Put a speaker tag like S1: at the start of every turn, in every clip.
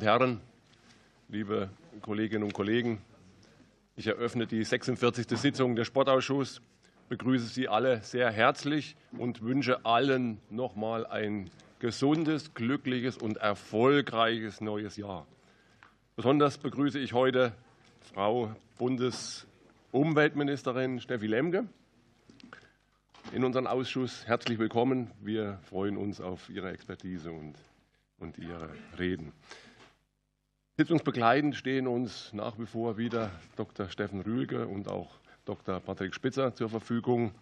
S1: und Herren, liebe Kolleginnen und Kollegen, ich eröffne die 46. Sitzung des Sportausschusses, begrüße Sie alle sehr herzlich und wünsche allen noch mal ein gesundes, glückliches und erfolgreiches neues Jahr. Besonders begrüße ich heute Frau Bundesumweltministerin Steffi Lemke in unseren Ausschuss. Herzlich willkommen. Wir freuen uns auf Ihre Expertise und, und Ihre Reden. Sitzungsbegleitend stehen uns nach wie vor wieder Dr. Steffen Rühlke und auch Dr. Patrick Spitzer zur Verfügung,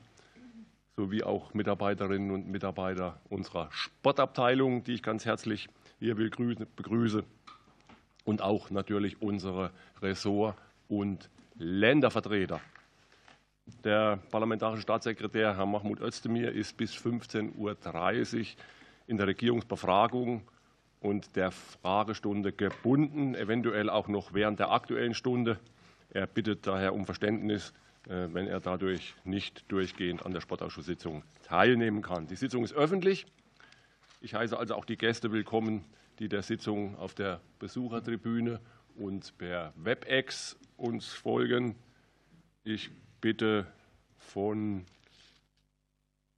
S1: sowie auch Mitarbeiterinnen und Mitarbeiter unserer Sportabteilung, die ich ganz herzlich hier begrüße, und auch natürlich unsere Ressort- und Ländervertreter. Der parlamentarische Staatssekretär, Herr Mahmoud Özdemir, ist bis 15.30 Uhr in der Regierungsbefragung und der Fragestunde gebunden, eventuell auch noch während der Aktuellen Stunde. Er bittet daher um Verständnis, äh, wenn er dadurch nicht durchgehend an der Sportausschusssitzung teilnehmen kann. Die Sitzung ist öffentlich. Ich heiße also auch die Gäste willkommen, die der Sitzung auf der Besuchertribüne und per WebEx uns folgen. Ich bitte von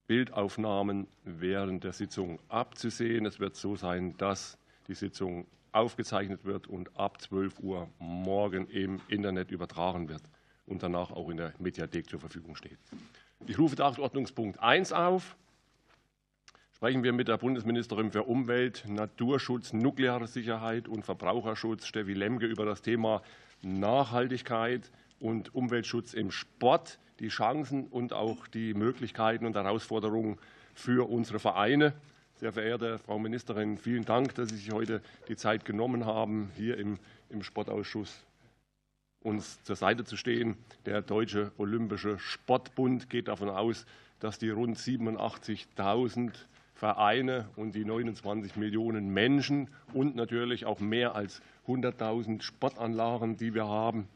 S1: Bildaufnahmen während der Sitzung abzusehen. Es wird so sein, dass die Sitzung aufgezeichnet wird und ab 12 Uhr morgen im Internet übertragen wird und danach auch in der Mediathek zur Verfügung steht. Ich rufe Tagesordnungspunkt 1 auf. Sprechen wir mit der Bundesministerin für Umwelt, Naturschutz, nukleare Sicherheit und Verbraucherschutz, Steffi Lemke, über das Thema Nachhaltigkeit und Umweltschutz im Sport die Chancen und auch die Möglichkeiten und Herausforderungen für unsere Vereine. Sehr verehrte Frau Ministerin, vielen Dank, dass Sie sich heute die Zeit genommen haben, hier im, im Sportausschuss uns zur Seite zu stehen. Der Deutsche Olympische Sportbund geht davon aus, dass die rund 87.000 Vereine und die 29 Millionen Menschen und natürlich auch mehr als 100.000 Sportanlagen, die wir haben,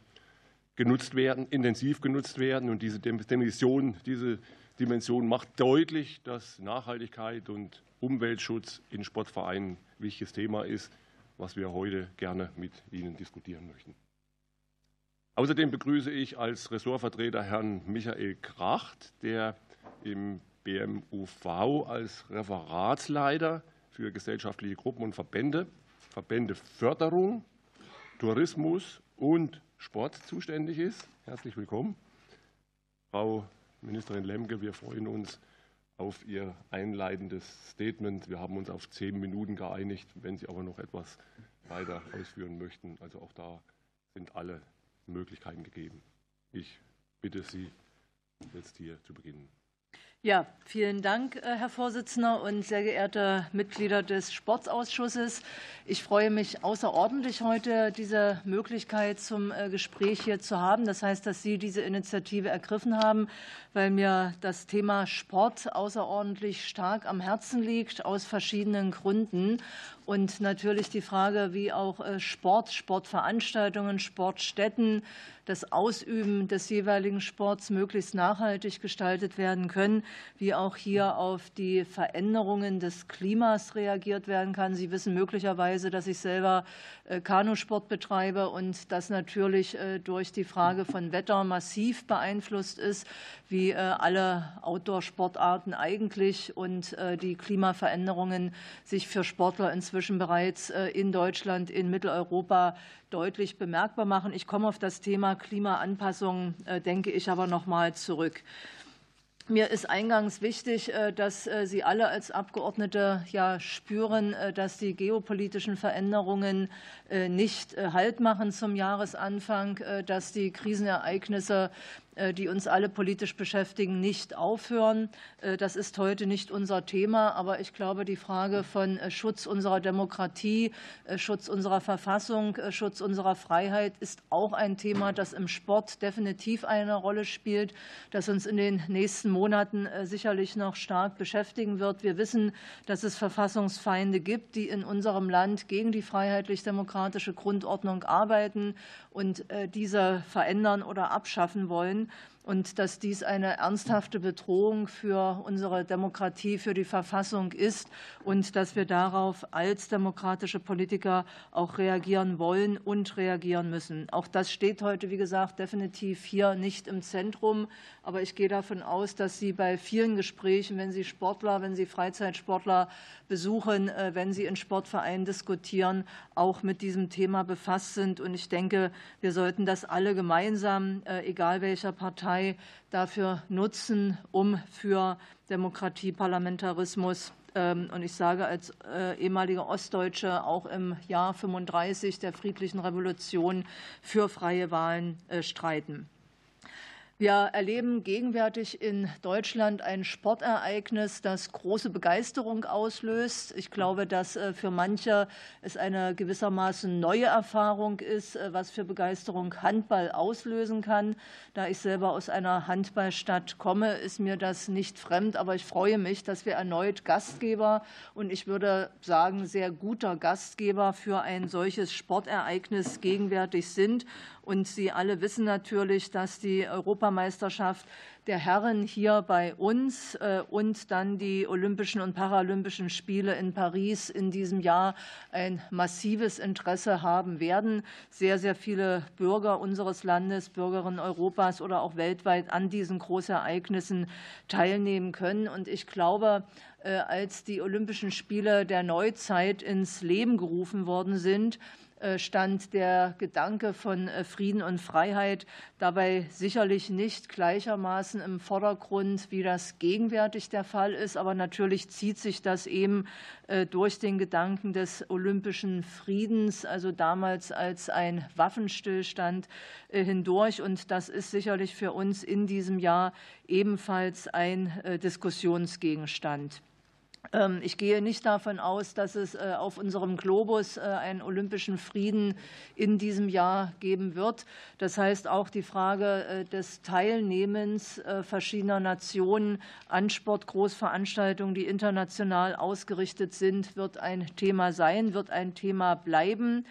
S1: genutzt werden, intensiv genutzt werden. Und diese Dimension, diese Dimension macht deutlich, dass Nachhaltigkeit und Umweltschutz in Sportvereinen ein wichtiges Thema ist, was wir heute gerne mit Ihnen diskutieren möchten. Außerdem begrüße ich als Ressortvertreter Herrn Michael Kracht, der im BMUV als Referatsleiter für gesellschaftliche Gruppen und Verbände, Verbände Förderung, Tourismus und Sport zuständig ist. Herzlich willkommen. Frau Ministerin Lemke, wir freuen uns auf Ihr einleitendes Statement. Wir haben uns auf zehn Minuten geeinigt, wenn Sie aber noch etwas weiter ausführen möchten. Also auch da sind alle Möglichkeiten gegeben. Ich bitte Sie, jetzt hier zu beginnen.
S2: Ja, vielen Dank, äh, Herr Vorsitzender und sehr geehrte Mitglieder des Sportausschusses. Ich freue mich außerordentlich, heute diese Möglichkeit zum äh, Gespräch hier zu haben. Das heißt, dass Sie diese Initiative ergriffen haben, weil mir das Thema Sport außerordentlich stark am Herzen liegt, aus verschiedenen Gründen. Und natürlich die Frage, wie auch äh, Sport, Sportveranstaltungen, Sportstätten, das Ausüben des jeweiligen Sports möglichst nachhaltig gestaltet werden können, wie auch hier auf die Veränderungen des Klimas reagiert werden kann. Sie wissen möglicherweise, dass ich selber äh, Kanusport betreibe und das natürlich äh, durch die Frage von Wetter massiv beeinflusst ist, wie alle Outdoor-Sportarten eigentlich und die Klimaveränderungen sich für Sportler inzwischen bereits in Deutschland, in Mitteleuropa deutlich bemerkbar machen. Ich komme auf das Thema Klimaanpassung, denke ich, aber noch mal zurück. Mir ist eingangs wichtig, äh, dass äh, Sie alle als Abgeordnete ja spüren, äh, dass die geopolitischen Veränderungen nicht Halt machen zum Jahresanfang, dass die Krisenereignisse äh, die uns alle politisch beschäftigen, nicht aufhören. Äh, das ist heute nicht unser Thema, aber ich glaube, die Frage von äh, Schutz unserer Demokratie, Schutz unserer Verfassung, Schutz unserer Freiheit ist auch ein Thema, das im Sport definitiv eine Rolle spielt, das uns in den nächsten Monaten sicherlich noch stark beschäftigen wird. Wir wissen, dass es Verfassungsfeinde gibt, die in unserem Land gegen die freiheitlich-demokratische Grundordnung arbeiten und diese verändern oder abschaffen wollen. Und dass dies eine ernsthafte Bedrohung für unsere Demokratie, für die Verfassung ist und dass wir darauf als demokratische Politiker auch reagieren wollen und reagieren müssen. Auch das steht heute, wie gesagt, definitiv hier nicht im Zentrum. Aber ich gehe davon aus, dass Sie bei vielen Gesprächen, wenn Sie Sportler, wenn Sie Freizeitsportler besuchen, äh, wenn Sie in Sportvereinen diskutieren, auch mit diesem Thema befasst sind. Und ich denke, wir sollten das alle gemeinsam, äh, egal welcher Partei, dafür nutzen, um für Demokratie, Parlamentarismus ähm, und ich sage als äh, ehemalige Ostdeutsche auch im Jahr 35 der friedlichen Revolution für freie Wahlen streiten. Wir erleben gegenwärtig in Deutschland ein Sportereignis, das große Begeisterung auslöst. Ich glaube, dass äh, für manche es eine gewissermaßen neue Erfahrung ist, äh, was für Begeisterung Handball auslösen kann. Da ich selber aus einer Handballstadt komme, ist mir das nicht fremd, aber ich freue mich, dass wir erneut Gastgeber und ich würde sagen, sehr guter Gastgeber für ein solches Sportereignis gegenwärtig sind. Und Sie alle wissen natürlich, dass die Europameisterschaft der Herren hier bei uns äh, und dann die Olympischen und Paralympischen Spiele in Paris in diesem Jahr ein massives Interesse haben werden. Sehr, sehr viele Bürger unseres Landes, Bürgerinnen Europas oder auch weltweit an diesen Großereignissen teilnehmen können. Und ich glaube, äh, als die Olympischen Spiele der Neuzeit ins Leben gerufen worden sind, stand der Gedanke von äh, Frieden und Freiheit dabei sicherlich nicht gleichermaßen im Vordergrund, wie das gegenwärtig der Fall ist. Aber natürlich zieht sich das eben äh, durch den Gedanken des olympischen Friedens, also damals als ein Waffenstillstand hindurch. Und das ist sicherlich für uns in diesem Jahr ebenfalls ein Diskussionsgegenstand. Ähm, ich gehe nicht davon aus, dass es äh, auf unserem Globus äh, einen olympischen Frieden in diesem Jahr geben wird. Das heißt, auch die Frage äh, des Teilnehmens verschiedener Nationen an Sportgroßveranstaltungen, die international ausgerichtet sind, wird ein Thema sein, wird ein Thema bleiben.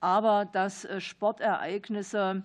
S2: Aber dass Sportereignisse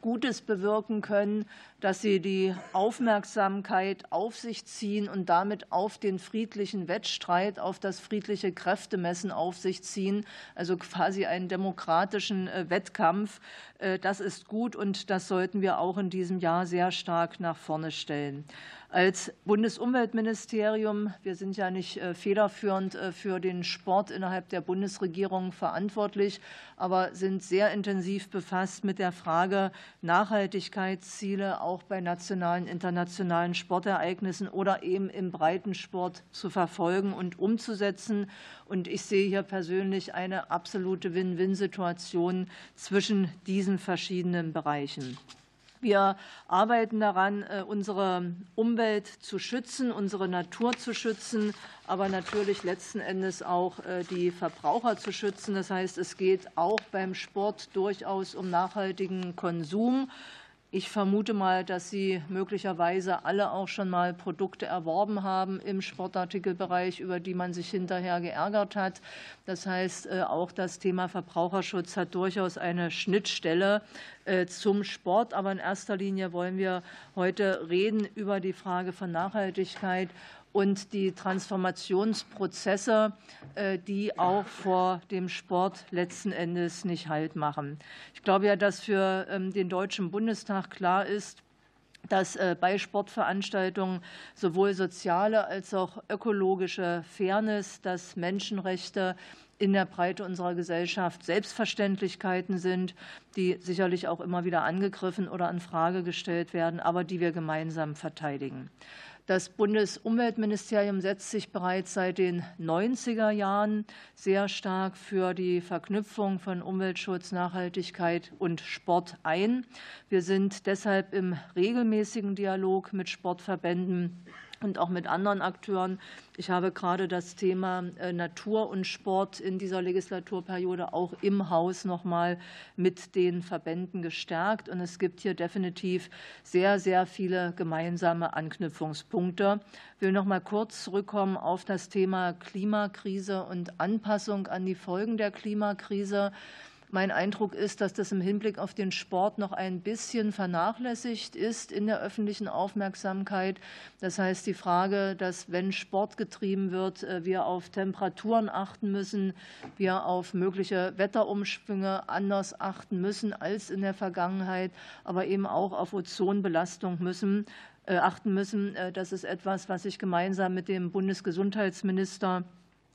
S2: Gutes bewirken können, dass sie die Aufmerksamkeit auf sich ziehen und damit auf den friedlichen Wettstreit, auf das friedliche Kräftemessen auf sich ziehen, also quasi einen demokratischen äh, Wettkampf. Äh, das ist gut und das sollten wir auch in diesem Jahr sehr stark nach vorne stellen. Als Bundesumweltministerium, wir sind ja nicht äh, federführend für den Sport innerhalb der Bundesregierung verantwortlich, aber sind sehr intensiv befasst mit der Frage Nachhaltigkeitsziele auch bei nationalen, internationalen Sportereignissen oder eben im Breitensport zu verfolgen und umzusetzen. Und ich sehe hier persönlich eine absolute Win-Win-Situation zwischen diesen verschiedenen Bereichen. Wir arbeiten daran, äh, unsere Umwelt zu schützen, unsere Natur zu schützen, aber natürlich letzten Endes auch äh, die Verbraucher zu schützen. Das heißt, es geht auch beim Sport durchaus um nachhaltigen Konsum. Ich vermute mal, dass Sie möglicherweise alle auch schon mal Produkte erworben haben im Sportartikelbereich, über die man sich hinterher geärgert hat. Das heißt, äh, auch das Thema Verbraucherschutz hat durchaus eine Schnittstelle äh, zum Sport. Aber in erster Linie wollen wir heute reden über die Frage von Nachhaltigkeit und die Transformationsprozesse, äh, die auch vor dem Sport letzten Endes nicht Halt machen. Ich glaube ja, dass für ähm, den Deutschen Bundestag klar ist, dass äh, bei Sportveranstaltungen sowohl soziale als auch ökologische Fairness, dass Menschenrechte in der Breite unserer Gesellschaft Selbstverständlichkeiten sind, die sicherlich auch immer wieder angegriffen oder in Frage gestellt werden, aber die wir gemeinsam verteidigen. Das Bundesumweltministerium setzt sich bereits seit den 90er Jahren sehr stark für die Verknüpfung von Umweltschutz, Nachhaltigkeit und Sport ein. Wir sind deshalb im regelmäßigen Dialog mit Sportverbänden und auch mit anderen Akteuren. Ich habe gerade das Thema äh, Natur und Sport in dieser Legislaturperiode auch im Haus noch mal mit den Verbänden gestärkt. Und es gibt hier definitiv sehr, sehr viele gemeinsame Anknüpfungspunkte. Ich will noch mal kurz zurückkommen auf das Thema Klimakrise und Anpassung an die Folgen der Klimakrise. Mein Eindruck ist, dass das im Hinblick auf den Sport noch ein bisschen vernachlässigt ist in der öffentlichen Aufmerksamkeit. Das heißt, die Frage, dass wenn Sport getrieben wird, äh, wir auf Temperaturen achten müssen, wir auf mögliche Wetterumschwünge anders achten müssen als in der Vergangenheit, aber eben auch auf Ozonbelastung müssen, äh, achten müssen. Äh, das ist etwas, was ich gemeinsam mit dem Bundesgesundheitsminister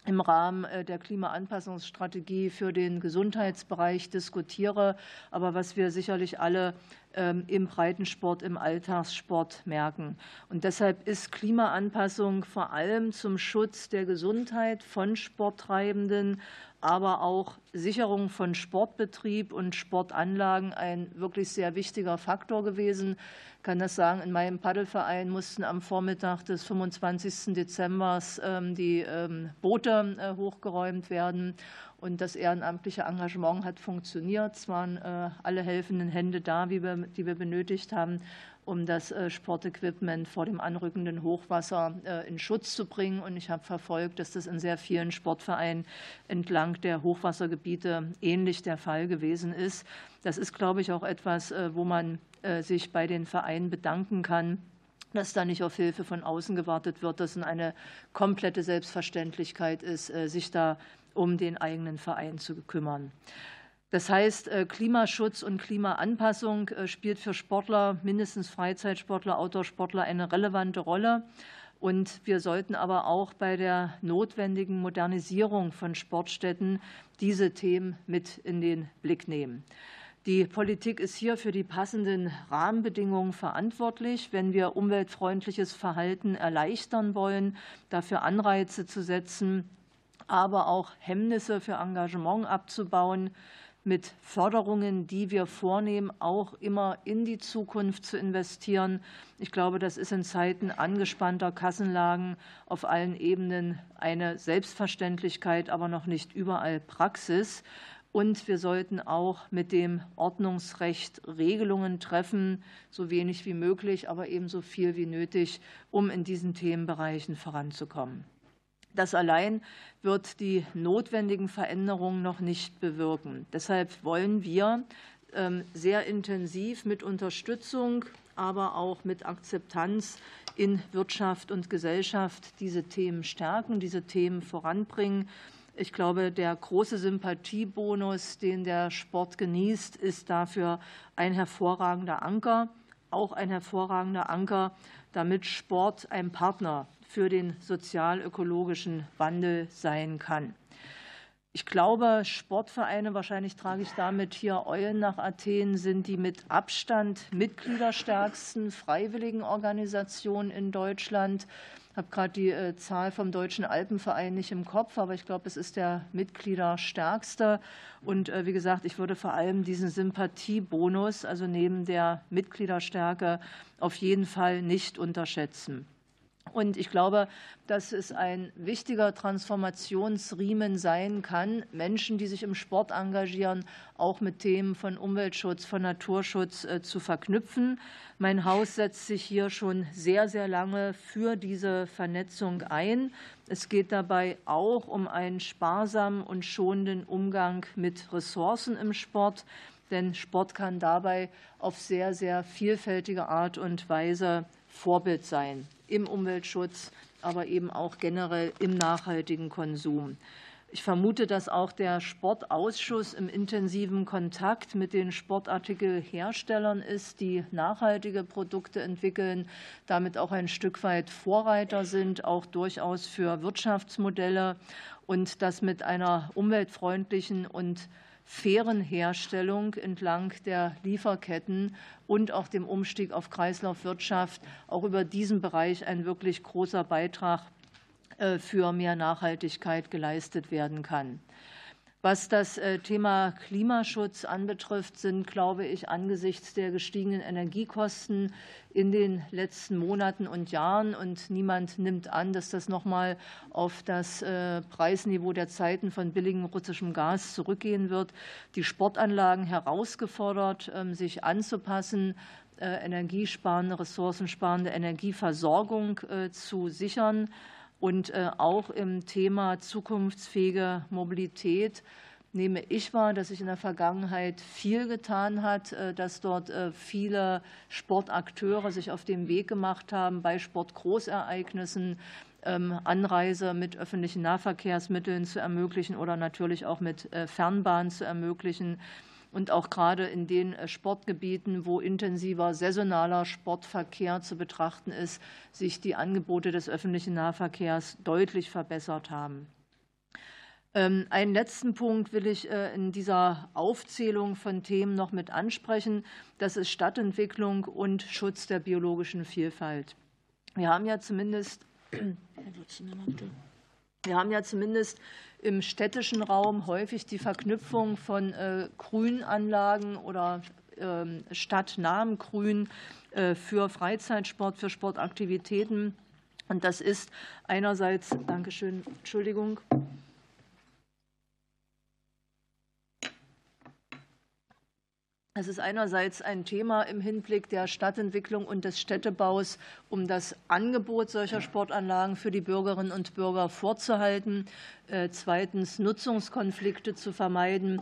S2: im Rahmen äh, der Klimaanpassungsstrategie für den Gesundheitsbereich diskutiere, aber was wir sicherlich alle ähm, im Breitensport, im Alltagssport merken. Und deshalb ist Klimaanpassung vor allem zum Schutz der Gesundheit von Sporttreibenden, aber auch Sicherung von Sportbetrieb und Sportanlagen ein wirklich sehr wichtiger Faktor gewesen. Ich kann das sagen, in meinem Paddelverein mussten am Vormittag des 25. Dezember ähm, die ähm, Boote äh, hochgeräumt werden. Und das ehrenamtliche Engagement hat funktioniert. Es waren äh, alle helfenden Hände da, die wir benötigt haben um das äh, Sportequipment vor dem anrückenden Hochwasser äh, in Schutz zu bringen. Und ich habe verfolgt, dass das in sehr vielen Sportvereinen entlang der Hochwassergebiete ähnlich der Fall gewesen ist. Das ist, glaube ich, auch etwas, äh, wo man sich bei den Vereinen bedanken kann dass da nicht auf Hilfe von außen gewartet wird, dass es eine komplette Selbstverständlichkeit ist, sich da um den eigenen Verein zu kümmern. Das heißt, äh, Klimaschutz und Klimaanpassung äh, spielt für Sportler, mindestens Freizeitsportler, Outdoor-Sportler eine relevante Rolle. Und wir sollten aber auch bei der notwendigen Modernisierung von Sportstätten diese Themen mit in den Blick nehmen. Die Politik ist hier für die passenden Rahmenbedingungen verantwortlich. Wenn wir umweltfreundliches Verhalten erleichtern wollen, dafür Anreize zu setzen, aber auch Hemmnisse für Engagement abzubauen, mit Förderungen, die wir vornehmen, auch immer in die Zukunft zu investieren. Ich glaube, das ist in Zeiten angespannter Kassenlagen auf allen Ebenen eine Selbstverständlichkeit, aber noch nicht überall Praxis. Und wir sollten auch mit dem Ordnungsrecht Regelungen treffen, so wenig wie möglich, aber ebenso viel wie nötig, um in diesen Themenbereichen voranzukommen. Das allein wird die notwendigen Veränderungen noch nicht bewirken. Deshalb wollen wir ähm, sehr intensiv mit Unterstützung, aber auch mit Akzeptanz in Wirtschaft und Gesellschaft diese Themen stärken, diese Themen voranbringen. Ich glaube, der große Sympathiebonus, den der Sport genießt, ist dafür ein hervorragender Anker, auch ein hervorragender Anker, damit Sport ein Partner für den sozial-ökologischen Wandel sein kann. Ich glaube, Sportvereine, wahrscheinlich trage ich damit hier Eulen nach Athen, sind die mit Abstand mitgliederstärksten freiwilligen Organisationen in Deutschland. Ich habe gerade die äh, Zahl vom Deutschen Alpenverein nicht im Kopf, aber ich glaube, es ist der Mitgliederstärkste. Und äh, wie gesagt, ich würde vor allem diesen Sympathiebonus, also neben der Mitgliederstärke, auf jeden Fall nicht unterschätzen. Und ich glaube, dass es ein wichtiger Transformationsriemen sein kann, Menschen, die sich im Sport engagieren, auch mit Themen von Umweltschutz, von Naturschutz äh, zu verknüpfen. Mein Haus setzt sich hier schon sehr, sehr lange für diese Vernetzung ein. Es geht dabei auch um einen sparsamen und schonenden Umgang mit Ressourcen im Sport. Denn Sport kann dabei auf sehr, sehr vielfältige Art und Weise Vorbild sein im Umweltschutz, aber eben auch generell im nachhaltigen Konsum. Ich vermute, dass auch der Sportausschuss im intensiven Kontakt mit den Sportartikelherstellern ist, die nachhaltige Produkte entwickeln, damit auch ein Stück weit Vorreiter sind, auch durchaus für Wirtschaftsmodelle und das mit einer umweltfreundlichen und fairen Herstellung entlang der Lieferketten und auch dem Umstieg auf Kreislaufwirtschaft auch über diesen Bereich ein wirklich großer Beitrag äh, für mehr Nachhaltigkeit geleistet werden kann. Was das äh, Thema Klimaschutz anbetrifft, sind, glaube ich, angesichts der gestiegenen Energiekosten in den letzten Monaten und Jahren und niemand nimmt an, dass das noch mal auf das äh, Preisniveau der Zeiten von billigem russischem Gas zurückgehen wird, die Sportanlagen herausgefordert, ähm, sich anzupassen, äh, energiesparende, ressourcensparende Energieversorgung zu sichern und äh, auch im Thema zukunftsfähige Mobilität nehme ich wahr, dass sich in der Vergangenheit viel getan hat, dass dort viele Sportakteure sich auf den Weg gemacht haben bei Sportgroßereignissen, ähm, Anreise mit öffentlichen Nahverkehrsmitteln zu ermöglichen oder natürlich auch mit Fernbahn zu ermöglichen und auch gerade in den äh, Sportgebieten, wo intensiver saisonaler Sportverkehr zu betrachten ist, sich die Angebote des öffentlichen Nahverkehrs deutlich verbessert haben. Ähm, einen letzten Punkt will ich äh, in dieser Aufzählung von Themen noch mit ansprechen. Das ist Stadtentwicklung und Schutz der biologischen Vielfalt. Wir haben ja zumindest, wir haben ja zumindest im städtischen Raum häufig die Verknüpfung von äh, Grünanlagen oder ähm, stadtnahem Grün äh, für Freizeitsport, für Sportaktivitäten. Und das ist einerseits, Dankeschön, Entschuldigung, Es ist einerseits ein Thema im Hinblick der Stadtentwicklung und des Städtebaus, um das Angebot solcher Sportanlagen für die Bürgerinnen und Bürger vorzuhalten, äh, zweitens Nutzungskonflikte zu vermeiden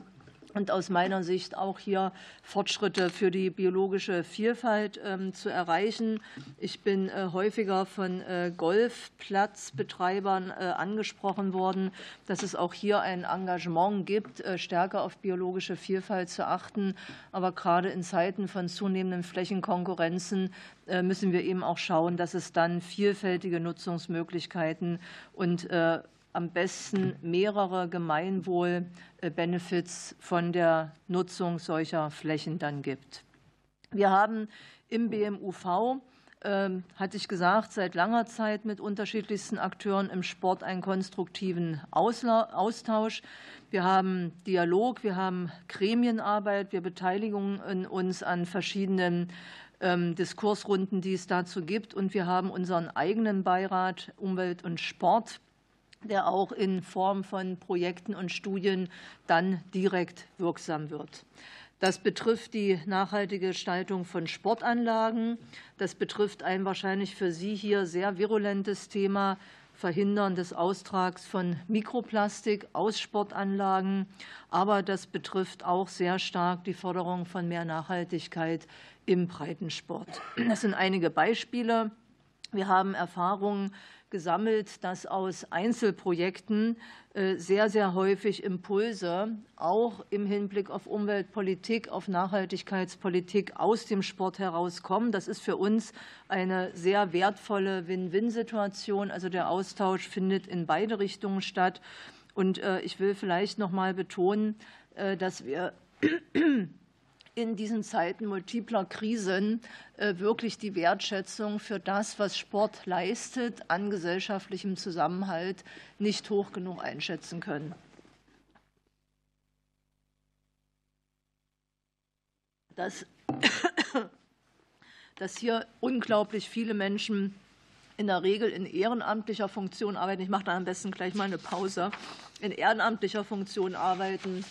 S2: und aus meiner Sicht auch hier Fortschritte für die biologische Vielfalt ähm, zu erreichen. Ich bin äh, häufiger von äh, Golfplatzbetreibern äh, angesprochen worden, dass es auch hier ein Engagement gibt, stärker auf biologische Vielfalt zu achten. Aber gerade in Zeiten von zunehmenden Flächenkonkurrenzen müssen wir eben auch schauen, dass es dann vielfältige Nutzungsmöglichkeiten und am besten mehrere Gemeinwohl-Benefits von der Nutzung solcher Flächen dann gibt. Wir haben im BMUV, ähm, hatte ich gesagt, seit langer Zeit mit unterschiedlichsten Akteuren im Sport einen konstruktiven Austausch. Wir haben Dialog, wir haben Gremienarbeit, wir beteiligen uns an verschiedenen ähm, Diskursrunden, die es dazu gibt. Und wir haben unseren eigenen Beirat Umwelt und Sport, der auch in Form von Projekten und Studien dann direkt wirksam wird. Das betrifft die nachhaltige Gestaltung von Sportanlagen. Das betrifft ein wahrscheinlich für Sie hier sehr virulentes Thema, Verhindern des Austrags von Mikroplastik aus Sportanlagen. Aber das betrifft auch sehr stark die Forderung von mehr Nachhaltigkeit im Breitensport. Das sind einige Beispiele. Wir haben Erfahrungen gesammelt, dass aus Einzelprojekten äh, sehr, sehr häufig Impulse auch im Hinblick auf Umweltpolitik, auf Nachhaltigkeitspolitik aus dem Sport herauskommen. Das ist für uns eine sehr wertvolle Win-Win-Situation. Also der Austausch findet in beide Richtungen statt. Und äh, ich will vielleicht noch mal betonen, äh, dass wir in diesen Zeiten multipler Krisen äh, wirklich die Wertschätzung für das, was Sport leistet, an gesellschaftlichem Zusammenhalt nicht hoch genug einschätzen können. Dass, dass hier unglaublich viele Menschen in der Regel in ehrenamtlicher Funktion arbeiten. Ich mache da am besten gleich mal eine Pause. In ehrenamtlicher Funktion arbeiten,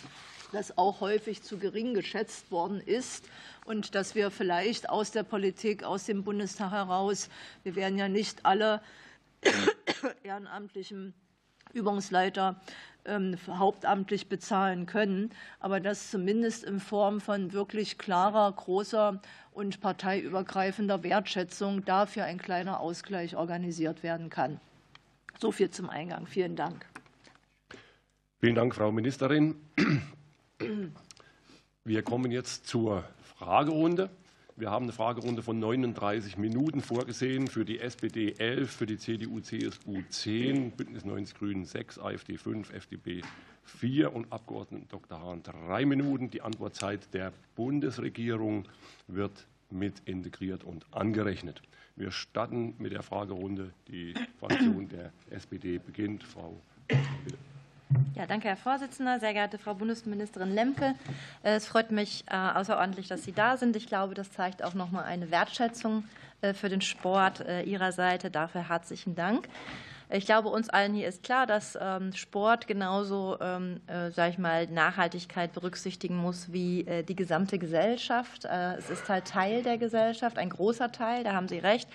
S2: das auch häufig zu gering geschätzt worden ist und dass wir vielleicht aus der Politik, aus dem Bundestag heraus, wir werden ja nicht alle ehrenamtlichen Übungsleiter ähm, hauptamtlich bezahlen können, aber dass zumindest in Form von wirklich klarer, großer und parteiübergreifender Wertschätzung dafür ein kleiner Ausgleich organisiert werden kann. So viel zum Eingang. Vielen Dank.
S1: Vielen Dank, Frau Ministerin. Wir kommen jetzt zur Fragerunde. Wir haben eine Fragerunde von 39 Minuten vorgesehen, für die SPD 11, für die CDU, CSU 10, Bündnis 90 Grünen 6, AfD 5, FDP 4 und Abgeordneten Dr. Hahn 3 Minuten. Die Antwortzeit der Bundesregierung wird mit integriert und angerechnet. Wir starten mit der Fragerunde. Die Fraktion der SPD beginnt. Frau, bitte.
S3: Ja, danke, Herr Vorsitzender. Sehr geehrte Frau Bundesministerin Lemke, es freut mich äh, außerordentlich, dass Sie da sind. Ich glaube, das zeigt auch noch mal eine Wertschätzung äh, für den Sport äh, Ihrer Seite. Dafür herzlichen Dank. Ich glaube, uns allen hier ist klar, dass ähm, Sport genauso, ähm, sage ich mal, Nachhaltigkeit berücksichtigen muss wie die gesamte Gesellschaft. Es ist halt Teil der Gesellschaft, ein großer Teil, da haben Sie recht.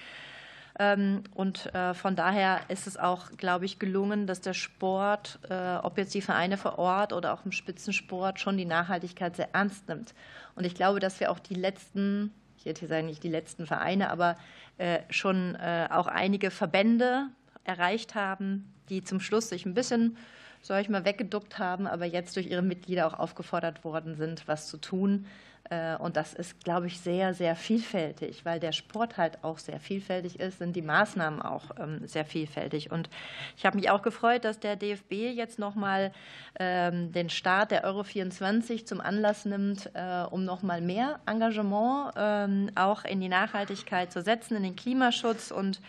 S3: Ähm, und äh, von daher ist es auch, glaube ich, gelungen, dass der Sport, äh, ob jetzt die Vereine vor Ort oder auch im Spitzensport, schon die Nachhaltigkeit sehr ernst nimmt. Und ich glaube, dass wir auch die letzten, ich hätte sagen nicht die letzten Vereine, aber äh, schon auch einige Verbände erreicht haben, die zum Schluss sich ein bisschen, sag ich mal, weggeduckt haben, aber jetzt durch ihre Mitglieder auch aufgefordert worden sind, was zu tun. Äh, und das ist, glaube ich, sehr, sehr vielfältig, weil der Sport halt auch sehr vielfältig ist, sind die Maßnahmen auch ähm, sehr vielfältig. Und ich habe mich auch gefreut, dass der DFB jetzt nochmal ähm, den Start der Euro 24 zum Anlass nimmt, äh, um nochmal mehr Engagement ähm, auch in die Nachhaltigkeit zu setzen, in den Klimaschutz und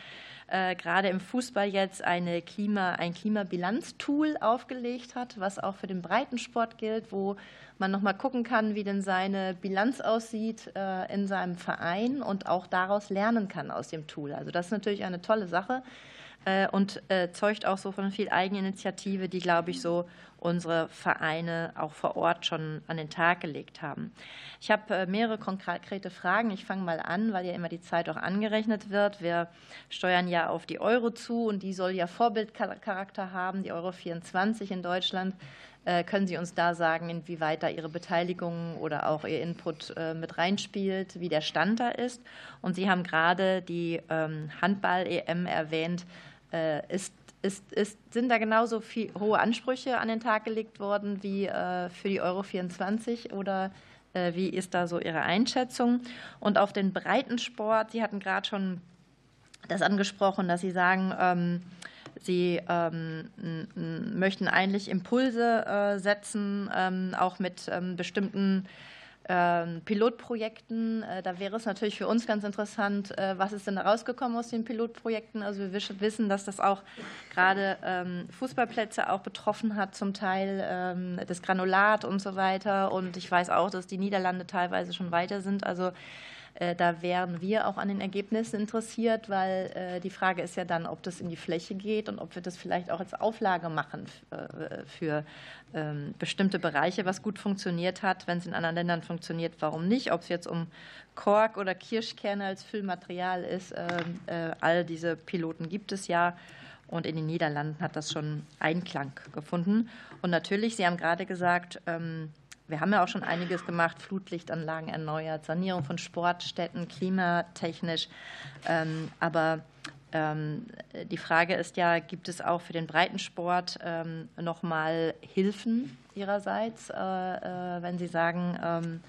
S3: äh, gerade im Fußball jetzt eine Klima, ein Klimabilanztool aufgelegt hat, was auch für den Breitensport gilt, wo man noch mal gucken kann, wie denn seine Bilanz aussieht äh, in seinem Verein und auch daraus lernen kann aus dem Tool. Also das ist natürlich eine tolle Sache äh, und zeugt auch so von viel Eigeninitiative, die, glaube ich, so unsere Vereine auch vor Ort schon an den Tag gelegt haben. Ich habe äh, mehrere konkrete Fragen. Ich fange mal an, weil ja immer die Zeit auch angerechnet wird. Wir steuern ja auf die Euro zu und die soll ja Vorbildcharakter haben, die Euro 24 in Deutschland. Äh, können Sie uns da sagen, inwieweit da Ihre Beteiligung oder auch Ihr Input äh, mit reinspielt, wie der Stand da ist? Und Sie haben gerade die ähm, Handball-EM erwähnt. Ist ist, ist, sind da genauso viel, hohe Ansprüche an den Tag gelegt worden wie äh, für die Euro 24 oder äh, wie ist da so Ihre Einschätzung? Und auf den Breitensport, Sie hatten gerade schon das angesprochen, dass Sie sagen, ähm, Sie ähm, möchten eigentlich Impulse äh, setzen, ähm, auch mit ähm, bestimmten Pilotprojekten. Äh, da wäre es natürlich für uns ganz interessant, äh, was ist denn da rausgekommen aus den Pilotprojekten? Also wir wissen, dass das auch gerade Fußballplätze auch betroffen hat, zum Teil das Granulat und so weiter. Und ich weiß auch, dass die Niederlande teilweise schon weiter sind. Also da wären wir auch an den Ergebnissen interessiert, weil äh, die Frage ist ja dann, ob das in die Fläche geht und ob wir das vielleicht auch als Auflage machen äh, für ähm, bestimmte Bereiche, was gut funktioniert hat. Wenn es in anderen Ländern funktioniert, warum nicht? Ob es jetzt um Kork oder Kirschkerne als Füllmaterial ist, ähm, all diese Piloten gibt es ja. Und in den Niederlanden hat das schon Einklang gefunden. Und natürlich, Sie haben gerade gesagt, ähm, wir haben ja auch schon einiges gemacht, Flutlichtanlagen erneuert, Sanierung von Sportstätten, klimatechnisch. Ähm, aber ähm, die Frage ist ja, gibt es auch für den Breitensport ähm, noch mal Hilfen Ihrerseits, äh, äh, wenn Sie sagen,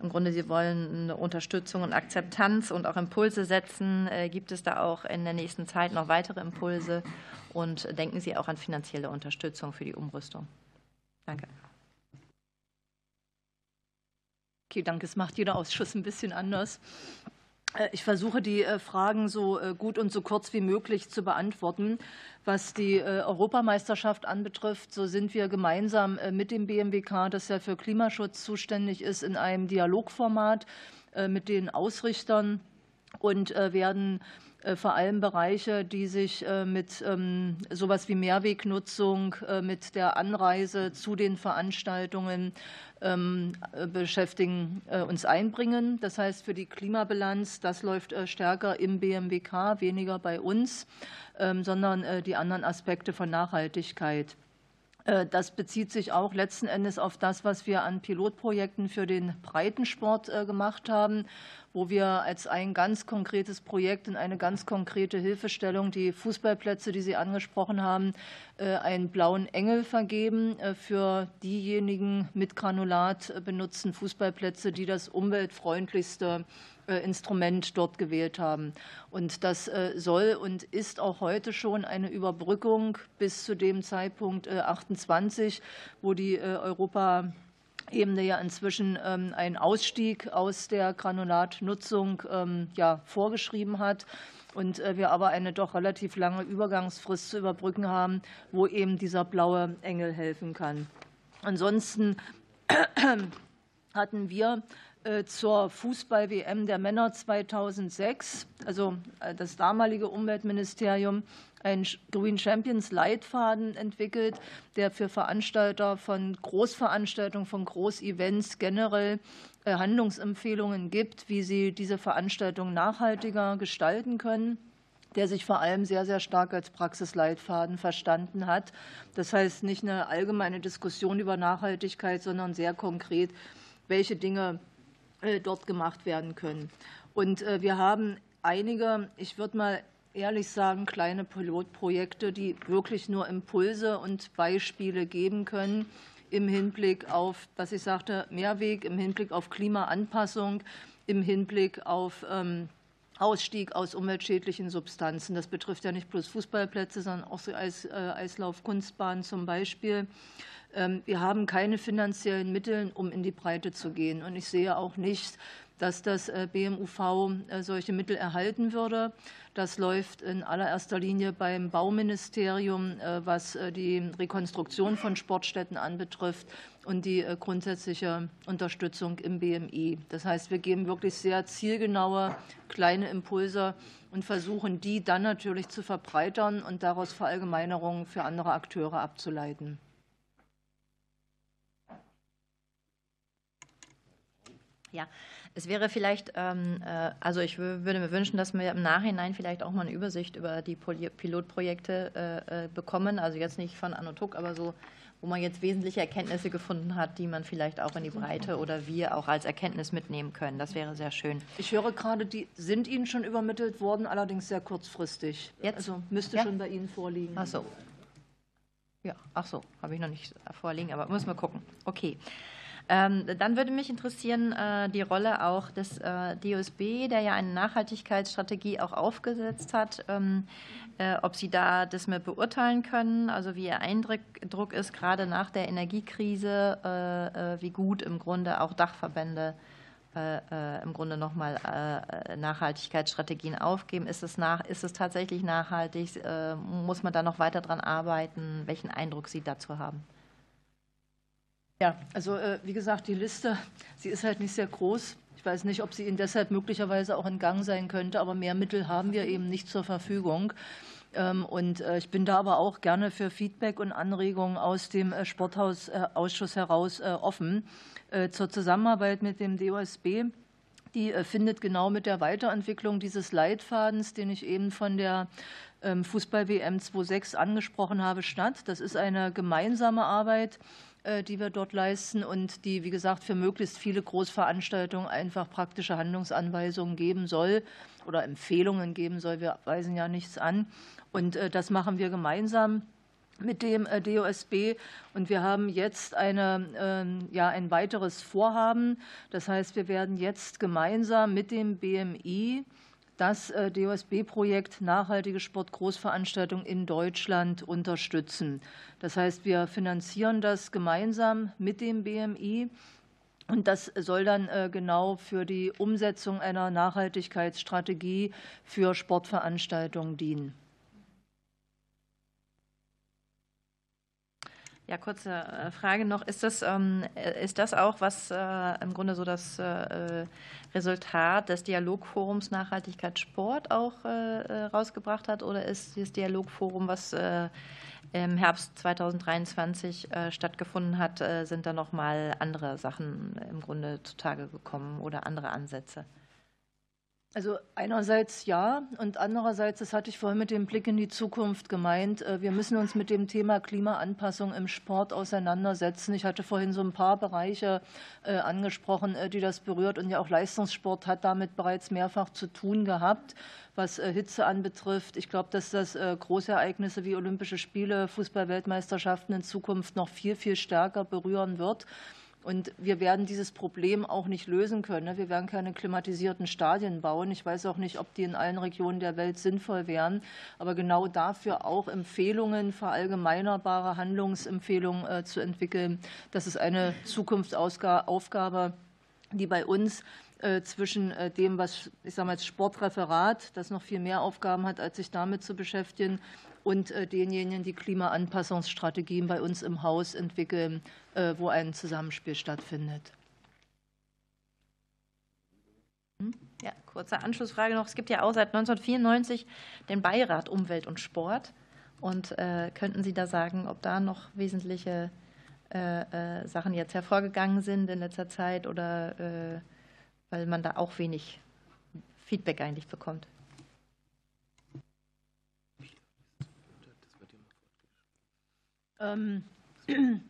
S3: im Grunde, Sie wollen eine Unterstützung und Akzeptanz und auch Impulse setzen. Äh, gibt es da auch in der nächsten Zeit noch weitere Impulse? Und denken Sie auch an finanzielle Unterstützung für die Umrüstung? Danke.
S2: Okay, danke. Es macht jeder Ausschuss ein bisschen anders. Äh, ich versuche die äh, Fragen so äh, gut und so kurz wie möglich zu beantworten. Was die Europameisterschaft anbetrifft, so sind wir gemeinsam mit dem BMWK, das ja für Klimaschutz zuständig ist, in einem Dialogformat mit den Ausrichtern und werden vor allem Bereiche, die sich mit ähm, sowas wie Mehrwegnutzung, mit der Anreise zu den Veranstaltungen ähm, beschäftigen, äh, uns einbringen. Das heißt, für die Klimabilanz, das läuft äh, stärker im BMWK, weniger bei uns, ähm, sondern äh, die anderen Aspekte von Nachhaltigkeit. Das bezieht sich auch letzten Endes auf das, was wir an Pilotprojekten für den Breitensport gemacht haben wo wir als ein ganz konkretes Projekt und eine ganz konkrete Hilfestellung die Fußballplätze, die Sie angesprochen haben, äh, einen blauen Engel vergeben äh, für diejenigen mit Granulat benutzten Fußballplätze, die das umweltfreundlichste äh, Instrument dort gewählt haben. Und das soll und ist auch heute schon eine Überbrückung bis zu dem Zeitpunkt 28, wo die Europa Ebene ja inzwischen ähm, einen Ausstieg aus der Granulatnutzung ähm, ja, vorgeschrieben hat und äh, wir aber eine doch relativ lange Übergangsfrist zu überbrücken haben, wo eben dieser blaue Engel helfen kann. Ansonsten hatten wir äh, zur Fußball-WM der Männer 2006, also äh, das damalige Umweltministerium, einen Green Champions Leitfaden entwickelt, der für Veranstalter von Großveranstaltungen, von Großevents generell äh, Handlungsempfehlungen gibt, wie sie diese Veranstaltungen nachhaltiger gestalten können. der sich vor allem sehr, sehr stark als Praxisleitfaden verstanden hat. Das heißt nicht eine allgemeine Diskussion über Nachhaltigkeit, sondern sehr konkret, welche Dinge äh, dort gemacht werden können. Und äh, wir haben einige, ich würde mal ehrlich sagen, kleine Pilotprojekte, die wirklich nur Impulse und Beispiele geben können im Hinblick auf, was ich sagte, Mehrweg, im Hinblick auf Klimaanpassung, im Hinblick auf ähm, Ausstieg aus umweltschädlichen Substanzen. Das betrifft ja nicht bloß Fußballplätze, sondern auch so Eis, äh, Eislauf, Kunstbahnen zum Beispiel. Ähm, wir haben keine finanziellen Mittel, um in die Breite zu gehen. Und ich sehe auch nicht, dass das äh, BMUV äh, solche Mittel erhalten würde. Das läuft in allererster Linie beim Bauministerium, äh, was die Rekonstruktion von Sportstätten anbetrifft und die grundsätzliche Unterstützung im BMI. Das heißt, wir geben wirklich sehr zielgenaue kleine Impulse und versuchen, die dann natürlich zu verbreitern und daraus Verallgemeinerungen für andere Akteure abzuleiten.
S3: Ja, es wäre vielleicht, ähm, äh, also ich würde mir wünschen, dass wir im Nachhinein vielleicht auch mal eine Übersicht über die Pilotprojekte äh, äh, bekommen. Also jetzt nicht von Anotuk, aber so, wo man jetzt wesentliche Erkenntnisse gefunden hat, die man vielleicht auch in die Breite oder wir auch als Erkenntnis mitnehmen können. Das wäre sehr schön.
S2: Ich höre gerade, die sind Ihnen schon übermittelt worden, allerdings sehr kurzfristig. Jetzt? Also müsste ja? schon bei Ihnen vorliegen.
S3: Ach so. Ja, ach so, habe ich noch nicht vorliegen, aber müssen wir gucken. Okay. Ähm, dann würde mich interessieren äh, die Rolle auch des äh, DOSB, der ja eine Nachhaltigkeitsstrategie auch aufgesetzt hat, ähm, äh, ob Sie da das mehr beurteilen können, also wie Ihr Eindruck ist, gerade nach der Energiekrise, wie gut im Grunde auch Dachverbände im Grunde nochmal Nachhaltigkeitsstrategien aufgeben. Ist es, nach, ist es tatsächlich nachhaltig? Muss man da noch weiter dran arbeiten? Welchen Eindruck Sie dazu haben?
S2: Ja, also äh, wie gesagt, die Liste, sie ist halt nicht sehr groß. Ich weiß nicht, ob sie Ihnen deshalb möglicherweise auch in Gang sein könnte, aber mehr Mittel haben wir eben nicht zur Verfügung. Ähm, und äh, ich bin da aber auch gerne für Feedback und Anregungen aus dem äh, Sporthausausschuss heraus offen zur Zusammenarbeit mit dem DOSB. Die findet genau mit der Weiterentwicklung dieses Leitfadens, den ich eben von der ähm, Fußball-WM 26 angesprochen habe, statt. Das ist eine gemeinsame Arbeit die wir dort leisten und die, wie gesagt, für möglichst viele Großveranstaltungen einfach praktische Handlungsanweisungen geben soll oder Empfehlungen geben soll. Wir weisen ja nichts an. Und äh, das machen wir gemeinsam mit dem äh, DOSB. Und wir haben jetzt eine, ähm, ja, ein weiteres Vorhaben. Das heißt, wir werden jetzt gemeinsam mit dem BMI das äh, DOSB-Projekt Nachhaltige Sportgroßveranstaltung in Deutschland unterstützen. Das heißt, wir finanzieren das gemeinsam mit dem BMI. Und das soll dann äh, genau für die Umsetzung einer Nachhaltigkeitsstrategie für Sportveranstaltungen dienen.
S3: Ja, kurze äh, Frage noch. Ist das, ähm, äh, ist das auch, was im Grunde so das Resultat des Dialogforums Nachhaltigkeit Sport auch äh, rausgebracht hat? Oder ist das Dialogforum, was äh, im Herbst 2023 stattgefunden hat, sind da nochmal andere Sachen im Grunde zutage gekommen oder andere Ansätze?
S2: Also einerseits ja und andererseits, das hatte ich vorhin mit dem Blick in die Zukunft gemeint, äh, wir müssen uns mit dem Thema Klimaanpassung im Sport auseinandersetzen. Ich hatte vorhin so ein paar Bereiche äh, angesprochen, äh, die das berührt und ja auch Leistungssport hat damit bereits mehrfach zu tun gehabt was Hitze anbetrifft. Ich glaube, dass das Großereignisse wie Olympische Spiele, Fußballweltmeisterschaften in Zukunft noch viel, viel stärker berühren wird. Und wir werden dieses Problem auch nicht lösen können. Wir werden keine klimatisierten Stadien bauen. Ich weiß auch nicht, ob die in allen Regionen der Welt sinnvoll wären. Aber genau dafür auch Empfehlungen, verallgemeinerbare Handlungsempfehlungen äh, zu entwickeln, das ist eine Zukunftsaufgabe, die bei uns äh, zwischen äh, dem, was ich sage mal als Sportreferat, das noch viel mehr Aufgaben hat, als sich damit zu beschäftigen, und äh, denjenigen, die Klimaanpassungsstrategien bei uns im Haus entwickeln, äh, wo ein Zusammenspiel stattfindet.
S3: Hm? Ja, kurze Anschlussfrage noch. Es gibt ja auch seit 1994 den Beirat Umwelt und Sport. Und äh, könnten Sie da sagen, ob da noch wesentliche äh, äh, Sachen jetzt hervorgegangen sind in letzter Zeit oder äh, weil man da auch wenig Feedback eigentlich bekommt?
S2: Ähm,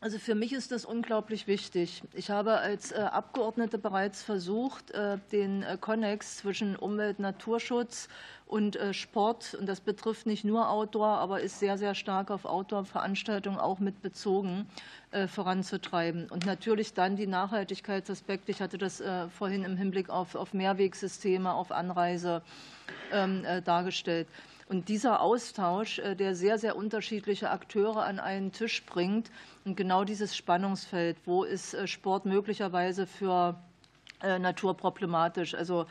S2: also für mich ist das unglaublich wichtig. Ich habe als äh, Abgeordnete bereits versucht, äh, den äh, Konnex zwischen Umwelt, Naturschutz und Sport, und das betrifft nicht nur Outdoor, aber ist sehr, sehr stark auf Outdoor-Veranstaltungen auch mit bezogen, voranzutreiben. Und natürlich dann die Nachhaltigkeitsaspekte. Ich hatte das vorhin im Hinblick auf, auf Mehrwegsysteme, auf Anreise ähm, dargestellt. Und dieser Austausch, äh, der sehr, sehr unterschiedliche Akteure an einen Tisch bringt und genau dieses Spannungsfeld, wo ist äh, Sport möglicherweise für äh, naturproblematisch. Also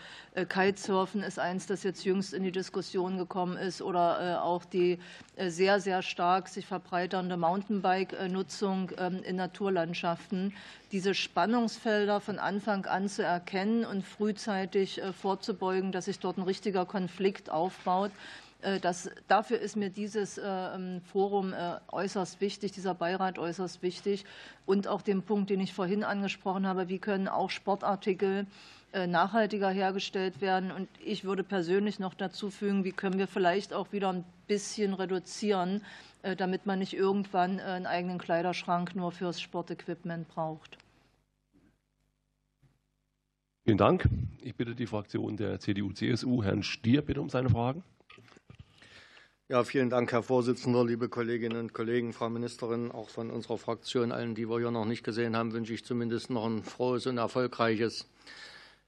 S2: Kitesurfen ist eins, das jetzt jüngst in die Diskussion gekommen ist oder auch die sehr, sehr stark sich verbreiternde Mountainbike-Nutzung ähm, in Naturlandschaften. Diese Spannungsfelder von Anfang an zu erkennen und frühzeitig vorzubeugen, dass sich dort ein richtiger Konflikt aufbaut, das, dafür ist mir dieses äh, ähm, Forum äh, äußerst wichtig, dieser Beirat äußerst wichtig. Und auch den Punkt, den ich vorhin angesprochen habe, wie können auch Sportartikel nachhaltiger hergestellt werden. Und ich würde persönlich noch dazu fügen, wie können wir vielleicht auch wieder ein bisschen reduzieren, damit man nicht irgendwann einen eigenen Kleiderschrank nur fürs Sportequipment braucht.
S1: Vielen Dank. Ich bitte die Fraktion der CDU-CSU, Herrn Stier, bitte um seine Fragen.
S4: Ja, vielen Dank, Herr Vorsitzender, liebe Kolleginnen und Kollegen, Frau Ministerin. Auch von unserer Fraktion, allen, die wir hier noch nicht gesehen haben, wünsche ich zumindest noch ein frohes und erfolgreiches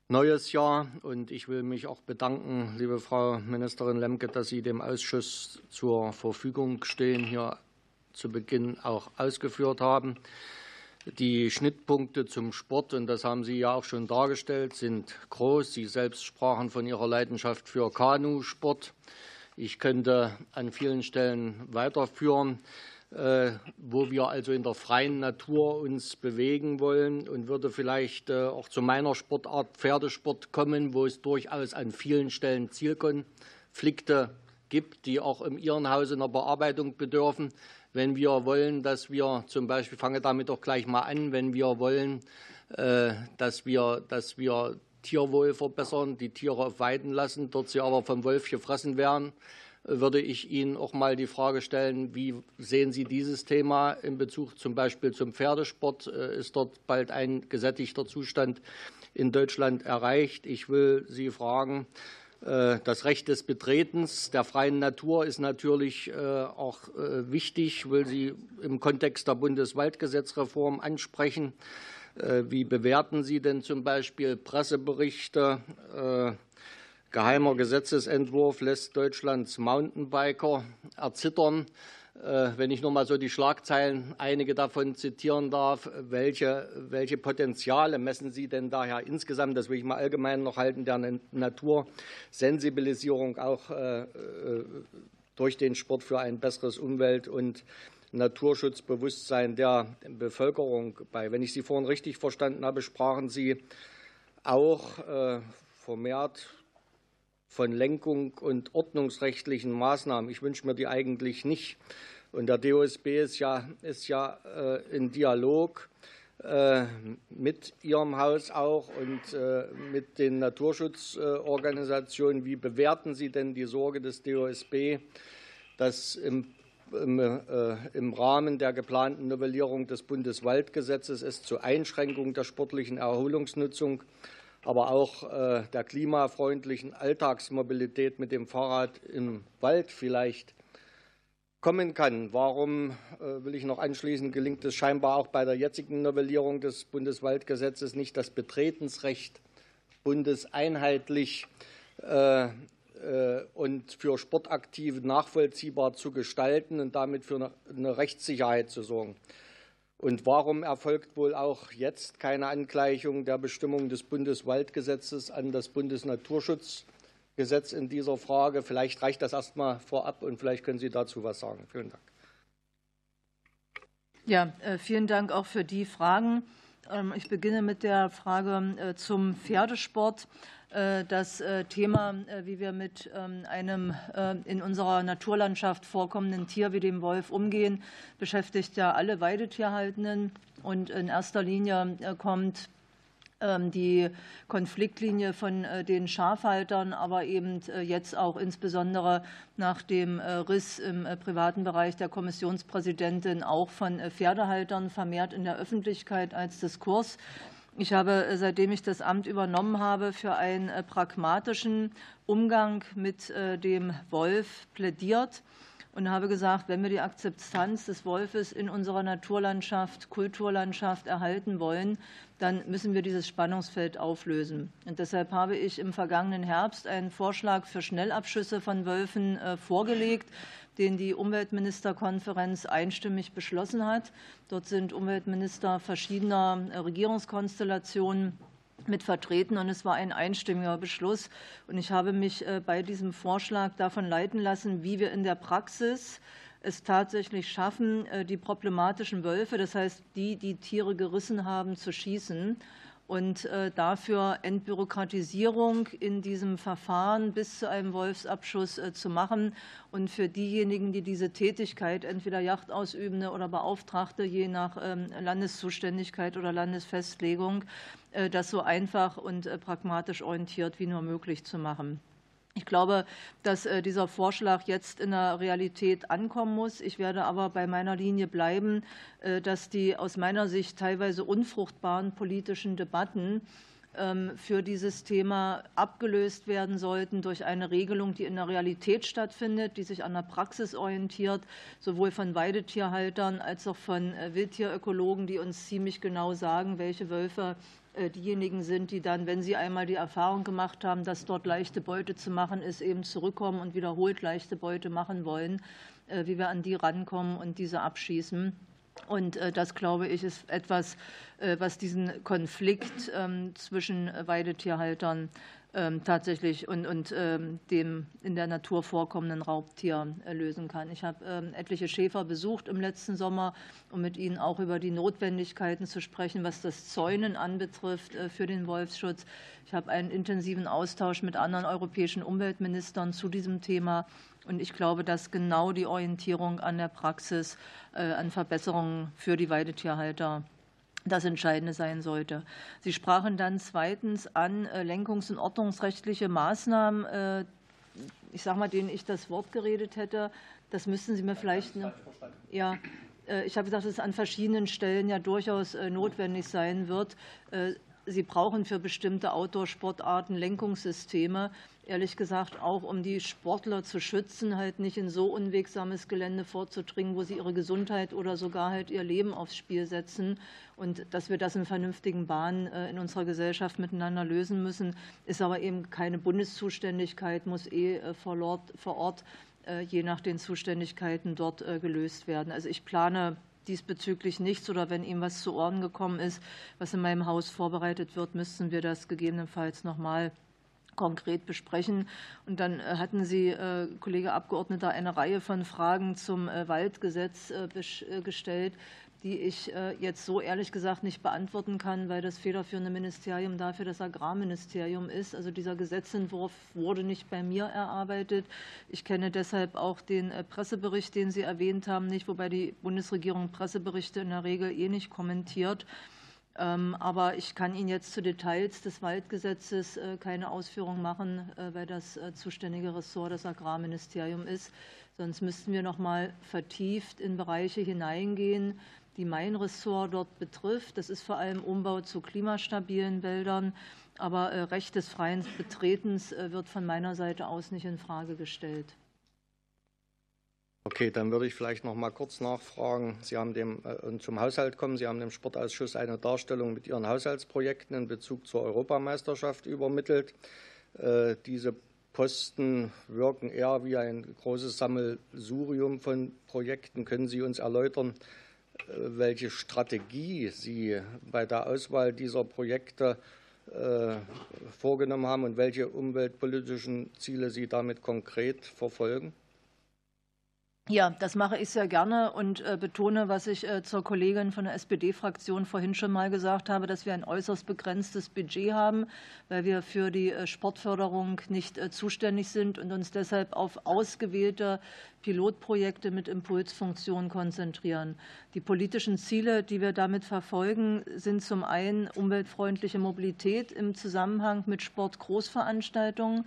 S4: neues Jahr. Und ich will mich auch bedanken, liebe Frau Ministerin Lemke, dass Sie dem Ausschuss zur Verfügung stehen, hier zu Beginn auch ausgeführt haben. Die Schnittpunkte zum Sport, und das haben Sie ja auch schon dargestellt, sind groß. Sie selbst sprachen von Ihrer Leidenschaft für Kanusport. Ich könnte an vielen Stellen weiterführen, äh, wo wir also in der freien Natur uns bewegen wollen und würde vielleicht äh, auch zu meiner Sportart Pferdesport kommen, wo es durchaus an vielen Stellen Zielkonflikte gibt, die auch im Irrenhaus einer Bearbeitung bedürfen. Wenn wir wollen, dass wir zum Beispiel, fange damit doch gleich mal an, wenn wir wollen, äh, dass wir, dass wir Tierwohl verbessern, die Tiere auf Weiden lassen, dort sie aber vom Wolf gefressen werden, würde ich Ihnen auch mal die Frage stellen, wie sehen Sie dieses Thema in Bezug zum Beispiel zum Pferdesport? Äh, ist dort bald ein gesättigter Zustand in Deutschland erreicht? Ich will Sie fragen, äh, das Recht des Betretens der freien Natur ist natürlich äh, auch wichtig, Ich will Sie im Kontext der Bundeswaldgesetzreform ansprechen. Äh, wie bewerten Sie denn zum Beispiel Presseberichte? Äh, geheimer Gesetzesentwurf lässt Deutschlands Mountainbiker erzittern. Äh, wenn ich nur mal so die Schlagzeilen, einige davon zitieren darf, welche, welche Potenziale messen Sie denn daher insgesamt, das will ich mal allgemein noch halten, der Natursensibilisierung auch durch den Sport für ein besseres Umwelt- und Naturschutzbewusstsein der Bevölkerung bei. Wenn ich Sie vorhin richtig verstanden habe, sprachen Sie auch äh, vermehrt von Lenkung und ordnungsrechtlichen Maßnahmen. Ich wünsche mir die eigentlich nicht. Und der DOSB ist ja, ist ja äh, in Dialog äh, mit Ihrem Haus auch und mit den Naturschutzorganisationen. Wie bewerten Sie denn die Sorge des DOSB, dass im äh, im Rahmen der geplanten Novellierung des Bundeswaldgesetzes es zu Einschränkungen der sportlichen Erholungsnutzung, aber auch äh, der klimafreundlichen Alltagsmobilität mit dem Fahrrad im Wald vielleicht kommen kann. Warum, äh, will ich noch anschließen, gelingt es scheinbar auch bei der jetzigen Novellierung des Bundeswaldgesetzes nicht, das Betretensrecht bundeseinheitlich und für Sportaktive nachvollziehbar zu gestalten und damit für eine Rechtssicherheit zu sorgen. Und warum erfolgt wohl auch jetzt keine Angleichung der Bestimmungen des Bundeswaldgesetzes an das Bundesnaturschutzgesetz in dieser Frage? Vielleicht reicht das erst mal vorab und vielleicht können Sie dazu was sagen. Vielen Dank.
S2: Ja, äh, vielen Dank auch für die Fragen. Ähm, ich beginne mit der Frage äh, zum Pferdesport. Äh, das äh, Thema, äh, wie wir mit ähm, einem in unserer Naturlandschaft vorkommenden Tier wie dem Wolf umgehen, beschäftigt ja alle Weidetierhaltenden. Und in erster Linie kommt ähm, die Konfliktlinie von den Schafhaltern, aber eben jetzt auch insbesondere nach dem Riss im privaten Bereich der Kommissionspräsidentin auch von Pferdehaltern vermehrt in der Öffentlichkeit als Diskurs. Ich habe, seitdem ich das Amt übernommen habe, für einen pragmatischen Umgang mit dem Wolf plädiert und habe gesagt, wenn wir die Akzeptanz des Wolfes in unserer Naturlandschaft, Kulturlandschaft erhalten wollen, dann müssen wir dieses Spannungsfeld auflösen. Und deshalb habe ich im vergangenen Herbst einen Vorschlag für Schnellabschüsse von Wölfen äh, vorgelegt, den die Umweltministerkonferenz einstimmig beschlossen hat. Dort sind Umweltminister verschiedener äh, Regierungskonstellationen mit vertreten und es war ein einstimmiger Beschluss. Und ich habe mich äh, bei diesem Vorschlag davon leiten lassen, wie wir in der Praxis es tatsächlich schaffen, äh, die problematischen Wölfe, das heißt die, die Tiere gerissen haben, zu schießen und äh, dafür Entbürokratisierung in diesem Verfahren bis zu einem Wolfsabschuss zu machen und für diejenigen, die diese Tätigkeit, entweder Jachtausübende oder Beauftragte, je nach ähm, Landeszuständigkeit oder Landesfestlegung, äh, das so einfach und äh, pragmatisch orientiert wie nur möglich zu machen. Ich glaube, dass äh, dieser Vorschlag jetzt in der Realität ankommen muss. Ich werde aber bei meiner Linie bleiben, dass die aus meiner Sicht teilweise unfruchtbaren politischen Debatten ähm, für dieses Thema abgelöst werden sollten durch eine Regelung, die in der Realität stattfindet, die sich an der Praxis orientiert, sowohl von Weidetierhaltern als auch von Wildtierökologen, die uns ziemlich genau sagen, welche Wölfe äh, diejenigen sind, die dann, wenn sie einmal die Erfahrung gemacht haben, dass dort leichte Beute zu machen ist, eben zurückkommen und wiederholt leichte Beute machen wollen, äh, wie wir an die rankommen und diese abschießen. Und äh, das, glaube ich, ist etwas, was diesen Konflikt ähm, zwischen Weidetierhaltern ähm, tatsächlich und, und ähm, dem in der Natur vorkommenden Raubtier äh, lösen kann. Ich habe ähm, etliche Schäfer besucht im letzten Sommer, um mit ihnen auch über die Notwendigkeiten zu sprechen, was das Zäunen anbetrifft äh, für den Wolfsschutz. Ich habe einen intensiven Austausch mit anderen europäischen Umweltministern zu diesem Thema. Und ich glaube, dass genau die Orientierung an der Praxis, äh, an Verbesserungen für die Weidetierhalter das Entscheidende sein sollte. Sie sprachen dann zweitens an äh, lenkungs- und ordnungsrechtliche Maßnahmen, äh, ich sage mal, denen ich das Wort geredet hätte. Das müssten Sie mir vielleicht. Ja, äh, ich habe gesagt, dass es an verschiedenen Stellen ja durchaus notwendig sein wird. Sie brauchen für bestimmte Outdoor-Sportarten Lenkungssysteme ehrlich gesagt auch, um die Sportler zu schützen, halt nicht in so unwegsames Gelände vorzudringen, wo sie ihre Gesundheit oder sogar halt ihr Leben aufs Spiel setzen. Und dass wir das in vernünftigen Bahnen äh, in unserer Gesellschaft miteinander lösen müssen, ist aber eben keine Bundeszuständigkeit, muss eh äh, vor Ort, äh, je nach den Zuständigkeiten dort gelöst werden. Also ich plane diesbezüglich nichts oder wenn ihm was zu Ohren gekommen ist, was in meinem Haus vorbereitet wird, müssten wir das gegebenenfalls noch mal konkret besprechen. Und dann äh, hatten Sie, äh, Kollege Abgeordneter, eine Reihe von Fragen zum äh, Waldgesetz gestellt, die ich jetzt so ehrlich gesagt nicht beantworten kann, weil das federführende Ministerium dafür das Agrarministerium ist. Also dieser Gesetzentwurf wurde nicht bei mir erarbeitet. Ich kenne deshalb auch den Pressebericht, den Sie erwähnt haben, nicht, wobei die Bundesregierung Presseberichte in der Regel eh nicht kommentiert. Ähm, aber ich kann Ihnen jetzt zu Details des Waldgesetzes äh, keine Ausführungen machen, äh, weil das äh, zuständige Ressort das Agrarministerium ist. Sonst müssten wir noch mal vertieft in Bereiche hineingehen, die mein Ressort dort betrifft. Das ist vor allem Umbau zu klimastabilen Wäldern. Aber Recht des freien Betretens wird von meiner Seite aus nicht in Frage gestellt.
S4: Okay, dann würde ich vielleicht noch mal kurz nachfragen. Sie haben dem äh, und zum Haushalt kommen. Sie haben dem Sportausschuss eine Darstellung mit Ihren Haushaltsprojekten in Bezug zur Europameisterschaft übermittelt. Äh, diese Posten wirken eher wie ein großes Sammelsurium von Projekten. Können Sie uns erläutern, äh, welche Strategie Sie bei der Auswahl dieser Projekte vorgenommen haben und welche umweltpolitischen Ziele Sie damit konkret verfolgen?
S2: Ja, das mache ich sehr gerne und äh, betone, was ich äh, zur Kollegin von der SPD-Fraktion vorhin schon mal gesagt habe, dass wir ein äußerst begrenztes Budget haben, weil wir für die äh, Sportförderung nicht zuständig sind und uns deshalb auf ausgewählte Pilotprojekte mit Impulsfunktion konzentrieren. Die politischen Ziele, die wir damit verfolgen, sind zum einen umweltfreundliche Mobilität im Zusammenhang mit Sportgroßveranstaltungen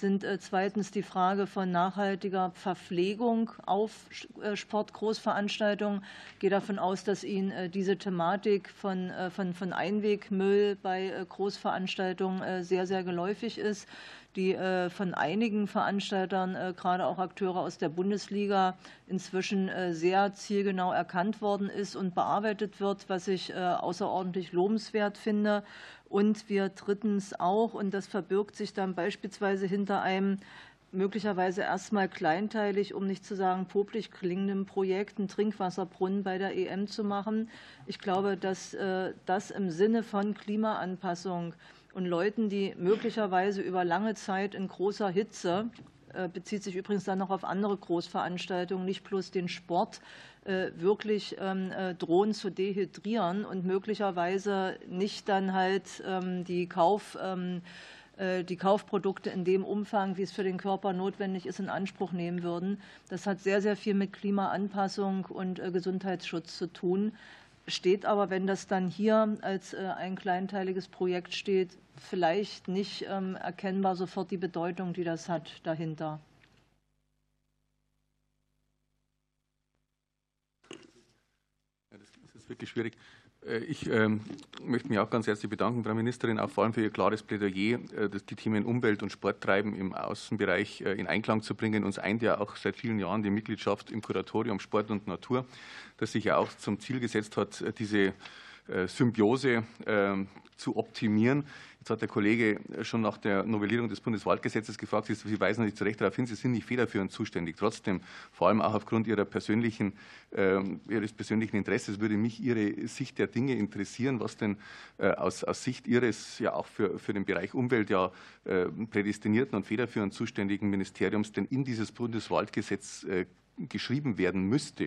S2: sind äh, zweitens die Frage von nachhaltiger Verpflegung auf äh, Sportgroßveranstaltungen. Ich gehe davon aus, dass Ihnen äh, diese Thematik von, von, von Einwegmüll bei Großveranstaltungen sehr, sehr geläufig ist die von einigen Veranstaltern, gerade auch Akteure aus der Bundesliga, inzwischen sehr zielgenau erkannt worden ist und bearbeitet wird, was ich außerordentlich lobenswert finde. Und wir drittens auch, und das verbirgt sich dann beispielsweise hinter einem möglicherweise erstmal kleinteilig, um nicht zu sagen popelig klingenden Projekt, einen Trinkwasserbrunnen bei der EM zu machen. Ich glaube, dass äh, das im Sinne von Klimaanpassung und Leuten, die möglicherweise über lange Zeit in großer Hitze bezieht sich übrigens dann noch auf andere Großveranstaltungen, nicht bloß den Sport, äh, wirklich ähm, äh, drohen zu dehydrieren und möglicherweise nicht dann halt ähm, die Kauf ähm, die Kaufprodukte in dem Umfang, wie es für den Körper notwendig ist, in Anspruch nehmen würden. Das hat sehr, sehr viel mit Klimaanpassung und Gesundheitsschutz zu tun. Steht aber, wenn das dann hier als ein kleinteiliges Projekt steht, vielleicht nicht erkennbar sofort die Bedeutung, die das hat dahinter.
S5: ist wirklich schwierig. Äh, ich ähm, möchte mich auch ganz herzlich bedanken, Frau Ministerin, auch vor allem für Ihr klares Plädoyer, äh, dass die Themen Umwelt und Sporttreiben im Außenbereich äh, in Einklang zu bringen. Uns eint ja auch seit vielen Jahren die Mitgliedschaft im Kuratorium Sport und Natur, das sich ja auch zum Ziel gesetzt hat, diese Symbiose ähm, zu optimieren. Jetzt hat der Kollege schon nach der Novellierung des Bundeswaldgesetzes gefragt, Sie weisen nicht zu Recht darauf hin, Sie sind nicht federführend zuständig. Trotzdem, vor allem auch aufgrund Ihrer persönlichen, äh, Ihres persönlichen Interesses, würde mich Ihre Sicht der Dinge interessieren, was denn äh, aus, aus, Sicht Ihres ja auch für, für den Bereich Umwelt ja äh, prädestinierten und federführend zuständigen Ministeriums denn in dieses Bundeswaldgesetz äh, geschrieben werden müsste,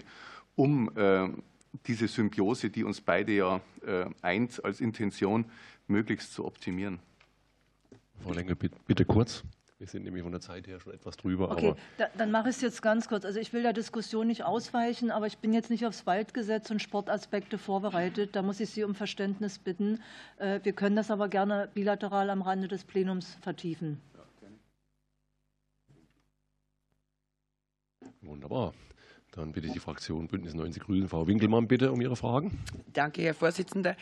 S5: um äh, diese Symbiose, die uns beide ja äh, eint als Intention, möglichst zu optimieren.
S1: Frau Lengel, bitte kurz. Wir sind nämlich von der Zeit her schon etwas drüber.
S2: Okay, da, dann mache ich es jetzt ganz kurz. Also ich will der Diskussion nicht ausweichen, aber ich bin jetzt nicht aufs Waldgesetz und Sportaspekte vorbereitet. Da muss ich Sie um Verständnis bitten. Äh, wir können das aber gerne bilateral am Rande des Plenums vertiefen.
S1: Wunderbar. Dann bitte ich die Fraktion Bündnis 90 Grünen, Frau Winkelmann, bitte um Ihre Fragen.
S6: Danke, Herr Vorsitzender.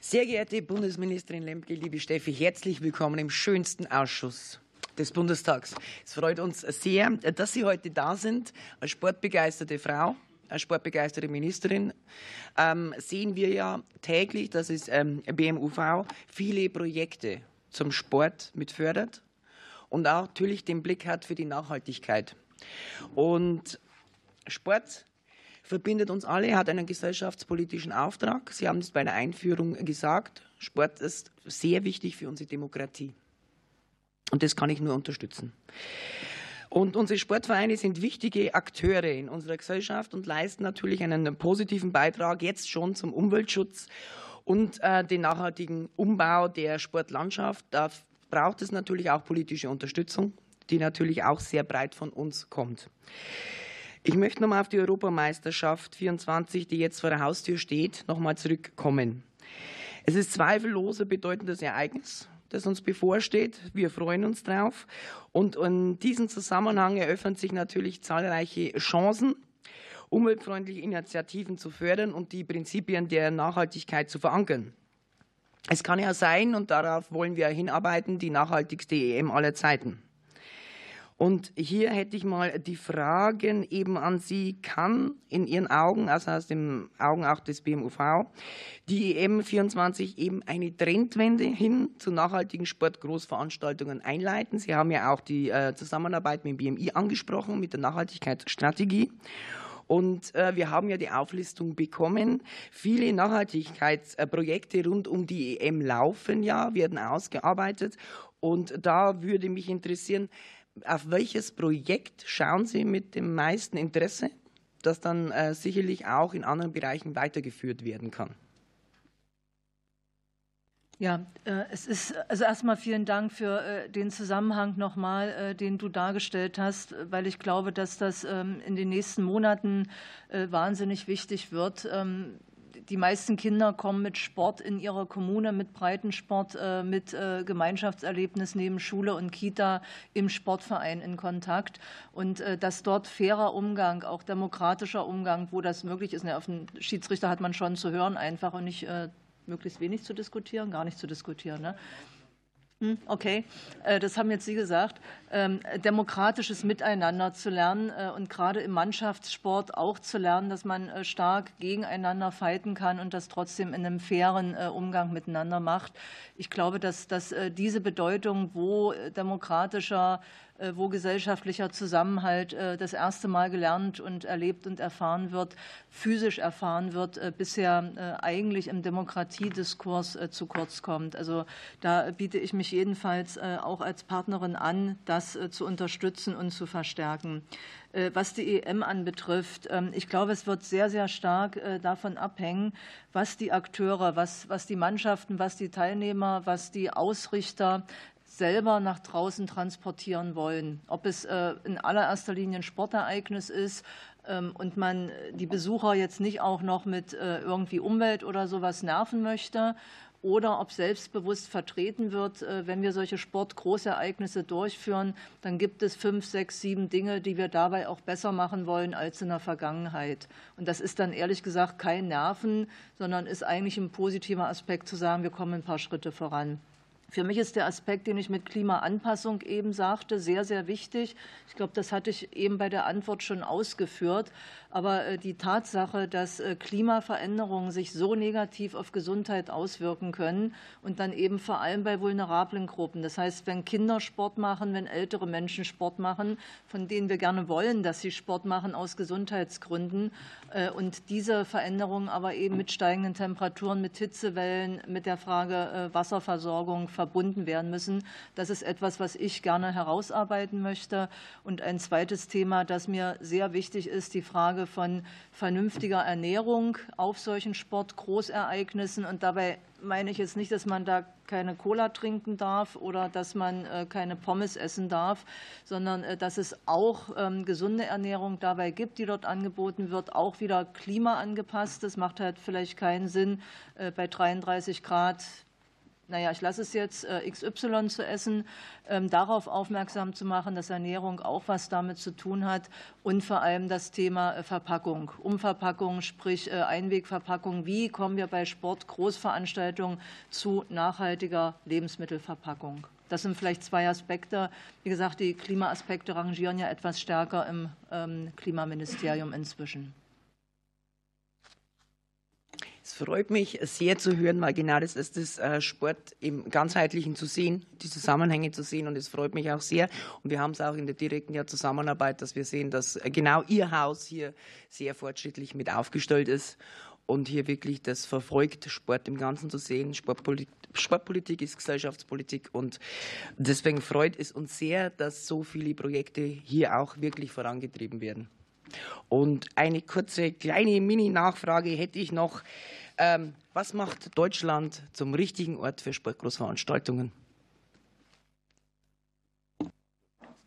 S6: Sehr geehrte Bundesministerin Lemke, liebe Steffi, herzlich willkommen im schönsten Ausschuss des Bundestags. Es freut uns sehr, dass Sie heute da sind. Als sportbegeisterte Frau, als sportbegeisterte Ministerin ähm, sehen wir ja täglich, dass es ähm, BMUV viele Projekte zum Sport mit fördert und auch natürlich den Blick hat für die Nachhaltigkeit. Und Sport verbindet uns alle, hat einen gesellschaftspolitischen Auftrag. Sie haben es bei der Einführung gesagt. Sport ist sehr wichtig für unsere Demokratie. Und das kann ich nur unterstützen. Und unsere Sportvereine sind wichtige Akteure in unserer Gesellschaft und leisten natürlich einen positiven Beitrag jetzt schon zum Umweltschutz und äh, den nachhaltigen Umbau der Sportlandschaft. Da braucht es natürlich auch politische Unterstützung, die natürlich auch sehr breit von uns kommt. Ich möchte nochmal auf die Europameisterschaft 24, die jetzt vor der Haustür steht, nochmal zurückkommen. Es ist zweifellos ein bedeutendes Ereignis, das uns bevorsteht. Wir freuen uns drauf. Und in diesem Zusammenhang eröffnen sich natürlich zahlreiche Chancen, umweltfreundliche Initiativen zu fördern und die Prinzipien der Nachhaltigkeit zu verankern. Es kann ja sein, und darauf wollen wir hinarbeiten, die nachhaltigste EM aller Zeiten. Und hier hätte ich mal die Fragen eben an Sie. Kann in Ihren Augen, also aus den Augen auch des BMUV, die EM24 eben eine Trendwende hin zu nachhaltigen Sportgroßveranstaltungen einleiten? Sie haben ja auch die äh, Zusammenarbeit mit dem BMI angesprochen, mit der Nachhaltigkeitsstrategie. Und äh, wir haben ja die Auflistung bekommen. Viele Nachhaltigkeitsprojekte rund um die EM laufen ja, werden ausgearbeitet. Und da würde mich interessieren, auf welches Projekt schauen Sie mit dem meisten Interesse, das dann äh, sicherlich auch in anderen Bereichen weitergeführt werden kann?
S2: Ja, äh, es ist also erstmal vielen Dank für äh, den Zusammenhang nochmal, äh, den du dargestellt hast, weil ich glaube, dass das ähm, in den nächsten Monaten wahnsinnig wichtig wird. Die meisten Kinder kommen mit Sport in ihrer Kommune, mit Breitensport, mit Gemeinschaftserlebnis neben Schule und Kita im Sportverein in Kontakt. Und dass dort fairer Umgang, auch demokratischer Umgang, wo das möglich ist, ne, auf den Schiedsrichter hat man schon zu hören einfach und nicht möglichst wenig zu diskutieren, gar nicht zu diskutieren. Ne? Hm, okay, äh, das haben jetzt Sie gesagt. Ähm, demokratisches Miteinander zu lernen äh, und gerade im Mannschaftssport auch zu lernen, dass man äh, stark gegeneinander fighten kann und das trotzdem in einem fairen Umgang miteinander macht. Ich glaube, dass, dass diese Bedeutung, wo demokratischer wo gesellschaftlicher Zusammenhalt äh, das erste Mal gelernt und erlebt und erfahren wird, physisch erfahren wird, äh, bisher eigentlich im Demokratiediskurs zu kurz kommt. Also da biete ich mich jedenfalls auch als Partnerin an, das zu unterstützen und zu verstärken. Was die EM anbetrifft, ähm, ich glaube, es wird sehr, sehr stark davon abhängen, was die Akteure, was, was die Mannschaften, was die Teilnehmer, was die Ausrichter selber nach draußen transportieren wollen. Ob es äh, in allererster Linie ein Sportereignis ist ähm, und man die Besucher jetzt nicht auch noch mit äh, irgendwie Umwelt oder sowas nerven möchte oder ob selbstbewusst vertreten wird, äh, wenn wir solche Sportgroßereignisse durchführen, dann gibt es fünf, sechs, sieben Dinge, die wir dabei auch besser machen wollen als in der Vergangenheit. Und das ist dann ehrlich gesagt kein Nerven, sondern ist eigentlich ein positiver Aspekt zu sagen, wir kommen ein paar Schritte voran. Für mich ist der Aspekt, den ich mit Klimaanpassung eben sagte, sehr, sehr wichtig. Ich glaube, das hatte ich eben bei der Antwort schon ausgeführt. Aber äh, die Tatsache, dass äh, Klimaveränderungen sich so negativ auf Gesundheit auswirken können und dann eben vor allem bei vulnerablen Gruppen. Das heißt, wenn Kinder Sport machen, wenn ältere Menschen Sport machen, von denen wir gerne wollen, dass sie Sport machen aus Gesundheitsgründen äh, und diese Veränderungen aber eben mit steigenden Temperaturen, mit Hitzewellen, mit der Frage Wasserversorgung verbunden werden müssen. Das ist etwas, was ich gerne herausarbeiten möchte. Und ein zweites Thema, das mir sehr wichtig ist, die Frage, von vernünftiger Ernährung auf solchen Sportgroßereignissen. Und dabei meine ich jetzt nicht, dass man da keine Cola trinken darf oder dass man äh, keine Pommes essen darf, sondern äh, dass es auch ähm, gesunde Ernährung dabei gibt, die dort angeboten wird, auch wieder klimaangepasst. Das macht halt vielleicht keinen Sinn, äh, bei 33 Grad naja, ich lasse es jetzt, äh, XY zu essen, ähm, darauf aufmerksam zu machen, dass Ernährung auch was damit zu tun hat und vor allem das Thema äh, Verpackung, Umverpackung, sprich äh, Einwegverpackung. Wie kommen wir bei Sportgroßveranstaltungen zu nachhaltiger Lebensmittelverpackung? Das sind vielleicht zwei Aspekte. Wie gesagt, die Klimaaspekte rangieren ja etwas stärker im ähm, Klimaministerium inzwischen.
S6: Es freut mich sehr zu hören, weil genau das ist das äh, Sport im Ganzheitlichen zu sehen, die Zusammenhänge zu sehen. Und es freut mich auch sehr. Und wir haben es auch in der direkten Zusammenarbeit, dass wir sehen, dass äh, genau Ihr Haus hier sehr fortschrittlich mit aufgestellt ist und hier wirklich das verfolgt, Sport im Ganzen zu sehen. Sportpolitik, Sportpolitik ist Gesellschaftspolitik und deswegen freut es uns sehr, dass so viele Projekte hier auch wirklich vorangetrieben werden. Und eine kurze kleine Mini-Nachfrage hätte ich noch. Ähm, was macht Deutschland zum richtigen Ort für Sportgroßveranstaltungen?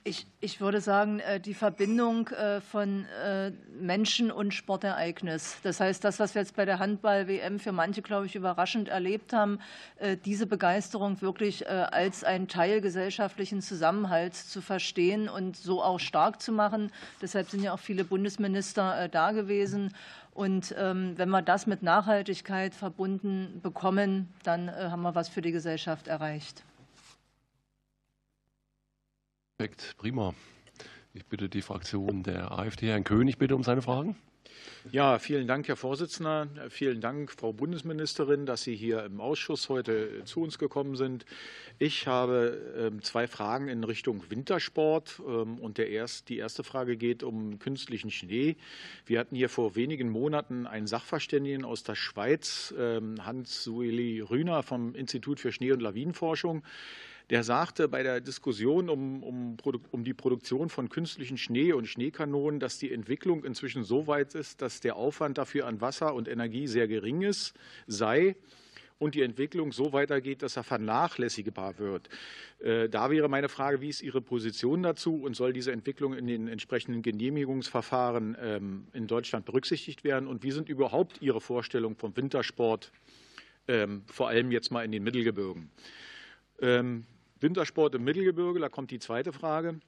S2: Ich, ich, würde sagen, äh, die Verbindung äh, von äh, Menschen und Sportereignis. Das heißt, das, was wir jetzt bei der Handball-WM für manche, glaube ich, überraschend erlebt haben, diese Begeisterung wirklich als ein Teil gesellschaftlichen Zusammenhalts zu verstehen und so auch stark zu machen. Deshalb sind ja auch viele Bundesminister da gewesen. Und ähm, wenn wir das mit Nachhaltigkeit verbunden bekommen, dann haben wir was für die Gesellschaft erreicht.
S1: Perfekt, prima. Ich bitte die Fraktion der AfD, Herrn König, bitte um seine Fragen.
S7: Ja, vielen Dank, Herr Vorsitzender. Vielen Dank, Frau Bundesministerin, dass Sie hier im Ausschuss heute zu uns gekommen sind. Ich habe ähm, zwei Fragen in Richtung Wintersport. Ähm, und der erst, die erste Frage geht um künstlichen Schnee. Wir hatten hier vor wenigen Monaten einen Sachverständigen aus der Schweiz, ähm, Hans-Sueli Rühner vom Institut für Schnee- und Lawinenforschung der sagte bei der Diskussion um, um, um die Produktion von künstlichen Schnee und Schneekanonen, dass die Entwicklung inzwischen so weit ist, dass der Aufwand dafür an Wasser und Energie sehr gering ist, sei und die Entwicklung so weitergeht, dass er vernachlässigbar wird. Äh, da wäre meine Frage, wie ist Ihre Position dazu und soll diese Entwicklung in den entsprechenden Genehmigungsverfahren ähm, in Deutschland berücksichtigt werden? Und wie sind überhaupt Ihre Vorstellungen vom Wintersport, ähm, vor allem jetzt mal in den Mittelgebirgen? Wintersport im Mittelgebirge, da kommt die zweite Frage.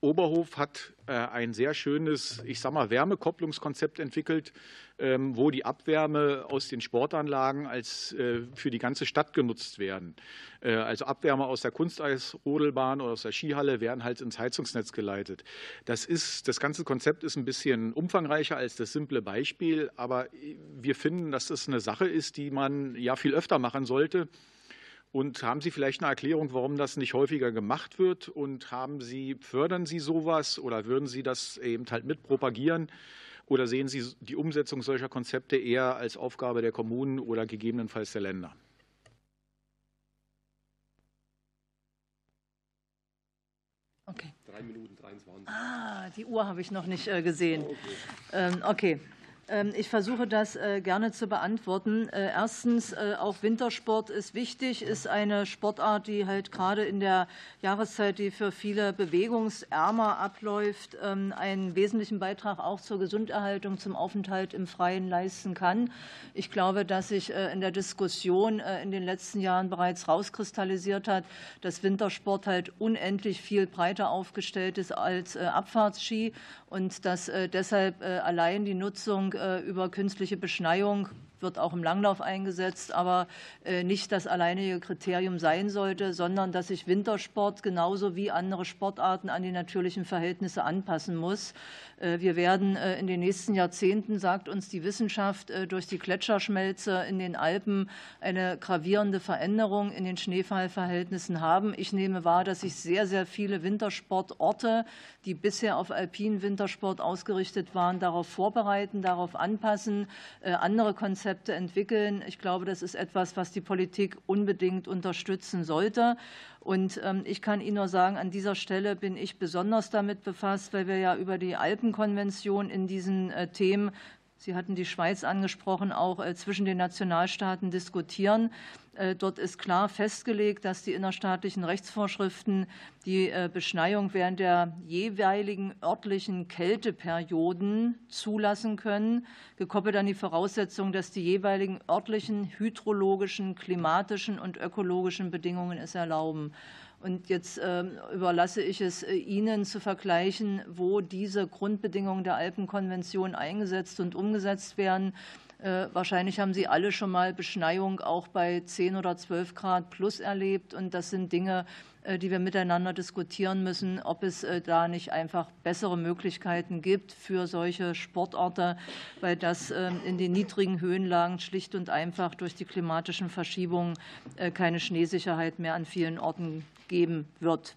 S7: Oberhof hat äh, ein sehr schönes, ich sag mal, Wärmekopplungskonzept entwickelt, ähm, wo die Abwärme aus den Sportanlagen als äh, für die ganze Stadt genutzt werden. Äh, also Abwärme aus der Kunsteisrodelbahn oder aus der Skihalle werden halt ins Heizungsnetz geleitet. Das ist, das ganze Konzept ist ein bisschen umfangreicher als das simple Beispiel, aber wir finden, dass das eine Sache ist, die man ja viel öfter machen sollte. Und haben Sie vielleicht eine Erklärung, warum das nicht häufiger gemacht wird? Und haben Sie, fördern Sie sowas oder würden Sie das eben halt mit propagieren? Oder sehen Sie die Umsetzung solcher Konzepte eher als Aufgabe der Kommunen oder gegebenenfalls der Länder?
S2: Okay. Drei Minuten 23. Ah, die Uhr habe ich noch nicht äh, gesehen. Oh, okay. Ähm, ich versuche das äh, gerne zu beantworten. Äh, erstens, äh, auch Wintersport ist wichtig, ist eine Sportart, die halt gerade in der Jahreszeit, die für viele bewegungsärmer abläuft, ähm, einen wesentlichen Beitrag auch zur Gesunderhaltung, zum Aufenthalt im Freien leisten kann. Ich glaube, dass sich in der Diskussion in den letzten Jahren bereits rauskristallisiert hat, dass Wintersport halt unendlich viel breiter aufgestellt ist als Abfahrtsski und dass deshalb allein die Nutzung äh, über künstliche Beschneiung wird auch im Langlauf eingesetzt, aber äh, nicht das alleinige Kriterium sein sollte, sondern dass sich Wintersport genauso wie andere Sportarten an die natürlichen Verhältnisse anpassen muss. Äh, wir werden äh, in den nächsten Jahrzehnten, sagt uns die Wissenschaft, durch die Gletscherschmelze in den Alpen eine gravierende Veränderung in den Schneefallverhältnissen haben. Ich nehme wahr, dass sich sehr, sehr viele Wintersportorte, die bisher auf alpinen Wintersport ausgerichtet waren, darauf vorbereiten, darauf anpassen, andere Konzepte Konzepte entwickeln. Ich glaube, das ist etwas, was die Politik unbedingt unterstützen sollte. Und ähm, ich kann Ihnen nur sagen, an dieser Stelle bin ich besonders damit befasst, weil wir ja über die Alpenkonvention in diesen äh, Themen Sie hatten die Schweiz angesprochen, auch äh, zwischen den Nationalstaaten diskutieren. Äh, dort ist klar festgelegt, dass die innerstaatlichen Rechtsvorschriften die äh, Beschneiung während der jeweiligen örtlichen Kälteperioden zulassen können, gekoppelt an die Voraussetzung, dass die jeweiligen örtlichen hydrologischen, klimatischen und ökologischen Bedingungen es erlauben. Und jetzt ähm, überlasse ich es äh, Ihnen zu vergleichen, wo diese Grundbedingungen der Alpenkonvention eingesetzt und umgesetzt werden. Äh, wahrscheinlich haben Sie alle schon mal Beschneiung auch bei 10 oder 12 Grad plus erlebt. Und das sind Dinge, äh, die wir miteinander diskutieren müssen, ob es da nicht einfach bessere Möglichkeiten gibt für solche Sportorte, weil das ähm, in den niedrigen Höhenlagen schlicht und einfach durch die klimatischen Verschiebungen keine Schneesicherheit mehr an vielen Orten geben wird.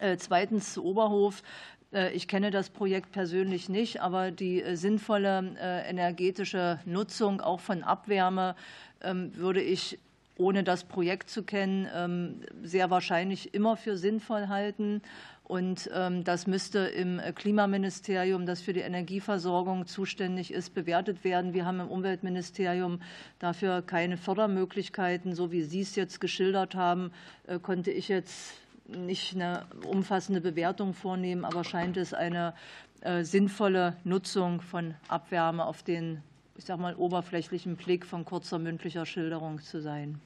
S2: Äh, zweitens zu Oberhof. Äh, ich kenne das Projekt persönlich nicht, aber die äh, sinnvolle energetische Nutzung auch von Abwärme ähm, würde ich ohne das Projekt zu kennen, ähm, sehr wahrscheinlich immer für sinnvoll halten. Und ähm, das müsste im Klimaministerium, das für die Energieversorgung zuständig ist, bewertet werden. Wir haben im Umweltministerium dafür keine Fördermöglichkeiten. So wie Sie es jetzt geschildert haben, äh, konnte ich jetzt nicht eine umfassende Bewertung vornehmen, aber scheint es eine äh, sinnvolle Nutzung von Abwärme auf den, ich sag mal, oberflächlichen Blick von kurzer mündlicher Schilderung zu sein.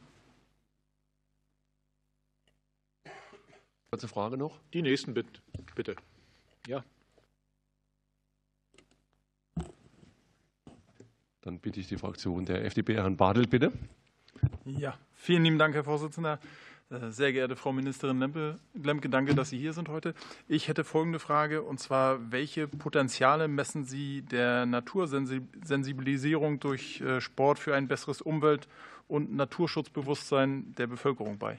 S1: Kurze Frage noch?
S7: Die nächsten bitte. Ja.
S1: Dann bitte ich die Fraktion der FDP, Herrn Badel, bitte.
S8: Ja, vielen lieben Dank, Herr Vorsitzender. Äh, sehr geehrte Frau Ministerin Lemke, danke, dass Sie hier sind heute. Ich hätte folgende Frage, und zwar, welche Potenziale messen Sie der Natursensibilisierung durch äh, Sport für ein besseres Umwelt- und Naturschutzbewusstsein der Bevölkerung bei?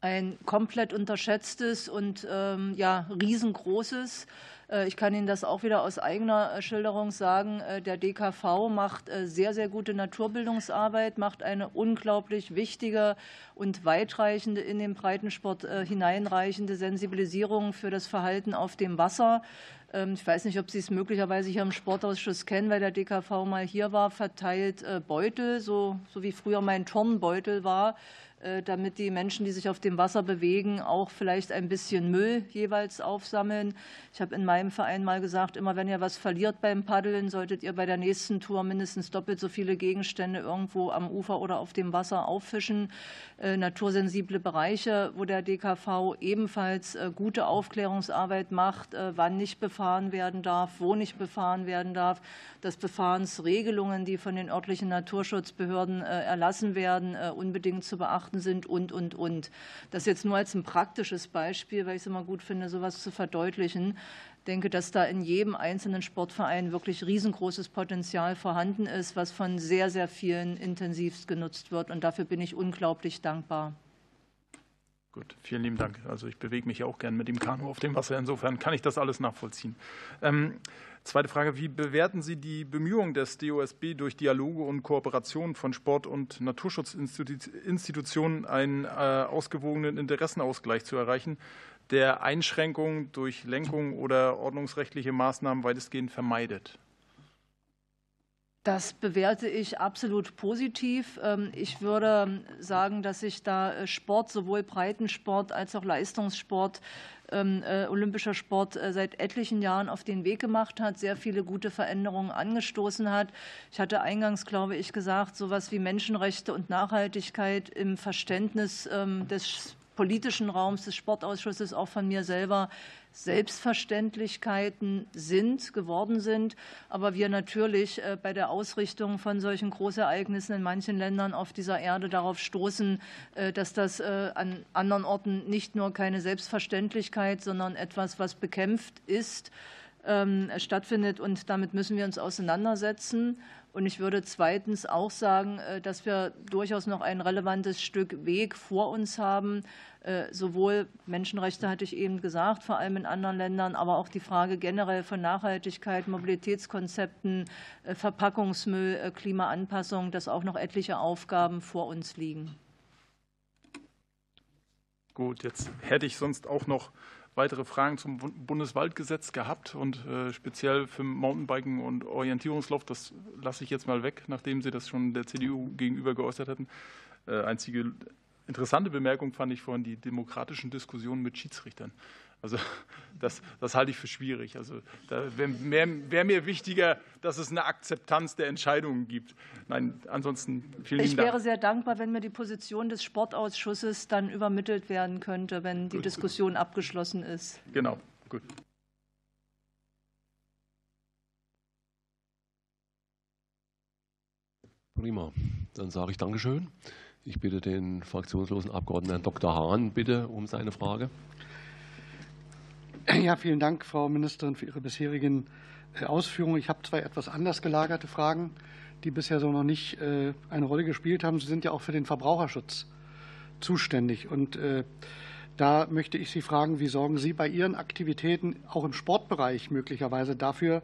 S2: Ein komplett unterschätztes und ähm, ja, riesengroßes. Äh, ich kann Ihnen das auch wieder aus eigener äh, Schilderung sagen. Äh, der DKV macht sehr, sehr gute Naturbildungsarbeit, macht eine unglaublich wichtige und weitreichende, in den Breitensport hineinreichende Sensibilisierung für das Verhalten auf dem Wasser. Ähm, ich weiß nicht, ob Sie es möglicherweise hier im Sportausschuss kennen, weil der DKV mal hier war, verteilt Beutel, so, so wie früher mein Turnbeutel war damit die Menschen, die sich auf dem Wasser bewegen, auch vielleicht ein bisschen Müll jeweils aufsammeln. Ich habe in meinem Verein mal gesagt, immer wenn ihr was verliert beim Paddeln, solltet ihr bei der nächsten Tour mindestens doppelt so viele Gegenstände irgendwo am Ufer oder auf dem Wasser auffischen. Äh, natursensible Bereiche, wo der DKV ebenfalls äh, gute Aufklärungsarbeit macht, wann nicht befahren werden darf, wo nicht befahren werden darf, dass Befahrensregelungen, die von den örtlichen Naturschutzbehörden erlassen werden, unbedingt zu beachten beachten sind und, und, und. Das jetzt nur als ein praktisches Beispiel, weil ich es immer gut finde, sowas zu verdeutlichen. Ich denke, dass da in jedem einzelnen Sportverein wirklich riesengroßes Potenzial vorhanden ist, was von sehr, sehr vielen intensivst genutzt wird. Und dafür bin ich unglaublich dankbar.
S9: Gut, vielen lieben Dank. Also ich bewege mich ja auch gern mit dem Kanu auf dem Wasser. Insofern kann ich das alles nachvollziehen. Ähm, Zweite Frage, wie bewerten Sie die Bemühungen des DOSB durch Dialoge und Kooperationen von Sport- und Naturschutzinstitutionen einen äh, ausgewogenen Interessenausgleich zu erreichen, der Einschränkungen durch Lenkung oder ordnungsrechtliche Maßnahmen weitestgehend vermeidet?
S2: Das bewerte ich absolut positiv. Ähm, ich würde sagen, dass sich da äh, Sport, sowohl Breitensport als auch Leistungssport, olympischer Sport äh, seit etlichen Jahren auf den Weg gemacht hat, sehr viele gute Veränderungen angestoßen hat. Ich hatte eingangs, glaube ich, gesagt, so etwas wie Menschenrechte und Nachhaltigkeit im Verständnis ähm, des politischen Raums des Sportausschusses, auch von mir selber, Selbstverständlichkeiten sind, geworden sind, aber wir natürlich äh, bei der Ausrichtung von solchen Großereignissen in manchen Ländern auf dieser Erde darauf stoßen, äh, dass das äh, an anderen Orten nicht nur keine Selbstverständlichkeit, sondern etwas, was bekämpft ist, ähm, stattfindet. Und damit müssen wir uns auseinandersetzen. Und ich würde zweitens auch sagen, dass wir durchaus noch ein relevantes Stück Weg vor uns haben, äh, sowohl Menschenrechte hatte ich eben gesagt, vor allem in anderen Ländern, aber auch die Frage generell von Nachhaltigkeit, Mobilitätskonzepten, äh, Verpackungsmüll, äh, Klimaanpassung, dass auch noch etliche Aufgaben vor uns liegen.
S9: Gut, jetzt hätte ich sonst auch noch weitere Fragen zum Bundeswaldgesetz gehabt und äh, speziell für Mountainbiken und Orientierungslauf. Das lasse ich jetzt mal weg, nachdem Sie das schon der CDU gegenüber geäußert hatten. Äh, einzige Interessante Bemerkung fand ich vorhin die demokratischen Diskussionen mit Schiedsrichtern. Also das, das halte ich für schwierig. Also da wäre wär mir wichtiger, dass es eine Akzeptanz der Entscheidungen gibt. Nein, ansonsten vielen
S2: Ich wäre Dank. sehr dankbar, wenn mir die Position des Sportausschusses dann übermittelt werden könnte, wenn die gut, Diskussion gut. abgeschlossen ist.
S9: Genau, gut.
S1: Prima. Dann sage ich Dankeschön. Ich bitte den fraktionslosen Abgeordneten Herrn Dr. Hahn bitte um seine Frage.
S10: Ja, vielen Dank, Frau Ministerin, für Ihre bisherigen äh, Ausführungen. Ich habe zwei etwas anders gelagerte Fragen, die bisher so noch nicht äh, eine Rolle gespielt haben. Sie sind ja auch für den Verbraucherschutz zuständig. Und äh, da möchte ich Sie fragen, wie sorgen Sie bei Ihren Aktivitäten auch im Sportbereich möglicherweise dafür,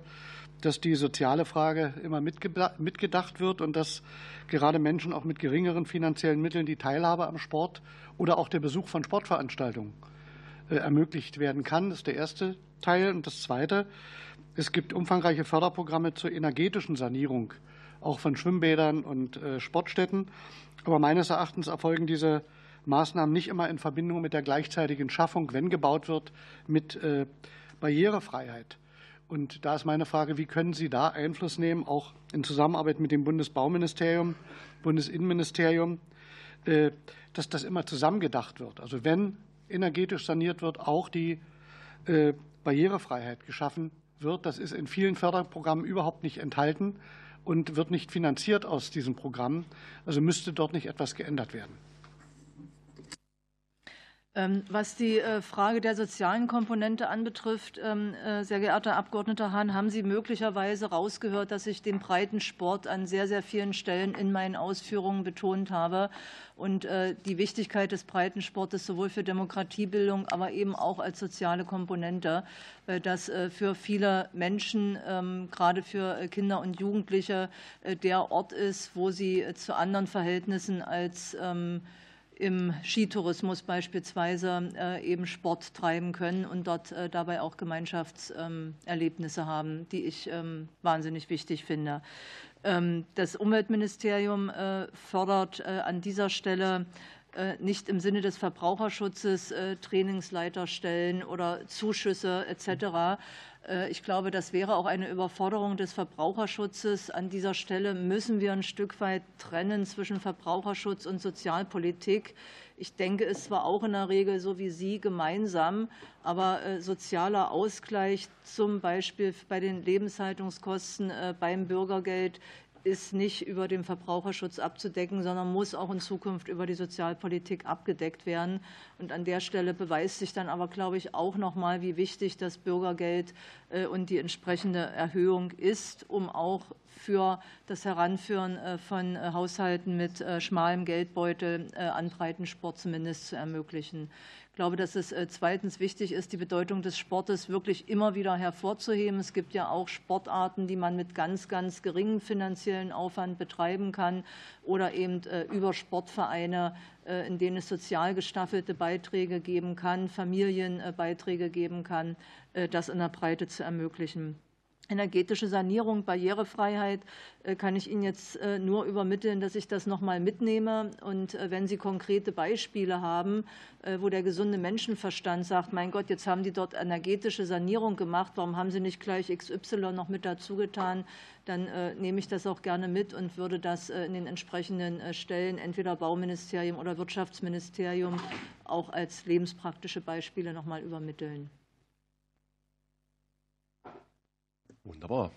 S10: dass die soziale Frage immer mitgedacht wird und dass gerade Menschen auch mit geringeren finanziellen Mitteln die Teilhabe am Sport oder auch der Besuch von Sportveranstaltungen ermöglicht werden kann. Das ist der erste Teil. Und das zweite, es gibt umfangreiche Förderprogramme zur energetischen Sanierung, auch von Schwimmbädern und äh, Sportstätten. Aber meines Erachtens erfolgen diese Maßnahmen nicht immer in Verbindung mit der gleichzeitigen Schaffung, wenn gebaut wird, mit äh, Barrierefreiheit. Und da ist meine Frage, wie können Sie da Einfluss nehmen, auch in Zusammenarbeit mit dem Bundesbauministerium, Bundesinnenministerium, äh, dass das immer zusammengedacht wird? Also wenn energetisch saniert wird, auch die äh, Barrierefreiheit geschaffen wird. Das ist in vielen Förderprogrammen überhaupt nicht enthalten und wird nicht finanziert aus diesem Programm. Also müsste dort nicht etwas geändert werden.
S2: Ähm, was die äh, Frage der sozialen Komponente anbetrifft, ähm, äh, sehr geehrter Abgeordneter Hahn, haben Sie möglicherweise rausgehört, dass ich den breiten Sport an sehr, sehr vielen Stellen in meinen Ausführungen betont habe und äh, die Wichtigkeit des Breitensportes sowohl für Demokratiebildung, aber eben auch als soziale Komponente, weil das für viele Menschen, ähm, gerade für Kinder und Jugendliche, der Ort ist, wo sie zu anderen Verhältnissen als im Skitourismus beispielsweise äh, eben Sport treiben können und dort äh, dabei auch Gemeinschaftserlebnisse haben, die ich ähm, wahnsinnig wichtig finde. Ähm, das Umweltministerium äh, fördert an dieser Stelle nicht im Sinne des Verbraucherschutzes Trainingsleiterstellen oder Zuschüsse etc., ich glaube, das wäre auch eine Überforderung des Verbraucherschutzes. An dieser Stelle müssen wir ein Stück weit trennen zwischen Verbraucherschutz und Sozialpolitik. Ich denke es zwar auch in der Regel so wie Sie gemeinsam, aber äh, sozialer Ausgleich zum Beispiel bei den Lebenshaltungskosten äh, beim Bürgergeld ist nicht über den Verbraucherschutz abzudecken, sondern muss auch in Zukunft über die Sozialpolitik abgedeckt werden. Und an der Stelle beweist sich dann aber, glaube ich, auch noch mal, wie wichtig das Bürgergeld äh, und die entsprechende Erhöhung ist, um auch für das Heranführen äh, von äh, Haushalten mit schmalem Geldbeutel an Breitensport zumindest zu ermöglichen. Ich glaube, dass es äh, zweitens wichtig ist, die Bedeutung des Sportes wirklich immer wieder hervorzuheben. Es gibt ja auch Sportarten, die man mit ganz, ganz geringem finanziellen Aufwand betreiben kann oder eben äh, über Sportvereine, äh, in denen es sozial gestaffelte Beiträge geben kann, Familienbeiträge geben kann, das in der Breite zu ermöglichen. Energetische Sanierung, Barrierefreiheit äh, kann ich Ihnen jetzt äh, nur übermitteln, dass ich das noch mal mitnehme. Und äh, wenn Sie konkrete Beispiele haben, wo der gesunde Menschenverstand sagt, mein Gott, jetzt haben die dort energetische Sanierung gemacht, warum haben Sie nicht gleich XY noch mit dazu getan, dann nehme ich das auch gerne mit und würde das in den entsprechenden Stellen, entweder Bauministerium oder Wirtschaftsministerium, auch als lebenspraktische Beispiele noch mal übermitteln.
S1: Wunderbar.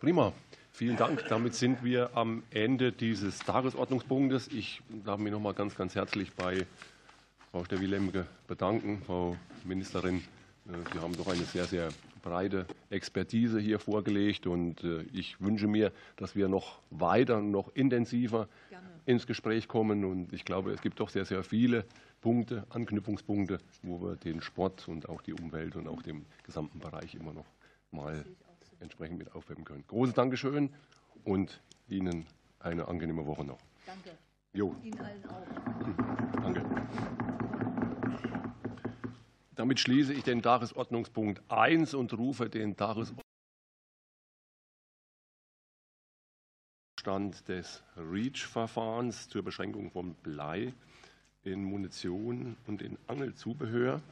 S1: Prima. Vielen Dank. Damit sind wir am Ende dieses Tagesordnungspunktes. Ich darf mich noch mal ganz, ganz herzlich bei Frau Steffi Lemke bedanken. Frau Ministerin, äh, Sie haben doch eine sehr, sehr breite Expertise hier vorgelegt und äh, ich wünsche mir, dass wir noch weiter, noch intensiver Gerne. ins Gespräch kommen und ich glaube, es gibt doch sehr, sehr viele Punkte, Anknüpfungspunkte, wo wir den Sport und auch die Umwelt und auch den gesamten Bereich immer noch mal entsprechend mit aufwärmen können. Großes Dankeschön und Ihnen eine angenehme Woche noch.
S2: Danke.
S1: Jo.
S2: Ihnen allen auch.
S1: Danke. Damit schließe ich den Tagesordnungspunkt 1 und rufe den Tagesordnungspunkt des REACH-Verfahrens zur Beschränkung von Blei in Munition und in Angelzubehör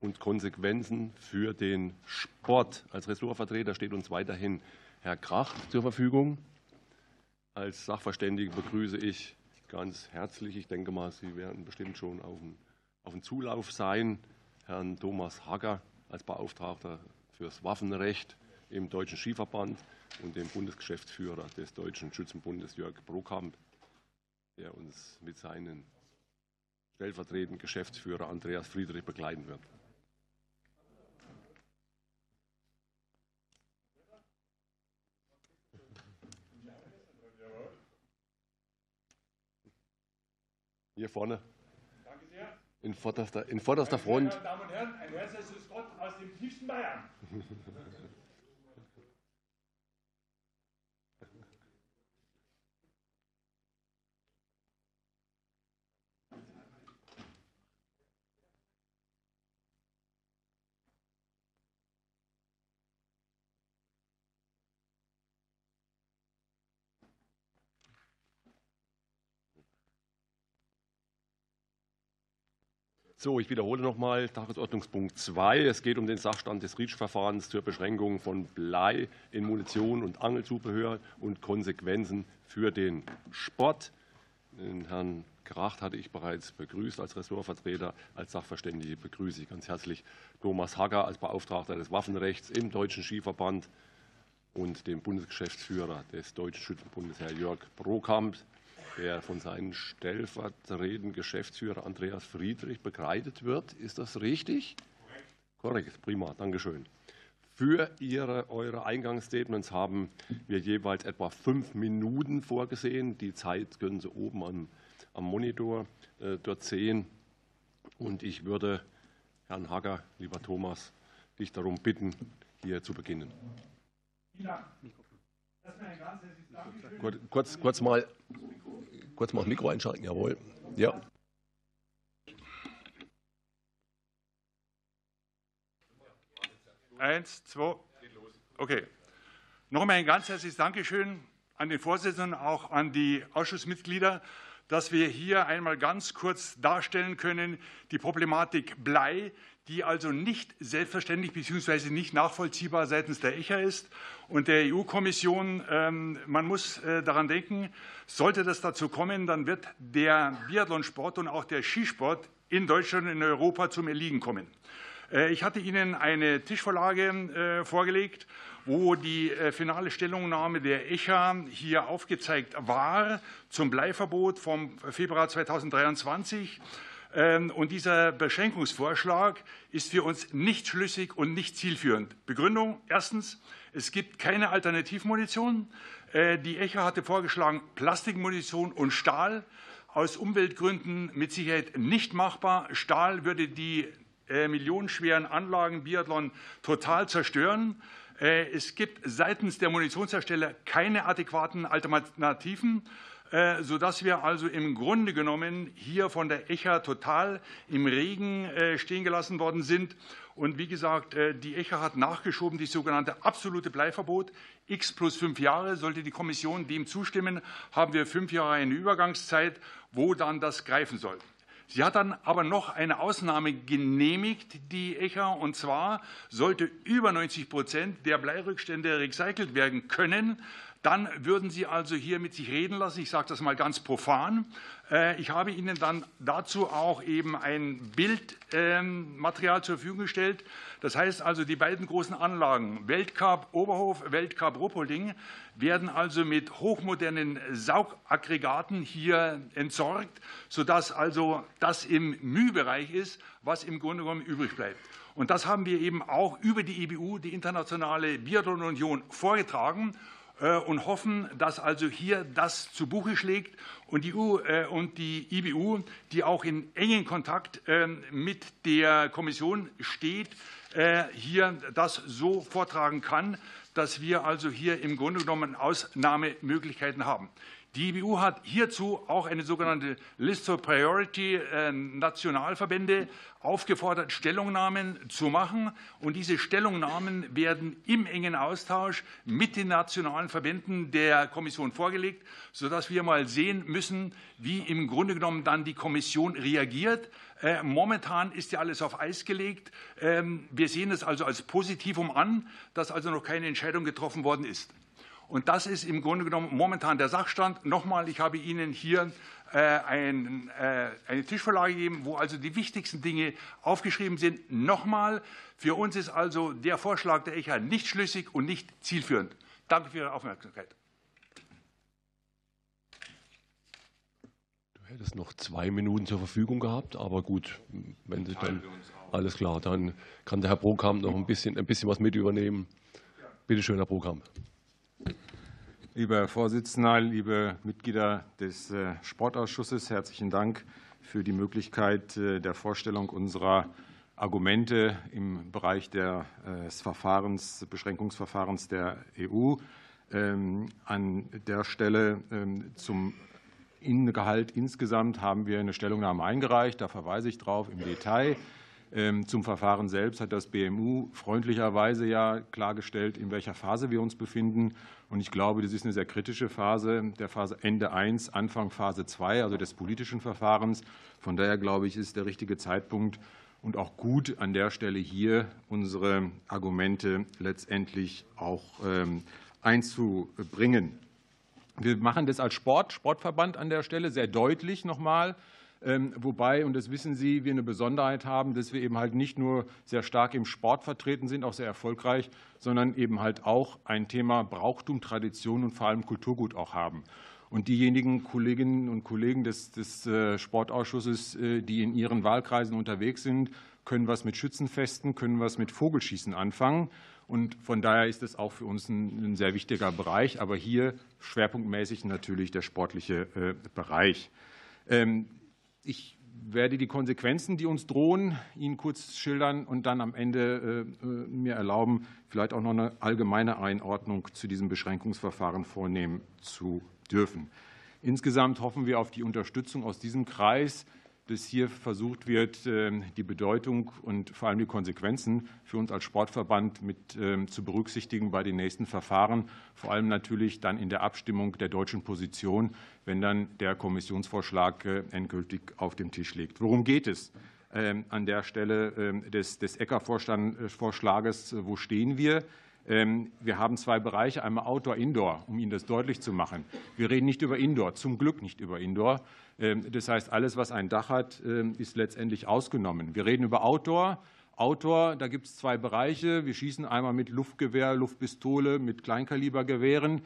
S1: und Konsequenzen für den Sport. Als Ressortvertreter steht uns weiterhin Herr Krach zur Verfügung. Als Sachverständige begrüße ich ganz herzlich, ich denke mal, Sie werden bestimmt schon auf dem, auf dem Zulauf sein, Herrn Thomas Hager als Beauftragter fürs Waffenrecht im Deutschen Skiverband und den Bundesgeschäftsführer des Deutschen Schützenbundes Jörg Brokamp, der uns mit seinen stellvertretenden Geschäftsführer Andreas Friedrich begleiten wird. Hier vorne. Danke sehr. In vorderster, in vorderster Front. Meine
S11: Damen und Herren, ein herzliches Gott aus dem tiefsten Bayern.
S1: So, ich wiederhole nochmal Tagesordnungspunkt 2. Es geht um den Sachstand des REACH-Verfahrens zur Beschränkung von Blei in Munition und Angelzubehör und Konsequenzen für den Sport. Den Herrn Kracht hatte ich bereits begrüßt als Ressortvertreter. Als Sachverständige begrüße ich ganz herzlich Thomas Hager als Beauftragter des Waffenrechts im Deutschen Skiverband und den Bundesgeschäftsführer des Deutschen Schützenbundes, Herr Jörg Brokamp. Der von seinem stellvertretenden Geschäftsführer Andreas Friedrich begleitet wird. Ist das richtig? Korrekt, Korrekt. prima, Dankeschön. Für Ihre, eure Eingangsstatements haben wir jeweils etwa fünf Minuten vorgesehen. Die Zeit können Sie oben am, am Monitor äh, dort sehen. Und ich würde Herrn Hager, lieber Thomas, dich darum bitten, hier zu beginnen. Vielen Dank. Kurz, kurz, mal, kurz mal das Mikro einschalten, jawohl. Ja.
S11: Eins, zwei. Okay. Nochmal ein ganz herzliches Dankeschön an den Vorsitzenden, auch an die Ausschussmitglieder, dass wir hier einmal ganz kurz darstellen können, die Problematik Blei, die also nicht selbstverständlich bzw. nicht nachvollziehbar seitens der ECHA ist und der EU-Kommission. Ähm, man muss äh, daran denken, sollte das dazu kommen, dann wird der Biathlonsport und auch der Skisport in Deutschland und in Europa zum Erliegen kommen. Äh, ich hatte Ihnen eine Tischvorlage äh, vorgelegt, wo die finale Stellungnahme der ECHA hier aufgezeigt war zum Bleiverbot vom Februar 2023. Ähm, und dieser Beschränkungsvorschlag ist für uns nicht schlüssig und nicht zielführend. Begründung. Erstens, es gibt keine Alternativmunition. Äh, die ECHA hatte vorgeschlagen Plastikmunition und Stahl. Aus Umweltgründen mit Sicherheit nicht machbar. Stahl würde die äh, millionenschweren Anlagen Biathlon total zerstören. Äh, es gibt seitens der Munitionshersteller keine adäquaten Alternativen. Äh, sodass wir also im Grunde genommen hier von der ECHA total im Regen äh, stehen gelassen worden sind. Und wie gesagt, äh, die ECHA hat nachgeschoben, die sogenannte absolute Bleiverbot. X plus fünf Jahre. Sollte die Kommission dem zustimmen, haben wir fünf Jahre eine Übergangszeit, wo dann das greifen soll. Sie hat dann aber noch eine Ausnahme genehmigt, die ECHA, und zwar sollte über 90 Prozent der Bleirückstände recycelt werden können, dann würden Sie also hier mit sich reden lassen. Ich sage das mal ganz profan. Äh, ich habe Ihnen dann dazu auch eben ein Bildmaterial ähm, zur Verfügung gestellt. Das heißt also, die beiden großen Anlagen, Weltcup Oberhof, Weltcup Ruppolding, werden also mit hochmodernen Saugaggregaten hier entsorgt, sodass also das im Mühbereich ist, was im Grunde genommen übrig bleibt. Und das haben wir eben auch über die IBU, die Internationale Biathlon Union, vorgetragen. Äh, und hoffen, dass also hier das zu Buche schlägt und die, EU, äh, und die IBU, die auch in engen Kontakt ähm, mit der Kommission steht, äh, hier das so vortragen kann, dass wir also hier im Grunde genommen Ausnahmemöglichkeiten haben. Die IBU hat hierzu auch eine sogenannte List of Priority äh, Nationalverbände aufgefordert, Stellungnahmen zu machen. Und diese Stellungnahmen werden im engen Austausch mit den nationalen Verbänden der Kommission vorgelegt, sodass wir mal sehen müssen, wie im Grunde genommen dann die Kommission reagiert. Äh, momentan ist ja alles auf Eis gelegt. Ähm, wir sehen es also als Positivum an, dass also noch keine Entscheidung getroffen worden ist. Und das ist im Grunde genommen momentan der Sachstand. Nochmal, ich habe Ihnen hier äh, ein, äh, eine Tischvorlage gegeben, wo also die wichtigsten Dinge aufgeschrieben sind. Nochmal, für uns ist also der Vorschlag der ECHA nicht schlüssig und nicht zielführend. Danke für Ihre Aufmerksamkeit.
S1: Du hättest noch zwei Minuten zur Verfügung gehabt, aber gut, wenn Sie dann alles klar, dann kann der Herr Brokamp noch ein bisschen, ein bisschen was mit übernehmen. Bitte schön, Herr Brokamp.
S12: Lieber Vorsitzender, liebe Mitglieder des äh, Sportausschusses, herzlichen Dank für die Möglichkeit äh, der Vorstellung unserer Argumente im Bereich äh, des Verfahrens, Beschränkungsverfahrens der EU. Ähm, an der Stelle ähm, zum Innengehalt insgesamt haben wir eine Stellungnahme eingereicht. Da verweise ich drauf im Detail. Ähm, zum Verfahren selbst hat das BMU freundlicherweise ja klargestellt, in welcher Phase wir uns befinden. Und ich glaube, das ist eine sehr kritische Phase, der Phase Ende 1, Anfang Phase 2, also des politischen Verfahrens. Von daher glaube ich, ist der richtige Zeitpunkt und auch gut an der Stelle hier unsere Argumente letztendlich auch ähm, einzubringen. Wir machen das als Sport, Sportverband an der Stelle sehr deutlich nochmal. Ähm, wobei, und das wissen Sie, wir eine Besonderheit haben, dass wir eben halt nicht nur sehr stark im Sport vertreten sind, auch sehr erfolgreich, sondern eben halt auch ein Thema Brauchtum, Tradition und vor allem Kulturgut auch haben. Und diejenigen Kolleginnen und Kollegen des, des äh, Sportausschusses, äh, die in ihren Wahlkreisen unterwegs sind, können was mit Schützenfesten, können was mit Vogelschießen anfangen. Und von daher ist es auch für uns ein, ein sehr wichtiger Bereich, aber hier schwerpunktmäßig natürlich der sportliche äh, Bereich. Ich werde die Konsequenzen, die uns drohen, Ihnen kurz schildern und dann am Ende mir erlauben, vielleicht auch noch eine allgemeine Einordnung zu diesem Beschränkungsverfahren vornehmen zu dürfen. Insgesamt hoffen wir auf die Unterstützung aus diesem Kreis, dass hier versucht wird, ähm, die Bedeutung und vor allem die Konsequenzen für uns als Sportverband mit ähm, zu berücksichtigen bei den nächsten Verfahren, vor allem natürlich dann in der Abstimmung der deutschen Position, wenn dann der Kommissionsvorschlag äh, endgültig auf dem Tisch liegt. Worum geht es? Ähm, an der Stelle des, des ECKA-Vorschlages, wo stehen wir? Ähm, wir haben zwei Bereiche, einmal Outdoor, Indoor, um Ihnen das deutlich zu machen. Wir reden nicht über Indoor, zum Glück nicht über Indoor. Ähm, das heißt, alles, was ein Dach hat, ähm, ist letztendlich ausgenommen. Wir reden über Outdoor. Outdoor, da gibt es zwei Bereiche. Wir schießen einmal mit Luftgewehr, Luftpistole, mit Kleinkalibergewehren.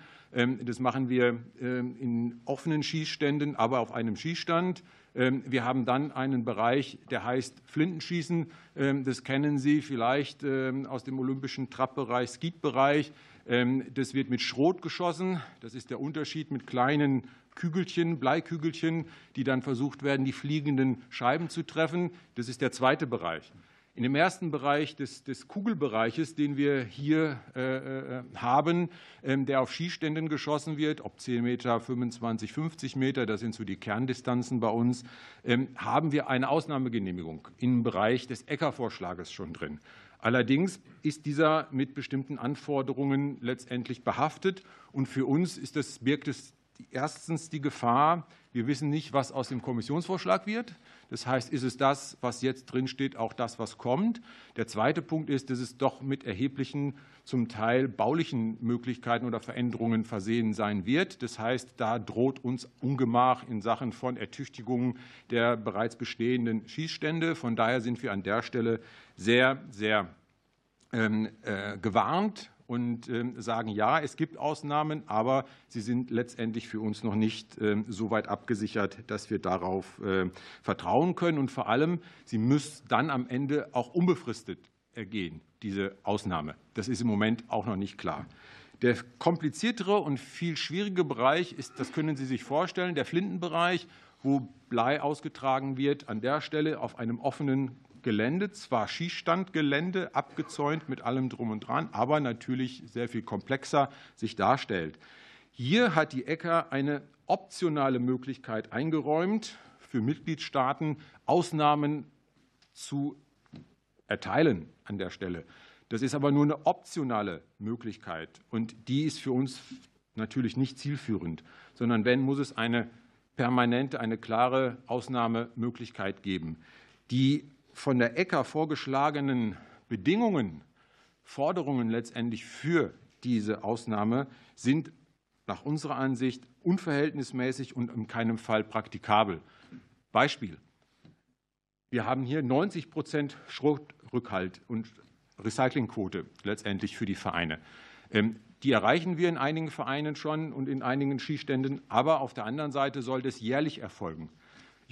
S12: Das machen wir in offenen Schießständen, aber auf einem Schießstand. Ähm, wir haben dann einen Bereich, der heißt Flintenschießen. Ähm, das kennen Sie vielleicht ähm, aus dem olympischen Trapbereich, Skeet-Bereich. Das wird mit Schrot geschossen. Das ist der Unterschied mit kleinen Kügelchen, Bleikügelchen, die dann versucht werden, die fliegenden Scheiben zu treffen. Das ist der zweite Bereich. In dem ersten Bereich des, des Kugelbereiches, den wir hier äh, äh, haben, ähm, der auf Skiständen geschossen wird, ob 10 Meter, 25, 50 Meter, das sind so die Kerndistanzen bei uns, ähm, haben wir eine Ausnahmegenehmigung im Bereich des ECKA-Vorschlages schon drin. Allerdings ist dieser mit bestimmten Anforderungen letztendlich behaftet. Und für uns ist das, birgt es erstens die Gefahr, wir wissen nicht, was aus dem Kommissionsvorschlag wird. Das heißt, ist es das, was jetzt drinsteht, auch das, was kommt? Der zweite Punkt ist, dass es doch mit erheblichen, zum Teil baulichen Möglichkeiten oder Veränderungen versehen sein wird. Das heißt, da droht uns Ungemach in Sachen von Ertüchtigung der bereits bestehenden Schießstände. Von daher sind wir an der Stelle sehr, sehr ähm, äh, gewarnt und ähm, sagen, ja, es gibt Ausnahmen, aber sie sind letztendlich für uns noch nicht ähm, so weit abgesichert, dass wir darauf ähm, vertrauen können. Und vor allem, sie müssen dann am Ende auch unbefristet ergehen, diese Ausnahme. Das ist im Moment auch noch nicht klar. Der kompliziertere und viel schwierige Bereich ist, das können Sie sich vorstellen, der Flintenbereich, wo Blei ausgetragen wird, an der Stelle auf einem offenen Gelände, zwar Schießstandgelände, abgezäunt mit allem drum und dran, aber natürlich sehr viel komplexer sich darstellt. Hier hat die ECA eine optionale Möglichkeit eingeräumt, für Mitgliedstaaten Ausnahmen zu erteilen an der Stelle. Das ist aber nur eine optionale Möglichkeit und die ist für uns natürlich nicht zielführend, sondern wenn, muss es eine permanente, eine klare Ausnahmemöglichkeit geben. Die von der ECA vorgeschlagenen Bedingungen, Forderungen letztendlich für diese Ausnahme sind nach unserer Ansicht unverhältnismäßig und in keinem Fall praktikabel. Beispiel. Wir haben hier 90 Prozent Schrotrückhalt und Recyclingquote letztendlich für die Vereine. Ähm, die erreichen wir in einigen Vereinen schon und in einigen Skiständen, aber auf der anderen Seite soll das jährlich erfolgen.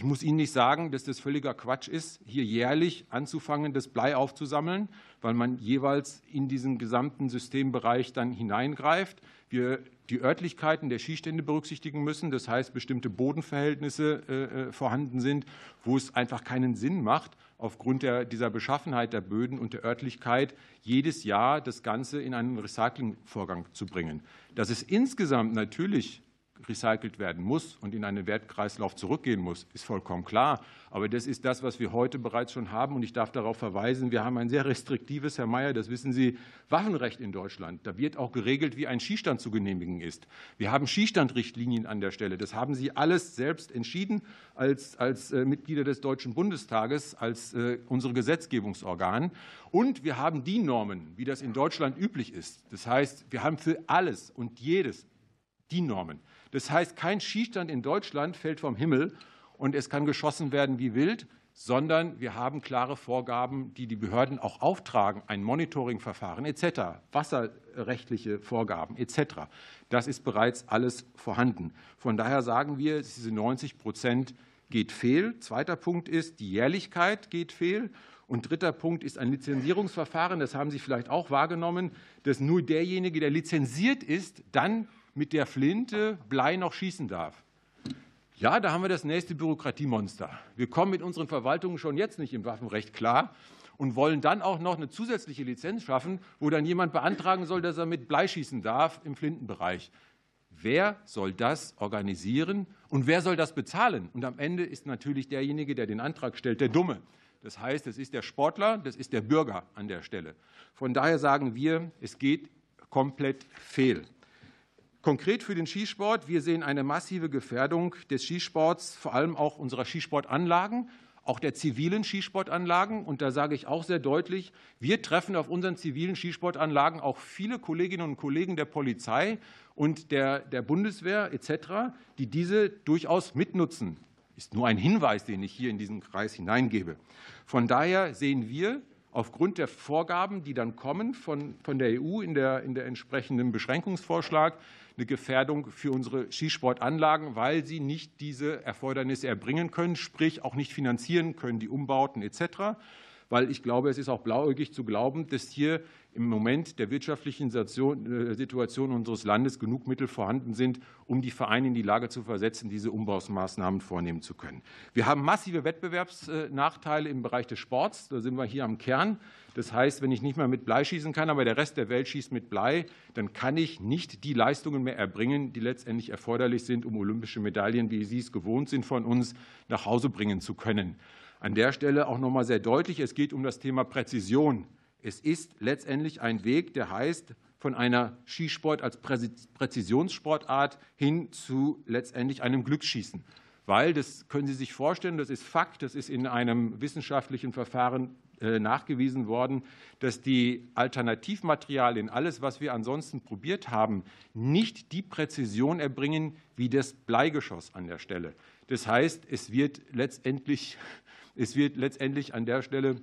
S12: Ich muss Ihnen nicht sagen, dass das völliger Quatsch ist, hier jährlich anzufangen, das Blei aufzusammeln, weil man jeweils in diesen gesamten Systembereich dann hineingreift. Wir die Örtlichkeiten der Skistände berücksichtigen müssen, das heißt bestimmte Bodenverhältnisse äh, äh, vorhanden sind, wo es einfach keinen Sinn macht, aufgrund der, dieser Beschaffenheit der Böden und der Örtlichkeit jedes Jahr das Ganze in einen Recyclingvorgang zu bringen. Dass es insgesamt natürlich recycelt werden muss und in einen Wertkreislauf zurückgehen muss, ist vollkommen klar. Aber das ist das, was wir heute bereits schon haben. Und ich darf darauf verweisen, wir haben ein sehr restriktives, Herr Mayer, das wissen Sie, Waffenrecht in Deutschland. Da wird auch geregelt, wie ein Skistand zu genehmigen ist. Wir haben Skistandrichtlinien an der Stelle. Das haben Sie alles selbst entschieden als, als äh, Mitglieder des Deutschen Bundestages, als äh, unsere Gesetzgebungsorgan. Und wir haben die Normen, wie das in Deutschland üblich ist. Das heißt, wir haben für alles und jedes die Normen. Das heißt, kein Skistand in Deutschland fällt vom Himmel und es kann geschossen werden wie wild, sondern wir haben klare Vorgaben, die die Behörden auch auftragen, ein Monitoringverfahren etc., wasserrechtliche Vorgaben etc. Das ist bereits alles vorhanden. Von daher sagen wir, diese 90 Prozent geht fehl. Zweiter Punkt ist, die Jährlichkeit geht fehl. Und dritter Punkt ist ein Lizenzierungsverfahren. Das haben Sie vielleicht auch wahrgenommen, dass nur derjenige, der lizenziert ist, dann mit der Flinte Blei noch schießen darf. Ja, da haben wir das nächste Bürokratiemonster. Wir kommen mit unseren Verwaltungen schon jetzt nicht im Waffenrecht klar und wollen dann auch noch eine zusätzliche Lizenz schaffen, wo dann jemand beantragen soll, dass er mit Blei schießen darf im Flintenbereich. Wer soll das organisieren und wer soll das bezahlen? Und am Ende ist natürlich derjenige, der den Antrag stellt, der Dumme. Das heißt, es ist der Sportler, das ist der Bürger an der Stelle. Von daher sagen wir, es geht komplett fehl. Konkret für den Skisport, wir sehen eine massive Gefährdung des Skisports, vor allem auch unserer Skisportanlagen, auch der zivilen Skisportanlagen. Und da sage ich auch sehr deutlich, wir treffen auf unseren zivilen Skisportanlagen auch viele Kolleginnen und Kollegen der Polizei und der, der Bundeswehr etc., die diese durchaus mitnutzen ist nur ein Hinweis, den ich hier in diesen Kreis hineingebe. Von daher sehen wir aufgrund der Vorgaben, die dann kommen von, von der EU in der, in der entsprechenden Beschränkungsvorschlag, eine Gefährdung für unsere Skisportanlagen, weil sie nicht diese Erfordernisse erbringen können, sprich auch nicht finanzieren können, die Umbauten etc weil ich glaube, es ist auch blauäugig zu glauben, dass hier im Moment der wirtschaftlichen äh, Situation unseres Landes genug Mittel vorhanden sind, um die Vereine in die Lage zu versetzen, diese Umbausmaßnahmen vornehmen zu können. Wir haben massive Wettbewerbsnachteile im Bereich des Sports. Da sind wir hier am Kern. Das heißt, wenn ich nicht mehr mit Blei schießen kann, aber der Rest der Welt schießt mit Blei, dann kann ich nicht die Leistungen mehr erbringen, die letztendlich erforderlich sind, um olympische Medaillen, wie Sie es gewohnt sind von uns, nach Hause bringen zu können. An der Stelle auch noch mal sehr deutlich, es geht um das Thema Präzision. Es ist letztendlich ein Weg, der heißt, von einer Skisport als Präzisionssportart hin zu letztendlich einem Glücksschießen. Weil, das können Sie sich vorstellen, das ist Fakt, das ist in einem wissenschaftlichen Verfahren äh, nachgewiesen worden, dass die Alternativmaterialien, alles, was wir ansonsten probiert haben, nicht die Präzision erbringen wie das Bleigeschoss an der Stelle. Das heißt, es wird letztendlich es wird letztendlich an der Stelle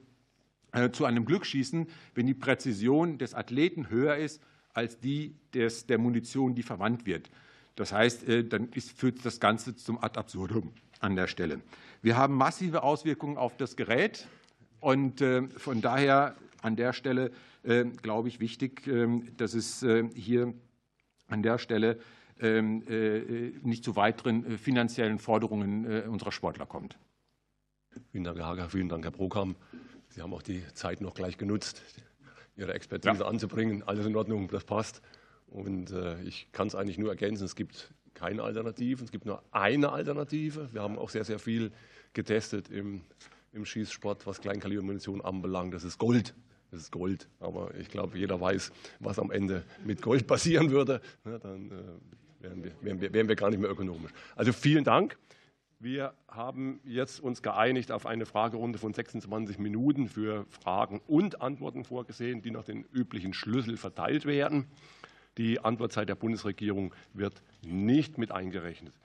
S12: äh, zu einem Glücksschießen, wenn die Präzision des Athleten höher ist als die des, der Munition, die verwandt wird. Das heißt, äh, dann ist, führt das Ganze zum Ad absurdum an der Stelle. Wir haben massive Auswirkungen auf das Gerät und äh, von daher an der Stelle glaube ich wichtig, ähm, dass es hier an der Stelle ähm, nicht zu weiteren finanziellen Forderungen unserer Sportler kommt.
S1: Vielen Dank, Herr Hager. Vielen Dank, Herr Brokam. Sie haben auch die Zeit noch gleich genutzt, Ihre Expertise ja. anzubringen. Alles in Ordnung, das passt. Und äh, ich kann es eigentlich nur ergänzen, es gibt keine Alternativen, es gibt nur eine Alternative. Wir haben auch sehr, sehr viel getestet im, im Schießsport, was Kleinkalibermunition anbelangt. Das ist Gold. Das ist Gold. Aber ich glaube, jeder weiß, was am Ende mit Gold passieren würde. Ja, dann äh, wären, wir, wären, wir, wären wir gar nicht mehr ökonomisch. Also vielen Dank. Wir haben jetzt uns geeinigt auf eine Fragerunde von 26 Minuten für Fragen und Antworten vorgesehen, die nach den üblichen Schlüssel verteilt werden. Die Antwortzeit der Bundesregierung wird nicht mit eingerechnet.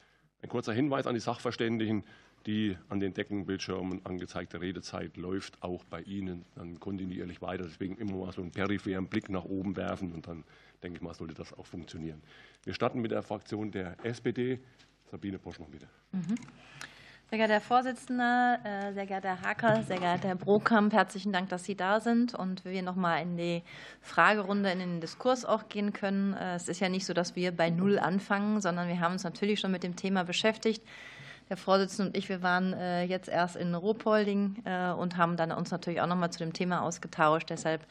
S1: Ein kurzer Hinweis an die Sachverständigen. Die an den Deckenbildschirmen angezeigte Redezeit läuft auch bei Ihnen dann kontinuierlich weiter. Deswegen immer mal so einen peripheren Blick nach oben werfen und dann denke ich mal, sollte das auch funktionieren. Wir starten mit der Fraktion der SPD. Sabine Poschmann, bitte.
S3: Sehr geehrter Herr Vorsitzender, äh, sehr geehrter Herr Hacker, sehr geehrter Herr Brokamp, herzlichen Dank, dass Sie da sind und wir noch mal in die Fragerunde, in den Diskurs auch gehen können. Äh, es ist ja nicht so, dass wir bei Null anfangen, sondern wir haben uns natürlich schon mit dem Thema beschäftigt. Der Vorsitzende und ich, wir waren äh, jetzt erst in Ruhpolding und haben dann uns natürlich auch noch mal zu dem Thema ausgetauscht. Deshalb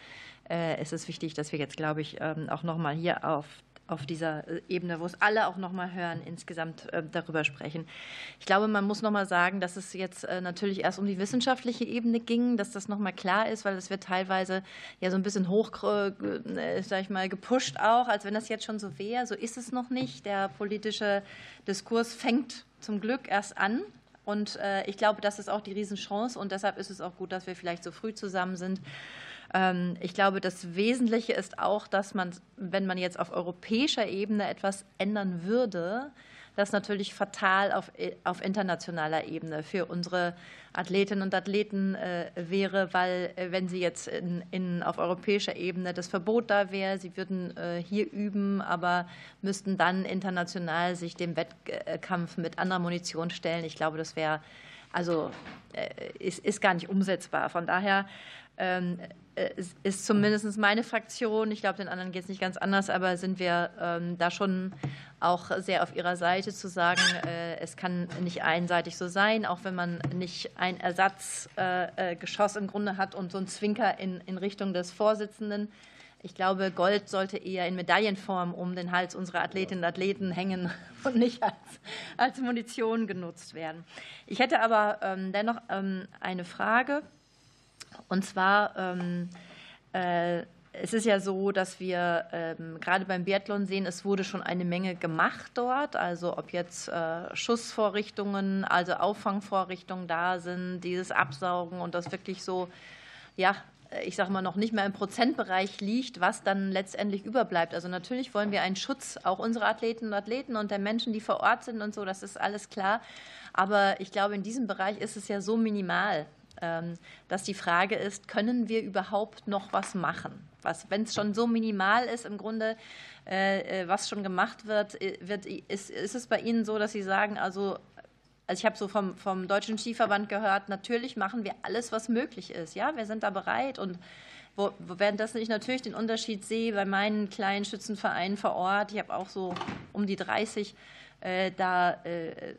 S3: ist es wichtig, dass wir jetzt, glaube ich, ähm, auch noch mal hier auf auf dieser äh, Ebene, wo es alle auch noch mal hören, insgesamt äh, darüber sprechen. Ich glaube, man muss noch mal sagen, dass es jetzt äh, natürlich erst um die wissenschaftliche Ebene ging, dass das noch mal klar ist, weil es wird teilweise ja so ein bisschen hoch, sag ich mal, gepusht auch, als wenn das jetzt schon so wäre. So ist es noch nicht. Der politische Diskurs fängt zum Glück erst an. Und ich glaube, das ist auch die Riesenchance. Und deshalb ist es auch gut, dass wir vielleicht so früh zusammen sind ich glaube, das Wesentliche ist auch, dass man, wenn man jetzt auf europäischer Ebene etwas ändern würde, das natürlich fatal auf, auf internationaler Ebene für unsere Athletinnen und Athleten äh, wäre, weil äh, wenn sie jetzt in, in, auf europäischer Ebene das Verbot da wäre, sie würden äh, hier üben, aber müssten dann international sich dem Wettkampf mit anderer Munition stellen. Ich glaube, das wäre also ist, ist gar nicht umsetzbar. Von daher ähm, ist zumindest meine Fraktion, ich glaube, den anderen geht es nicht ganz anders, aber sind wir ähm, da schon auch sehr auf ihrer Seite zu sagen, äh, es kann nicht einseitig so sein, auch wenn man nicht ein Ersatzgeschoss im Grunde hat und so ein Zwinker in, in Richtung des Vorsitzenden. Ich glaube, Gold sollte eher in Medaillenform um den Hals unserer Athletinnen und Athleten hängen und nicht als, als Munition genutzt werden. Ich hätte aber ähm, dennoch ähm, eine Frage. Und zwar ähm, äh, es ist ja so, dass wir ähm, gerade beim Biathlon sehen, es wurde schon eine Menge gemacht dort. Also ob jetzt äh, Schussvorrichtungen, also Auffangvorrichtungen da sind, dieses Absaugen und das wirklich so, ja, ich sage mal, noch nicht mehr im Prozentbereich liegt, was dann letztendlich überbleibt. Also natürlich wollen wir einen Schutz auch unserer Athletinnen und Athleten und der Menschen, die vor Ort sind und so, das ist alles klar. Aber ich glaube, in diesem Bereich ist es ja so minimal, ähm, dass die Frage ist, können wir überhaupt noch was machen? Was, wenn es schon so minimal ist, im Grunde, äh, äh, was schon gemacht wird, äh, wird ist, ist es bei Ihnen so, dass Sie sagen, also also ich habe so vom, vom Deutschen Skiverband gehört, natürlich machen wir alles, was möglich ist. Ja, wir sind da bereit und wo, währenddessen ich natürlich den Unterschied sehe bei meinen kleinen Schützenvereinen vor Ort, ich habe auch so um die 30, äh, da äh,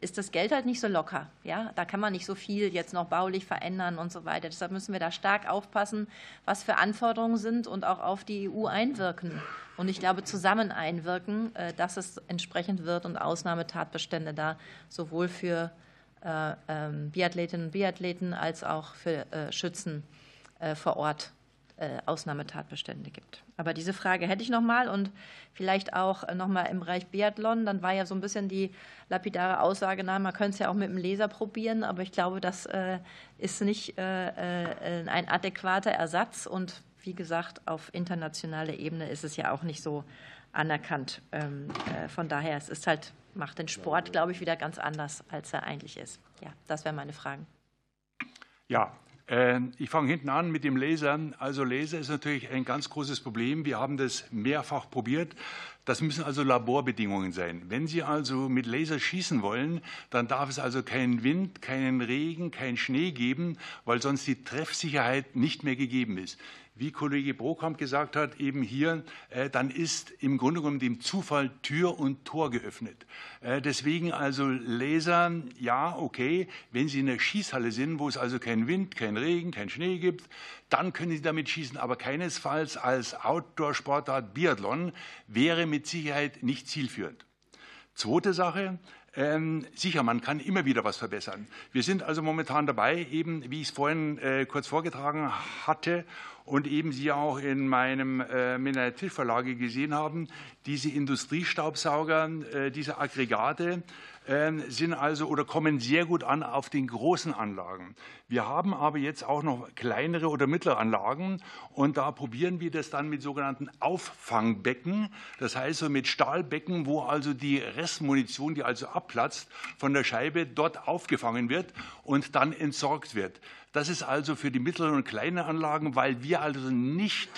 S3: ist das Geld halt nicht so locker. Ja? Da kann man nicht so viel jetzt noch baulich verändern und so weiter. Deshalb müssen wir da stark aufpassen, was für Anforderungen sind und auch auf die EU einwirken. Und ich glaube, zusammen einwirken, äh, dass es entsprechend wird und Ausnahmetatbestände da sowohl für äh, ähm, Biathletinnen und Biathleten als auch für äh, Schützen vor Ort Ausnahmetatbestände gibt. Aber diese Frage hätte ich noch mal und vielleicht auch äh, noch mal im Bereich Biathlon. Dann war ja so ein bisschen die lapidare Aussage, na, man könnte es ja auch mit dem Laser probieren, aber ich glaube, das äh, ist nicht ein adäquater Ersatz und wie gesagt, auf internationaler Ebene ist es ja auch nicht so anerkannt. Ähm, von daher, es ist halt, macht den Sport, glaube ich, wieder ganz anders, als er eigentlich ist. Ja, das wären meine Fragen.
S11: Ja, ich fange hinten an mit dem Laser. Also Laser ist natürlich ein ganz großes Problem. Wir haben das mehrfach probiert. Das müssen also Laborbedingungen sein. Wenn Sie also mit Laser schießen wollen, dann darf es also keinen Wind, keinen Regen, keinen Schnee geben, weil sonst die Treffsicherheit nicht mehr gegeben ist wie Kollege Brokamp gesagt hat, eben hier, äh, dann ist im Grunde genommen dem Zufall Tür und Tor geöffnet. Äh, deswegen also Laser, ja, okay, wenn Sie in der Schießhalle sind, wo es also keinen Wind, keinen Regen, keinen Schnee gibt, dann können Sie damit schießen, aber keinesfalls als Outdoor-Sportart Biathlon wäre mit Sicherheit nicht zielführend. Zweite Sache, ähm, sicher, man kann immer wieder was verbessern. Wir sind also momentan dabei, eben wie ich es vorhin äh, kurz vorgetragen hatte und eben Sie auch in meinem äh, Mineraltischverlage gesehen haben, diese Industriestaubsauger, äh, diese Aggregate sind also oder kommen sehr gut an auf den großen Anlagen. Wir haben aber jetzt auch noch kleinere oder mittlere Anlagen und da probieren wir das dann mit sogenannten Auffangbecken, das heißt so mit Stahlbecken, wo also die Restmunition, die also abplatzt, von der Scheibe dort aufgefangen wird und dann entsorgt wird. Das ist also für die mittleren und kleinen Anlagen, weil wir also nicht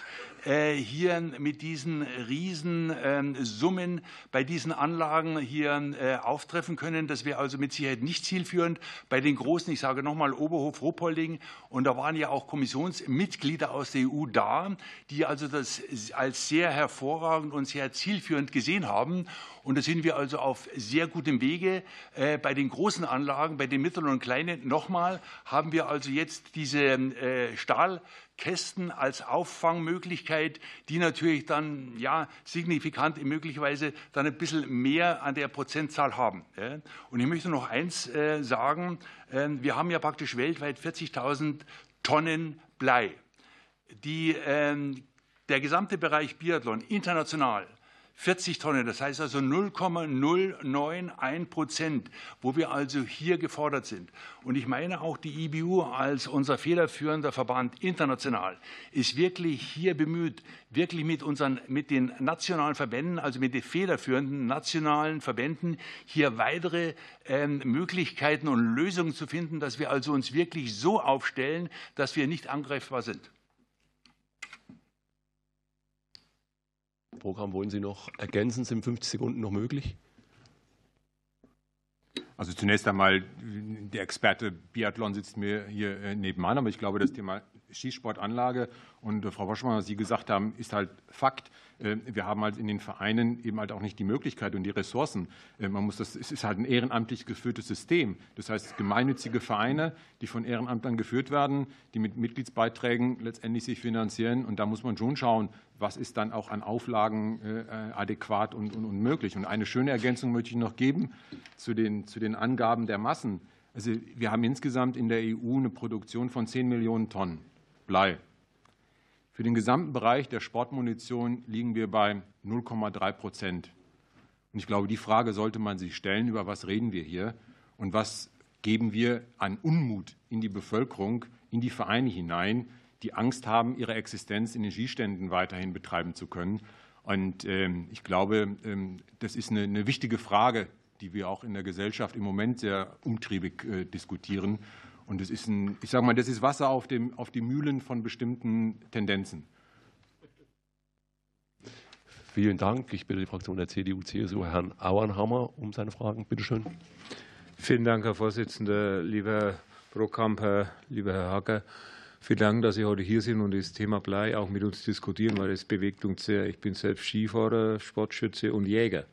S11: hier mit diesen Riesensummen ähm, bei diesen Anlagen hier äh, auftreffen können. Das wäre also mit Sicherheit nicht zielführend. Bei den großen, ich sage nochmal Oberhof Ruhpolding, und da waren ja auch Kommissionsmitglieder aus der EU da, die also das als sehr hervorragend und sehr zielführend gesehen haben. Und da sind wir also auf sehr gutem Wege. Äh, bei den großen Anlagen, bei den mittleren und kleinen, nochmal, haben wir also jetzt diese Stahl Kästen als Auffangmöglichkeit, die natürlich dann ja, signifikant möglicherweise dann ein bisschen mehr an der Prozentzahl haben. Und ich möchte noch eins äh, sagen, ähm, wir haben ja praktisch weltweit 40.000 Tonnen Blei. Die, ähm, der gesamte Bereich Biathlon international 40 Tonnen, das heißt also 0,091 Prozent, wo wir also hier gefordert sind. Und ich meine auch die IBU als unser federführender Verband international ist wirklich hier bemüht, wirklich mit, unseren, mit den nationalen Verbänden, also mit den federführenden nationalen Verbänden, hier weitere ähm, Möglichkeiten und Lösungen zu finden, dass wir also uns wirklich so aufstellen, dass wir nicht angreifbar sind.
S1: Programm wollen Sie noch ergänzen? Sind 50 Sekunden noch möglich?
S12: Also zunächst einmal, der Experte Biathlon sitzt mir hier äh, nebenan, aber ich glaube, das Thema Schießsportanlage und äh, Frau Woschmann, was Sie gesagt haben, ist halt Fakt. Äh, wir haben halt in den Vereinen eben halt auch nicht die Möglichkeit und die Ressourcen. Äh, man muss das, es ist halt ein ehrenamtlich geführtes System. Das heißt, gemeinnützige Vereine, die von Ehrenamtlern geführt werden, die mit Mitgliedsbeiträgen letztendlich sich finanzieren. Und da muss man schon schauen, was ist dann auch an Auflagen adäquat und, und, und möglich. Und eine schöne Ergänzung möchte ich noch geben zu den, zu den Angaben der Massen. Also wir haben insgesamt in der EU eine Produktion von 10 Millionen Tonnen. Blei. Für den gesamten Bereich der Sportmunition liegen wir bei 0,3 Prozent. Und ich glaube, die Frage sollte man sich stellen, über was reden wir hier und was geben wir an Unmut in die Bevölkerung, in die Vereine hinein, die Angst haben, ihre Existenz in den Skiständen weiterhin betreiben zu können. Und ähm, ich glaube, ähm, das ist eine wichtige Frage, die wir auch in der Gesellschaft im Moment sehr umtriebig äh, diskutieren. Und das ist ein, ich sage mal, das ist Wasser auf, dem, auf die Mühlen von bestimmten Tendenzen.
S1: Vielen Dank. Ich bitte die Fraktion der CDU-CSU, Herrn Auernhammer, um seine Fragen. Bitte schön.
S13: Vielen Dank, Herr Vorsitzender. Lieber Herr Brockkamp, lieber Herr Hacker, vielen Dank, dass Sie heute hier sind und das Thema Blei auch mit uns diskutieren, weil es bewegt uns sehr. Ich bin selbst Skifahrer, Sportschütze und Jäger.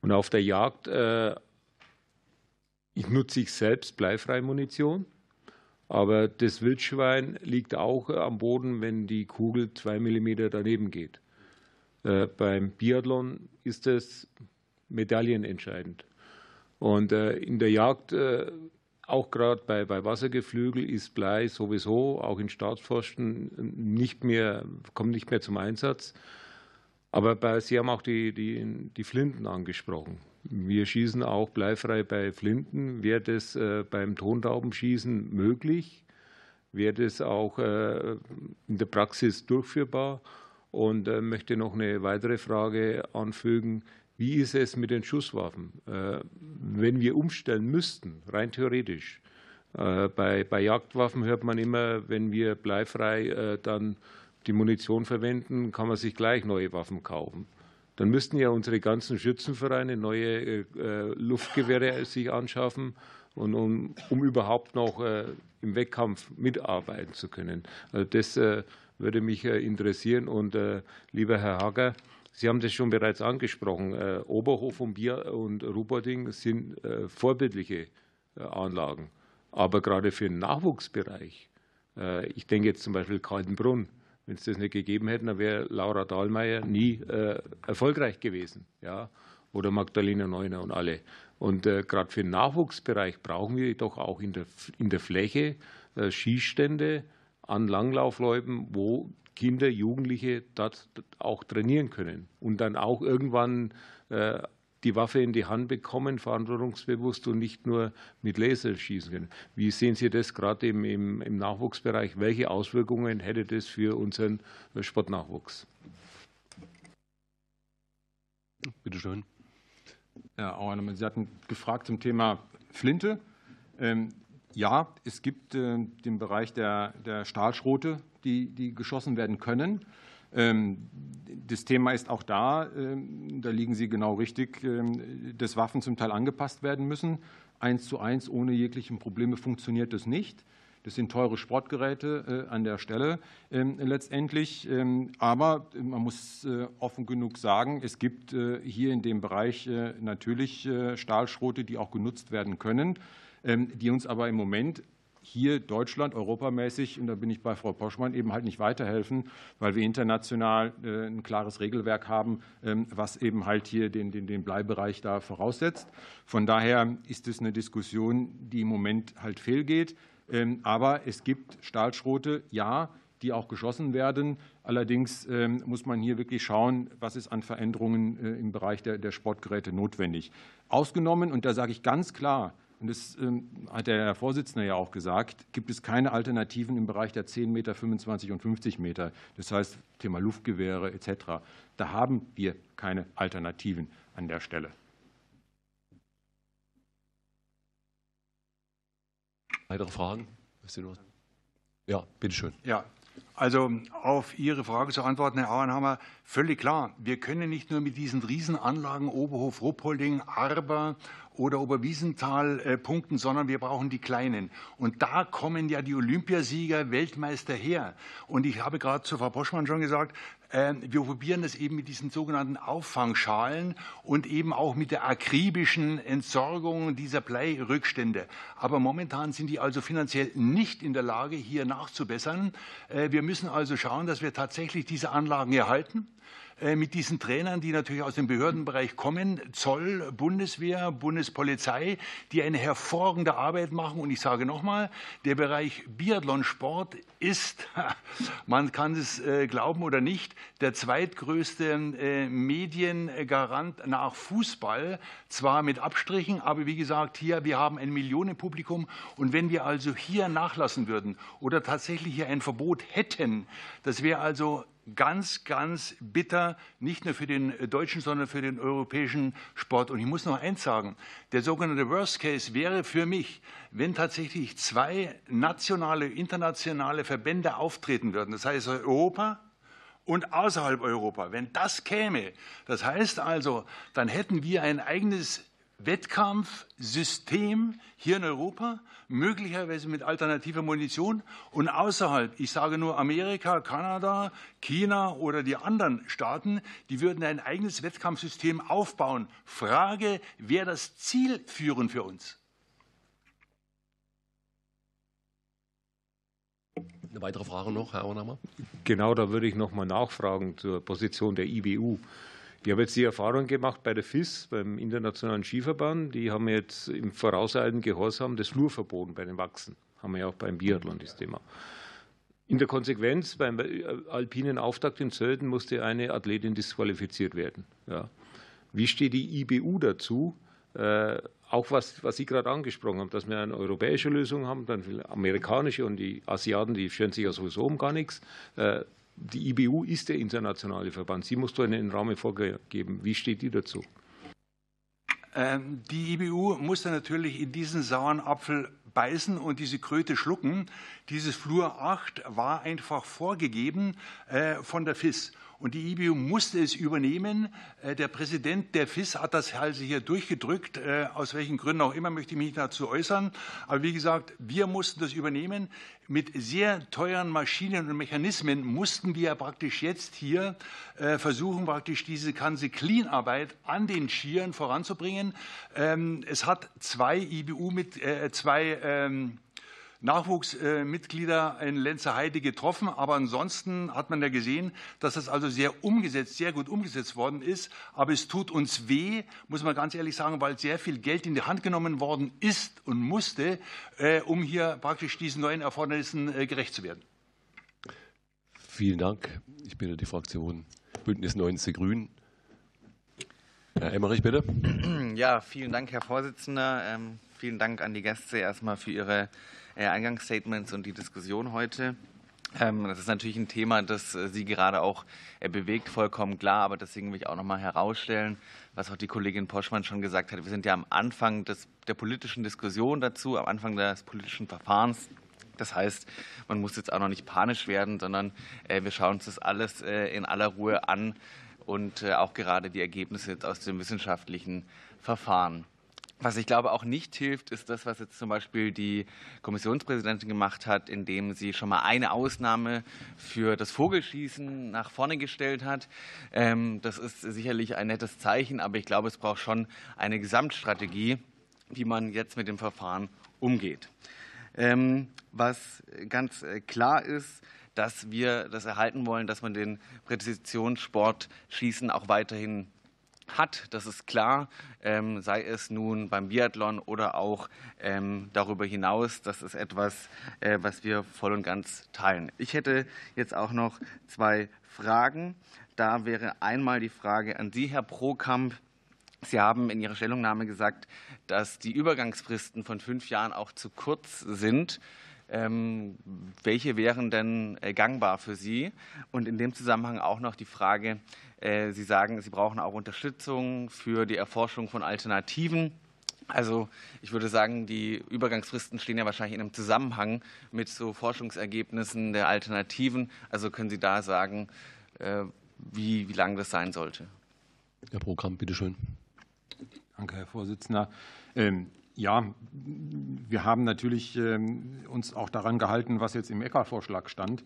S13: Und auf der Jagd äh, ich nutze ich selbst bleifreie Munition, aber das Wildschwein liegt auch am Boden, wenn die Kugel zwei Millimeter daneben geht. Äh, beim Biathlon ist das medaillenentscheidend. Und äh, in der Jagd, äh, auch gerade bei, Wassergeflügel, ist Blei sowieso auch in Staatsforsten nicht mehr, kommt nicht mehr zum Einsatz. Aber Sie haben auch die, die, die Flinten angesprochen. Wir schießen auch bleifrei bei Flinten. Wäre das äh, beim Tontaubenschießen möglich? Wäre das auch äh, in der Praxis durchführbar? Und äh, möchte noch eine weitere Frage anfügen. Wie ist es mit den Schusswaffen? Wenn wir umstellen müssten, rein theoretisch, bei, bei Jagdwaffen hört man immer, wenn wir bleifrei dann die Munition verwenden, kann man sich gleich neue Waffen kaufen dann müssten ja unsere ganzen Schützenvereine neue äh, Luftgewehre sich anschaffen, und um, um überhaupt noch äh, im Wettkampf mitarbeiten zu können. Also das äh, würde mich äh, interessieren. Und äh, lieber Herr Hager, Sie haben das schon bereits angesprochen. Äh, Oberhof und Bier und Ruperding sind vorbildliche Anlagen. Aber gerade für den Nachwuchsbereich, ich denke jetzt zum Beispiel Kaltenbrunn, wenn es das nicht gegeben hätte, dann wäre Laura Dahlmeier nie äh, erfolgreich gewesen. Ja? Oder Magdalena Neuner und alle. Und äh, gerade für den Nachwuchsbereich brauchen wir doch auch in der, in der Fläche äh, Schießstände an Langlaufläufen, wo Kinder, Jugendliche dort auch trainieren können und dann auch irgendwann äh, die Waffe in die Hand bekommen, verantwortungsbewusst und nicht nur mit Laser schießen können. Wie sehen Sie das gerade im, im, im Nachwuchsbereich? Welche Auswirkungen hätte das für unseren Sportnachwuchs?
S1: Bitte schön.
S12: Herr Auermann, Sie hatten gefragt zum Thema Flinte. Ähm, ja, es gibt äh, den Bereich der, der Stahlschrote, die, die geschossen werden können. Ähm, das Thema ist auch da, ähm, da liegen Sie genau richtig, ähm, dass Waffen zum Teil angepasst werden müssen. Eins zu eins ohne jeglichen Probleme funktioniert das nicht. Das sind teure Sportgeräte äh, an der Stelle letztendlich. Aber man muss äh, offen genug sagen, es gibt äh, hier in dem Bereich natürlich Stahlschrote, die auch genutzt werden können, die uns aber im Moment hier Deutschland europamäßig, und da bin ich bei Frau Poschmann, eben halt nicht weiterhelfen, weil wir international äh, ein klares Regelwerk haben, ähm, was eben halt hier den, den, den Bleibereich da voraussetzt. Von daher ist es eine Diskussion, die im Moment halt fehlgeht. Ähm, aber es gibt Stahlschrote, ja, die auch geschossen werden. Allerdings ähm, muss man hier wirklich schauen, was ist an Veränderungen äh, im Bereich der Sportgeräte notwendig. Ausgenommen, und da sage ich ganz klar, und das ähm, hat der Herr Vorsitzende ja auch gesagt, gibt es keine Alternativen im Bereich der 10 Meter, 25 und 50 Meter. Das heißt, Thema Luftgewehre etc. Da haben wir keine Alternativen an der Stelle.
S1: Weitere Fragen? Ja, bitteschön.
S11: Ja, also auf Ihre Frage zu antworten, Herr Auenhammer, völlig klar. Wir können nicht nur mit diesen Riesenanlagen Oberhof, Ruppolding, Arber oder Oberwiesenthal äh, punkten, sondern wir brauchen die kleinen. Und da kommen ja die Olympiasieger, Weltmeister her. Und ich habe gerade zu Frau Boschmann schon gesagt, äh, wir probieren das eben mit diesen sogenannten Auffangschalen und eben auch mit der akribischen Entsorgung dieser Bleirückstände. Aber momentan sind die also finanziell nicht in der Lage, hier nachzubessern. Äh, wir müssen also schauen, dass wir tatsächlich diese Anlagen erhalten. Äh, mit diesen Trainern, die natürlich aus dem Behördenbereich kommen, Zoll, Bundeswehr, Bundespolizei, die eine hervorragende Arbeit machen. Und ich sage nochmal, der Bereich Biathlonsport ist, man kann es äh, glauben oder nicht, der zweitgrößte äh, Mediengarant nach Fußball. Zwar mit Abstrichen, aber wie gesagt, hier, wir haben ein Millionenpublikum. Und wenn wir also hier nachlassen würden oder tatsächlich hier ein Verbot hätten, das wäre also ganz, ganz bitter, nicht nur für den deutschen, sondern für den europäischen Sport. Und ich muss noch eins sagen, der sogenannte Worst Case wäre für mich, wenn tatsächlich zwei nationale, internationale Verbände auftreten würden, das heißt Europa und außerhalb Europa. Wenn das käme, das heißt also, dann hätten wir ein eigenes Wettkampfsystem hier in Europa, möglicherweise mit alternativer Munition und außerhalb, ich sage nur Amerika, Kanada, China oder die anderen Staaten, die würden ein eigenes Wettkampfsystem aufbauen. Frage, wäre das zielführend für uns?
S1: Eine weitere Frage noch, Herr Auernhammer?
S13: Genau, da würde ich noch mal nachfragen zur Position der IBU. Ich habe jetzt die Erfahrung gemacht bei der FIS, beim Internationalen Skiverband. Die haben jetzt im vorauseilenden Gehorsam das Flurverboten bei den Wachsen. Haben wir ja auch beim Biathlon das Thema. In der Konsequenz, beim alpinen Auftakt in Sölden musste eine Athletin disqualifiziert werden. Ja. Wie steht die IBU dazu? Äh, auch was, was Sie gerade angesprochen haben, dass wir eine europäische Lösung haben, dann amerikanische und die Asiaten, die scheren sich ja sowieso um gar nichts. Äh, die IBU ist der internationale Verband. Sie muss da einen Rahmen vorgeben. Wie steht die dazu?
S11: Ähm, die IBU muss dann natürlich in diesen sauren Apfel beißen und diese Kröte schlucken. Dieses Flur 8 war einfach vorgegeben äh, von der FIS. Und die IBU musste es übernehmen. Äh, der Präsident der FIS hat das also hier durchgedrückt. Äh, aus welchen Gründen auch immer möchte ich mich dazu äußern. Aber wie gesagt, wir mussten das übernehmen. Mit sehr teuren Maschinen und Mechanismen mussten wir praktisch jetzt hier äh, versuchen, praktisch diese ganze Clean-Arbeit an den Skiern voranzubringen. Ähm, es hat zwei IBU mit zwei ähm, Nachwuchsmitglieder in Lenzer Heide getroffen. Aber ansonsten hat man ja gesehen, dass das also sehr umgesetzt, sehr gut umgesetzt worden ist. Aber es tut uns weh, muss man ganz ehrlich sagen, weil sehr viel Geld in die Hand genommen worden ist und musste, äh, um hier praktisch diesen neuen Erfordernissen äh, gerecht zu werden.
S1: Vielen Dank. Ich bitte die Fraktion Bündnis 90 Grünen. Herr Emmerich, bitte.
S14: Ja, vielen Dank, Herr Vorsitzender. Ähm, vielen Dank an die Gäste erstmal für Ihre Eingangsstatements und die Diskussion heute. Ähm, das ist natürlich ein Thema, das äh, Sie gerade auch äh, bewegt, vollkommen klar. Aber deswegen will ich auch noch mal herausstellen, was auch die Kollegin Poschmann schon gesagt hat. Wir sind ja am Anfang des, der politischen Diskussion dazu, am Anfang des politischen Verfahrens. Das heißt, man muss jetzt auch noch nicht panisch werden, sondern wir schauen uns das alles in aller Ruhe an und auch gerade die Ergebnisse aus dem wissenschaftlichen Verfahren. Was ich glaube auch nicht hilft, ist das, was jetzt zum Beispiel die Kommissionspräsidentin gemacht hat, indem sie schon mal eine Ausnahme für das Vogelschießen nach vorne gestellt hat. Ähm, das ist sicherlich ein nettes Zeichen, aber ich glaube, es braucht schon eine Gesamtstrategie, wie man jetzt mit dem Verfahren umgeht. Ähm, was ganz äh, klar ist, dass wir das erhalten wollen, dass man den Präzisionssport Schießen auch weiterhin hat, das ist klar, ähm, sei es nun beim Biathlon oder auch ähm, darüber hinaus. Das ist etwas, äh, was wir voll und ganz teilen. Ich hätte jetzt auch noch zwei Fragen. Da wäre einmal die Frage an Sie, Herr Prokamp. Sie haben in Ihrer Stellungnahme gesagt, dass die Übergangsfristen von fünf Jahren auch zu kurz sind. Ähm, welche wären denn äh, gangbar für Sie? Und in dem Zusammenhang auch noch die Frage, Sie sagen, Sie brauchen auch Unterstützung für die Erforschung von Alternativen. Also ich würde sagen, die Übergangsfristen stehen ja wahrscheinlich in einem Zusammenhang mit so Forschungsergebnissen der Alternativen. Also können Sie da sagen, äh, wie, wie lang das sein sollte?
S15: Herr Programm, bitteschön.
S12: Danke, Herr Vorsitzender. Ähm, ja, wir haben natürlich ähm, uns auch daran gehalten, was jetzt im ECA-Vorschlag stand.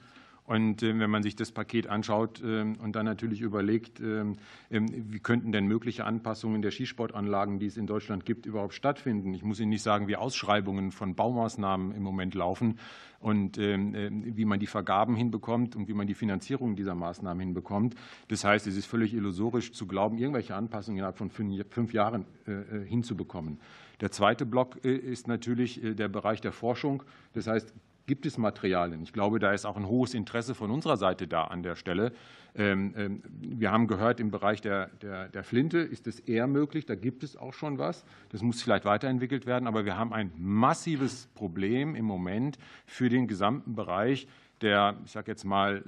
S12: Und äh, wenn man sich das Paket anschaut ähm, und dann natürlich überlegt, ähm, wie könnten denn mögliche Anpassungen der Skisportanlagen, die es in Deutschland gibt, überhaupt stattfinden? Ich muss Ihnen nicht sagen, wie Ausschreibungen von Baumaßnahmen im Moment laufen und wie man die Vergaben hinbekommt und wie man die Finanzierung dieser Maßnahmen hinbekommt. Das heißt, es ist völlig illusorisch zu glauben, irgendwelche Anpassungen innerhalb von fünf Jahren äh, äh, hinzubekommen. Der zweite Block ist natürlich der Bereich der Forschung. Das heißt, gibt es Materialien? Ich glaube, da ist auch ein hohes Interesse von unserer Seite da an der Stelle. Ähm, ähm, wir haben gehört, im Bereich der, der, der Flinte ist es eher möglich. Da gibt es auch schon was. Das muss vielleicht weiterentwickelt werden. Aber wir haben ein massives Problem im Moment für den gesamten Bereich der, ich sage jetzt mal,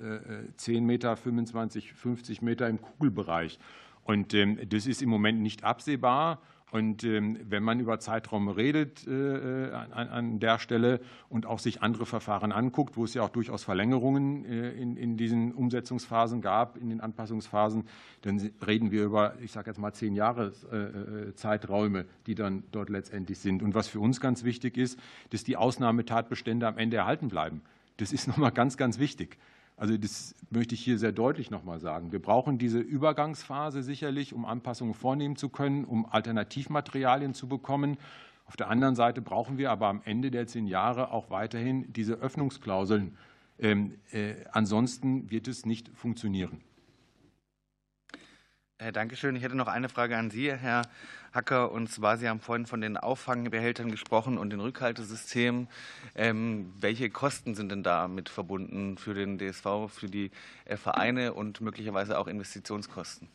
S12: 10 äh, Meter, 25, 50 Meter im Kugelbereich. Und ähm, das ist im Moment nicht absehbar. Und ähm, wenn man über Zeiträume redet äh, an, der Stelle und auch sich andere Verfahren anguckt, wo es ja auch durchaus Verlängerungen äh, in, diesen Umsetzungsphasen gab, in den Anpassungsphasen, dann reden wir über, ich sage jetzt mal, zehn Jahre äh, Zeiträume, die dann dort letztendlich sind. Und was für uns ganz wichtig ist, dass die Ausnahmetatbestände am Ende erhalten bleiben. Das ist nochmal ganz, ganz wichtig. Also das möchte ich hier sehr deutlich noch mal sagen. Wir brauchen diese Übergangsphase sicherlich, um Anpassungen vornehmen zu können, um Alternativmaterialien zu bekommen. Auf der anderen Seite brauchen wir aber am Ende der zehn Jahre auch weiterhin diese Öffnungsklauseln. Ähm, äh, ansonsten wird es nicht funktionieren.
S14: Dankeschön. Ich hätte noch eine Frage an Sie, Herr Hacker. Und zwar, Sie haben vorhin von den Auffangbehältern gesprochen und den Rückhaltesystemen. Ähm, welche Kosten sind denn damit verbunden für den DSV, für die äh, Vereine und möglicherweise auch Investitionskosten?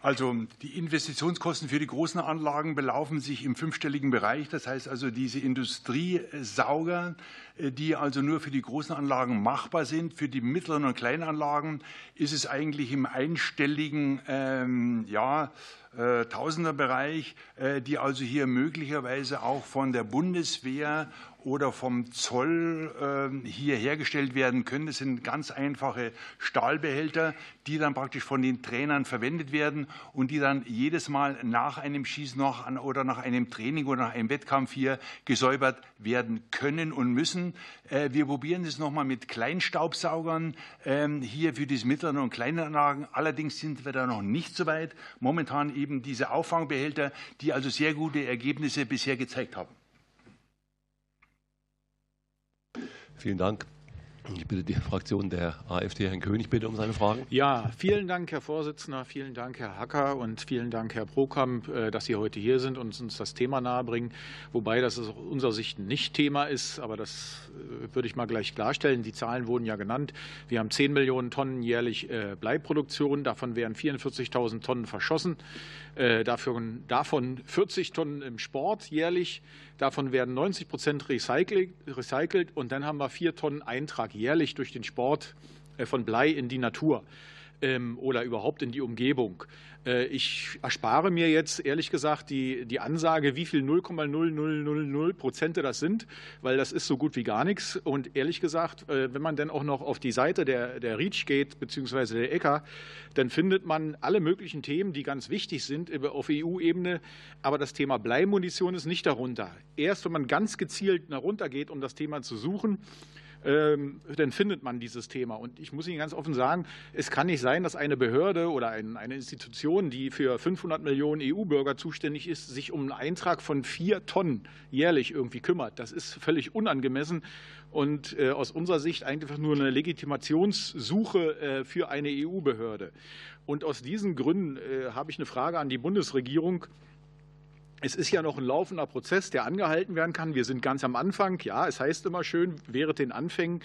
S11: Also die Investitionskosten für die großen Anlagen belaufen sich im fünfstelligen Bereich. Das heißt also diese Industriesauger, äh, die also nur für die großen Anlagen machbar sind. Für die mittleren und kleinen Anlagen ist es eigentlich im einstelligen ähm, ja, äh, Tausenderbereich, äh, die also hier möglicherweise auch von der Bundeswehr oder vom Zoll ähm, hier hergestellt werden können. Das sind ganz einfache Stahlbehälter, die dann praktisch von den Trainern verwendet werden und die dann jedes Mal nach einem Schießen noch oder nach einem Training oder nach einem Wettkampf hier gesäubert werden können und müssen. Äh, wir probieren das nochmal mit Kleinstaubsaugern ähm, hier für diese mittleren und kleinen Anlagen. Allerdings sind wir da noch nicht so weit. Momentan eben diese Auffangbehälter, die also sehr gute Ergebnisse bisher gezeigt haben.
S15: Vielen Dank. Ich bitte die Fraktion der AfD, Herrn König, bitte um seine Fragen.
S7: Ja, vielen Dank, Herr Vorsitzender, vielen Dank, Herr Hacker und vielen Dank, Herr Prokamp, äh, dass Sie heute hier sind und uns das Thema nahebringen. Wobei das aus unserer Sicht nicht Thema ist, aber das äh, würde ich mal gleich klarstellen. Die Zahlen wurden ja genannt. Wir haben 10 Millionen Tonnen jährlich äh, Bleiproduktion, davon werden 44.000 Tonnen verschossen. Äh, davon, davon 40 Tonnen im Sport jährlich. Davon werden 90 Prozent recycelt, recycelt und dann haben wir vier Tonnen Eintrag jährlich durch den Sport äh, von Blei in die Natur oder überhaupt in die Umgebung. Äh, ich erspare mir jetzt ehrlich gesagt die, die Ansage, wie viel 0,0000 Prozente das sind, weil das ist so gut wie gar nichts. Und ehrlich gesagt, äh, wenn man dann auch noch auf die Seite der, der REACH geht, beziehungsweise der ECA, dann findet man alle möglichen Themen, die ganz wichtig sind auf EU-Ebene. Aber das Thema Bleimunition ist nicht darunter. Erst wenn man ganz gezielt darunter geht, um das Thema zu suchen, ähm, dann findet man dieses Thema. Und ich muss Ihnen ganz offen sagen, es kann nicht sein, dass eine Behörde oder eine Institution, die für 500 Millionen EU-Bürger zuständig ist, sich um einen Eintrag von vier Tonnen jährlich irgendwie kümmert. Das ist völlig unangemessen und äh, aus unserer Sicht einfach nur eine Legitimationssuche äh, für eine EU-Behörde. Und aus diesen Gründen habe ich eine Frage an die Bundesregierung. Es ist ja noch ein laufender Prozess, der angehalten werden kann. Wir sind ganz am Anfang. Ja, es heißt immer schön, während den Anfängen.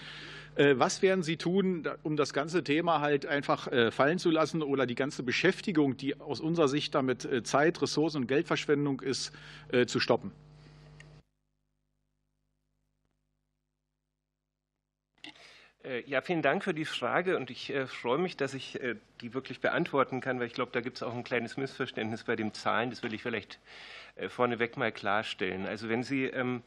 S7: Äh, was werden Sie tun, um das ganze Thema halt einfach äh, fallen zu lassen oder die ganze Beschäftigung, die aus unserer Sicht damit äh, Zeit, Ressourcen und Geldverschwendung ist, zu stoppen?
S16: Ja, vielen Dank für die Frage und ich freue mich, dass ich die wirklich beantworten kann, weil ich glaube, da gibt es auch ein kleines Missverständnis bei den Zahlen. Das will ich vielleicht vorneweg mal klarstellen. Also wenn Sie ähm,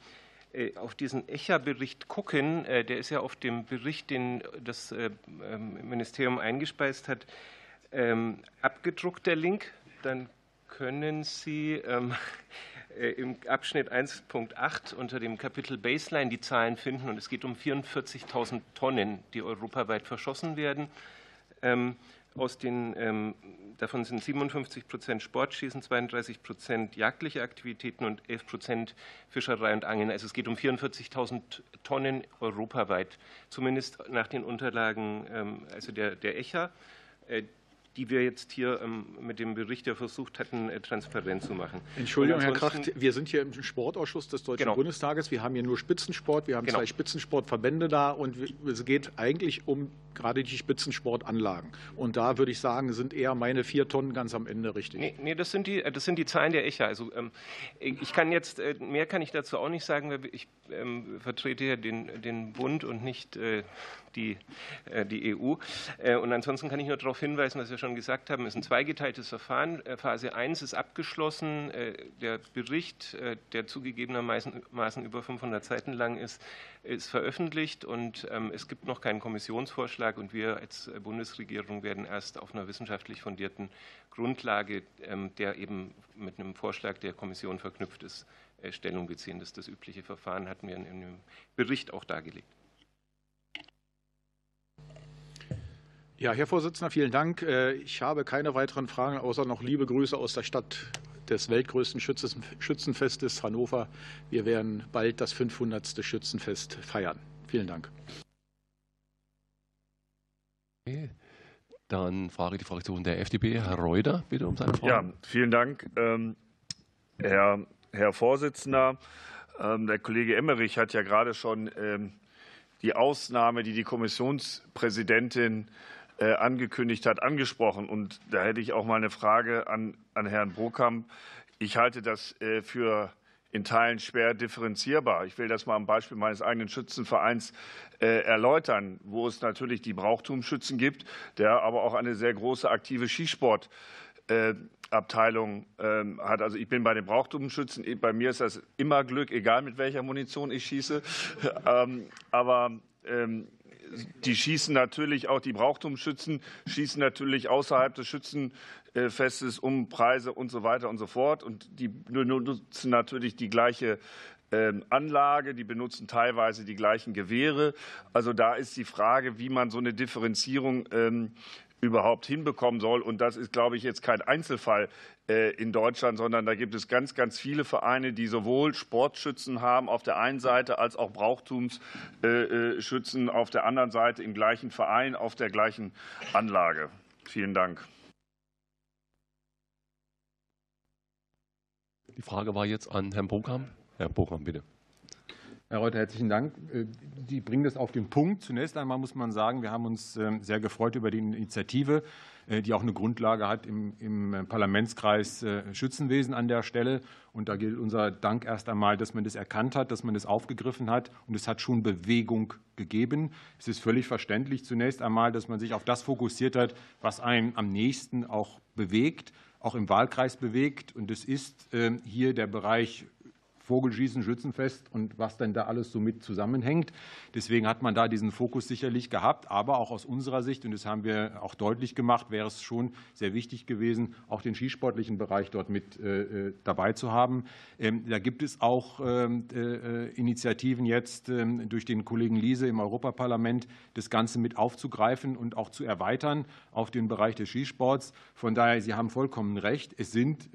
S16: äh, auf diesen ECHA-Bericht gucken, äh, der ist ja auf dem Bericht, den das ähm, Ministerium eingespeist hat, ähm, abgedruckt, der Link, dann können Sie im Abschnitt 1.8 unter dem Kapitel Baseline die Zahlen finden und es geht um 44.000 Tonnen, die europaweit verschossen werden. Aus den, ähm, davon sind 57 Prozent Sportschießen, 32 Prozent jagdliche Aktivitäten und 11 Prozent Fischerei und Angeln. Also es geht um 44.000 Tonnen europaweit, zumindest nach den Unterlagen ähm, also der, der ECHA. Äh, die wir jetzt hier ähm, mit dem Bericht ja versucht hatten, äh, transparent zu machen.
S7: Entschuldigung, Herr Kracht, wir sind hier im Sportausschuss des Deutschen genau. Bundestages. Wir haben hier nur Spitzensport. Wir haben genau. zwei Spitzensportverbände da und es geht eigentlich um gerade die Spitzensportanlagen. Und da würde ich sagen, sind eher meine vier Tonnen ganz am Ende richtig.
S16: Nee, nee das, sind die, das sind die Zahlen der ECHA. Also ähm, ich kann jetzt, äh, mehr kann ich dazu auch nicht sagen, weil ich ähm, vertrete ja den, den Bund und nicht äh, die, äh, die EU. Äh, und ansonsten kann ich nur darauf hinweisen, was wir schon gesagt haben, es ist ein zweigeteiltes Verfahren. Äh, Phase 1 ist abgeschlossen. Der Bericht, der zugegebenermaßen über 500 Seiten lang ist, ist veröffentlicht und ähm, es gibt noch keinen Kommissionsvorschlag und wir als Bundesregierung werden erst auf einer wissenschaftlich fundierten Grundlage, ähm, der eben mit einem Vorschlag der Kommission verknüpft ist, Stellung beziehen. Das ist das übliche Verfahren, hatten wir in dem Bericht auch dargelegt.
S7: Ja, Herr Vorsitzender, vielen Dank. Äh, ich habe keine weiteren Fragen, außer noch liebe Grüße aus der Stadt des weltgrößten Schützenfestes Hannover. Wir werden bald das 500. Schützenfest feiern. Vielen Dank.
S15: Okay. Dann frage ich die Fraktion der FDP. Herr Reuter, bitte um seine Frage.
S17: Ja, vielen Dank, ähm, Herr, Herr Vorsitzender. Ähm, der Kollege Emmerich hat ja gerade schon ähm, die Ausnahme, die die Kommissionspräsidentin angekündigt hat, angesprochen. Und da hätte ich auch mal eine Frage an, an Herrn Brokamp. Ich halte das äh, für in Teilen schwer differenzierbar. Ich will das mal am Beispiel meines eigenen Schützenvereins äh, erläutern, wo es natürlich die Brauchtumsschützen gibt, der aber auch eine sehr große aktive Skisportabteilung ähm, hat. Also ich bin bei den Brauchtumsschützen, bei mir ist das immer Glück, egal mit welcher Munition ich schieße. Ähm, aber ähm, die schießen natürlich auch, die Brauchtumsschützen schießen natürlich außerhalb des Schützenfestes um Preise und so weiter und so fort. Und die nutzen natürlich die gleiche ähm, Anlage, die benutzen teilweise die gleichen Gewehre. Also da ist die Frage, wie man so eine Differenzierung ähm, überhaupt hinbekommen soll. Und das ist, glaube ich, jetzt kein Einzelfall äh, in Deutschland, sondern da gibt es ganz, ganz viele Vereine, die sowohl Sportschützen haben auf der einen Seite als auch Brauchtumsschützen auf der anderen Seite im gleichen Verein, auf der gleichen Anlage. Vielen Dank.
S15: Die Frage war jetzt an Herrn Bokam. Herr Bokam, bitte.
S12: Herr Reuter, herzlichen Dank. Äh, die bringen das auf den Punkt. Zunächst einmal muss man sagen, wir haben uns ähm, sehr gefreut über die Initiative, äh, die auch eine Grundlage hat im, im äh, Parlamentskreis Schützenwesen an der Stelle. Und da gilt unser Dank erst einmal, dass man das erkannt hat, dass man das aufgegriffen hat. Und es hat schon Bewegung gegeben. Es ist völlig verständlich zunächst einmal, dass man sich auf das fokussiert hat, was einen am nächsten auch bewegt, auch im Wahlkreis bewegt. Und es ist ähm, hier der Bereich Vogelschießen, Schützenfest und was denn da alles so mit zusammenhängt. Deswegen hat man da diesen Fokus sicherlich gehabt. Aber auch aus unserer Sicht, und das haben wir auch deutlich gemacht, wäre es schon sehr wichtig gewesen, auch den skisportlichen Bereich dort mit äh, dabei zu haben. Ähm, da gibt es auch ähm, Initiativen jetzt ähm, durch den Kollegen Liese im Europaparlament, das Ganze mit aufzugreifen und auch zu erweitern auf den Bereich des Skisports. Von daher, Sie haben vollkommen recht. Es sind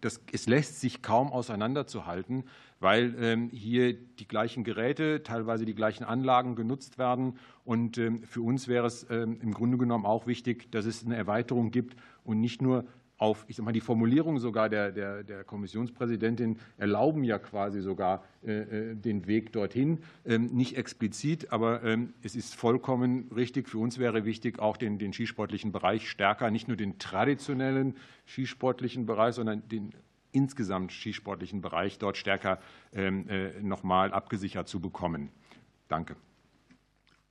S12: das, es lässt sich kaum auseinanderzuhalten, weil ähm, hier die gleichen Geräte, teilweise die gleichen Anlagen genutzt werden. Und ähm, für uns wäre es ähm, im Grunde genommen auch wichtig, dass es eine Erweiterung gibt und nicht nur auf, ich sag mal, die Formulierung sogar der, der, der Kommissionspräsidentin erlauben ja quasi sogar äh, äh den Weg dorthin. Nicht explizit, aber es ist vollkommen richtig. Für uns wäre wichtig, auch den, den skisportlichen Bereich stärker, nicht nur den traditionellen skisportlichen Bereich, sondern den insgesamt skisportlichen Bereich dort stärker ähm, äh, nochmal abgesichert zu bekommen. Danke.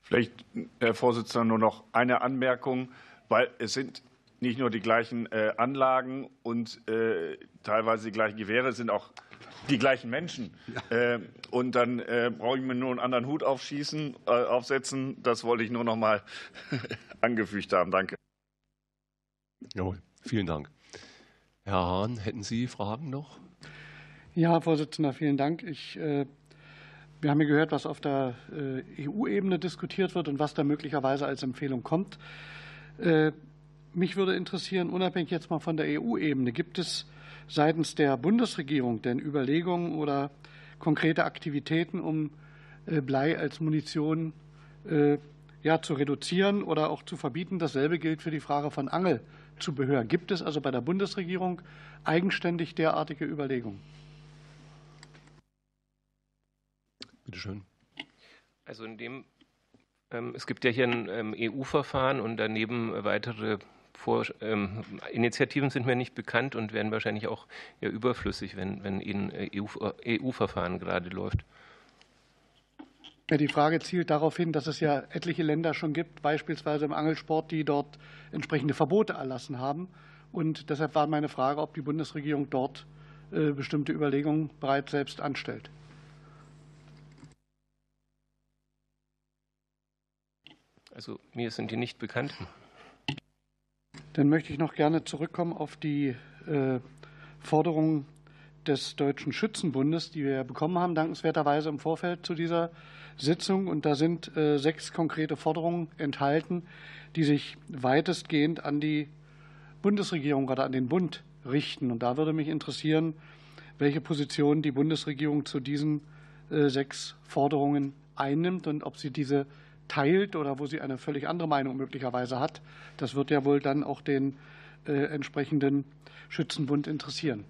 S17: Vielleicht, Herr Vorsitzender, nur noch eine Anmerkung, weil es sind nicht nur die gleichen äh, Anlagen und äh, teilweise die gleichen Gewehre, es sind auch die gleichen Menschen. Ja. Und dann brauche ich mir nur einen anderen Hut aufschießen, aufsetzen. Das wollte ich nur noch mal angefügt haben. Danke.
S15: Jawohl, vielen Dank. Herr Hahn, hätten Sie Fragen noch?
S10: Ja, Herr Vorsitzender, vielen Dank. Ich, äh, wir haben ja gehört, was auf der äh, EU-Ebene diskutiert wird und was da möglicherweise als Empfehlung kommt. Äh, mich würde interessieren, unabhängig jetzt mal von der EU-Ebene, gibt es seitens der Bundesregierung denn Überlegungen oder konkrete Aktivitäten, um Blei als Munition ja, zu reduzieren oder auch zu verbieten? Dasselbe gilt für die Frage von Angelzubehör. Gibt es also bei der Bundesregierung eigenständig derartige Überlegungen?
S15: Bitte schön.
S16: Also in dem ähm, es gibt ja hier ein ähm, EU-Verfahren und daneben weitere vor, ähm, Initiativen sind mir nicht bekannt und werden wahrscheinlich auch überflüssig, wenn, wenn Ihnen EU-Verfahren äh, gerade läuft.
S10: Die Frage zielt darauf hin, dass es ja etliche Länder schon gibt, beispielsweise im Angelsport, die dort entsprechende Verbote erlassen haben. Und deshalb war meine Frage, ob die Bundesregierung dort äh, bestimmte Überlegungen bereits selbst anstellt.
S16: Also mir sind die nicht bekannt.
S10: Dann möchte ich noch gerne zurückkommen auf die äh, Forderungen des Deutschen Schützenbundes, die wir bekommen haben, dankenswerterweise im Vorfeld zu dieser Sitzung. Und da sind äh, sechs konkrete Forderungen enthalten, die sich weitestgehend an die Bundesregierung oder an den Bund richten. Und da würde mich interessieren, welche Position die Bundesregierung zu diesen äh, sechs Forderungen einnimmt und ob sie diese teilt oder wo sie eine völlig andere Meinung möglicherweise hat. Das wird ja wohl dann auch den äh, entsprechenden Schützenbund interessieren.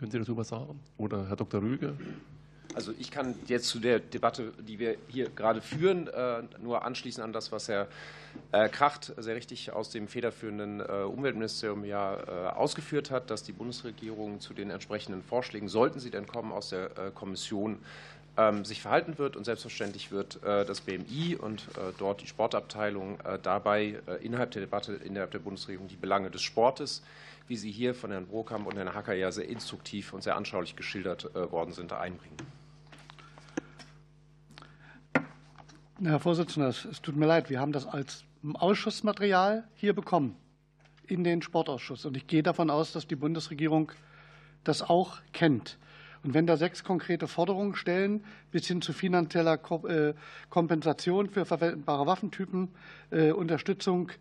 S15: Können Sie dazu was sagen? Oder Herr Dr. Rüge?
S18: Also ich kann jetzt zu der Debatte, die wir hier gerade führen, äh, nur anschließen an das, was Herr äh, Kracht sehr richtig aus dem federführenden äh, Umweltministerium ja ausgeführt hat, dass die Bundesregierung zu den entsprechenden Vorschlägen, sollten sie denn kommen, aus der Kommission ähm, sich verhalten wird. Und selbstverständlich wird das BMI und dort die Sportabteilung dabei innerhalb der Debatte innerhalb der Bundesregierung die Belange des Sportes wie sie hier von Herrn Brokamp und Herrn Hacker ja sehr instruktiv und sehr anschaulich geschildert worden sind, einbringen.
S10: Herr Vorsitzender, es tut mir leid, wir haben das als Ausschussmaterial hier bekommen in den Sportausschuss. Und ich gehe davon aus, dass die Bundesregierung das auch kennt. Und wenn da sechs konkrete Forderungen stellen, bis hin zu finanzieller äh, Kompensation für verwendbare Waffentypen, äh, Unterstützung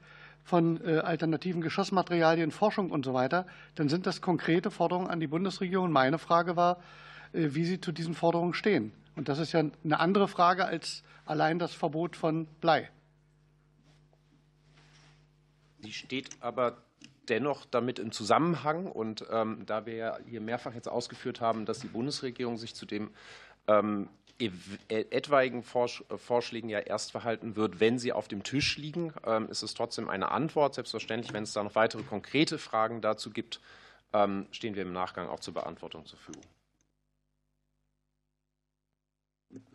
S10: von äh, alternativen Geschossmaterialien, Forschung und so weiter, dann sind das konkrete Forderungen an die Bundesregierung. Meine Frage war, wie Sie zu diesen Forderungen stehen. Und das ist ja eine andere Frage als allein das Verbot von Blei.
S18: Sie steht aber dennoch damit im Zusammenhang. Und ähm, da wir ja hier mehrfach jetzt ausgeführt haben, dass die Bundesregierung sich zu dem ähm, etwaigen Vorschlägen ja erst verhalten wird, wenn sie auf dem Tisch liegen, ähm, ist es trotzdem eine Antwort. Selbstverständlich, wenn es da noch weitere konkrete Fragen dazu gibt, ähm, stehen wir im Nachgang auch zur Beantwortung zur Verfügung.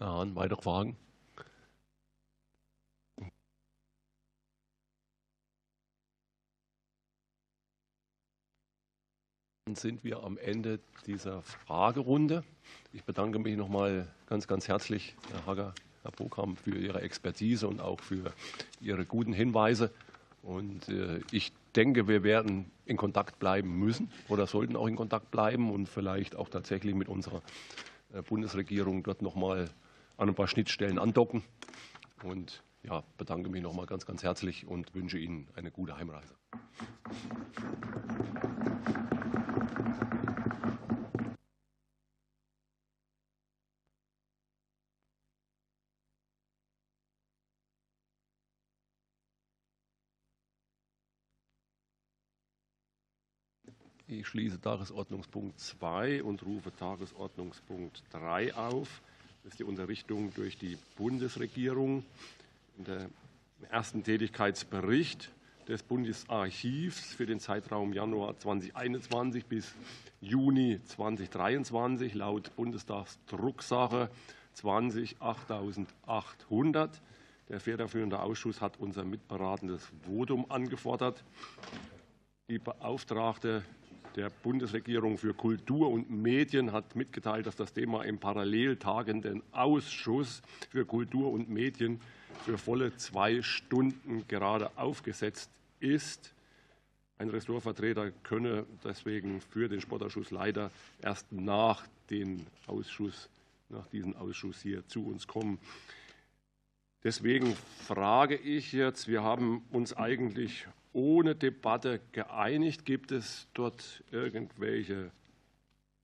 S15: Hahn, weitere Fragen?
S1: dann sind wir am Ende dieser Fragerunde. Ich bedanke mich noch mal ganz, ganz herzlich, Herr Hager, Herr Bokam, für Ihre Expertise und auch für Ihre guten Hinweise. Und äh, ich denke, wir werden in Kontakt bleiben müssen oder sollten auch in Kontakt bleiben und vielleicht auch tatsächlich mit unserer äh, Bundesregierung dort noch mal an ein paar Schnittstellen andocken. Und ja, bedanke mich noch mal ganz, ganz herzlich und wünsche Ihnen eine gute Heimreise. Ich schließe Tagesordnungspunkt 2 und rufe Tagesordnungspunkt 3 auf. Das ist die Unterrichtung durch die Bundesregierung. In der ersten Tätigkeitsbericht des Bundesarchivs für den Zeitraum Januar 2021 bis Juni 2023 laut Bundestagsdrucksache 20 8800. Der federführende Ausschuss hat unser mitberatendes Votum angefordert. Die Beauftragte der Bundesregierung für Kultur und Medien hat mitgeteilt, dass das Thema im parallel tagenden Ausschuss für Kultur und Medien für volle zwei Stunden gerade aufgesetzt ist. Ein Ressortvertreter könne deswegen für den Sportausschuss leider erst nach, den Ausschuss, nach diesem Ausschuss hier zu uns kommen. Deswegen frage ich jetzt, wir haben uns eigentlich ohne Debatte geeinigt. Gibt es dort irgendwelche,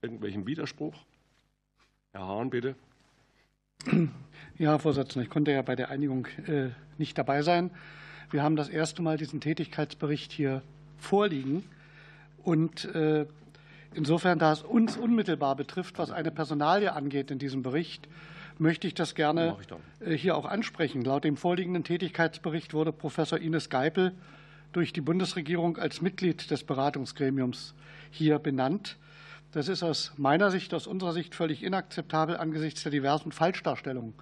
S1: irgendwelchen Widerspruch? Herr Hahn, bitte.
S10: Ja, Herr Vorsitzender, ich konnte ja bei der Einigung äh, nicht dabei sein. Wir haben das erste Mal diesen Tätigkeitsbericht hier vorliegen. Und äh, insofern, da es uns unmittelbar betrifft, was eine Personalie angeht in diesem Bericht, möchte ich das gerne äh, hier auch ansprechen. Laut dem vorliegenden Tätigkeitsbericht wurde Professor Ines Geipel durch die Bundesregierung als Mitglied des Beratungsgremiums hier benannt. Das ist aus meiner Sicht, aus unserer Sicht völlig inakzeptabel angesichts der diversen Falschdarstellungen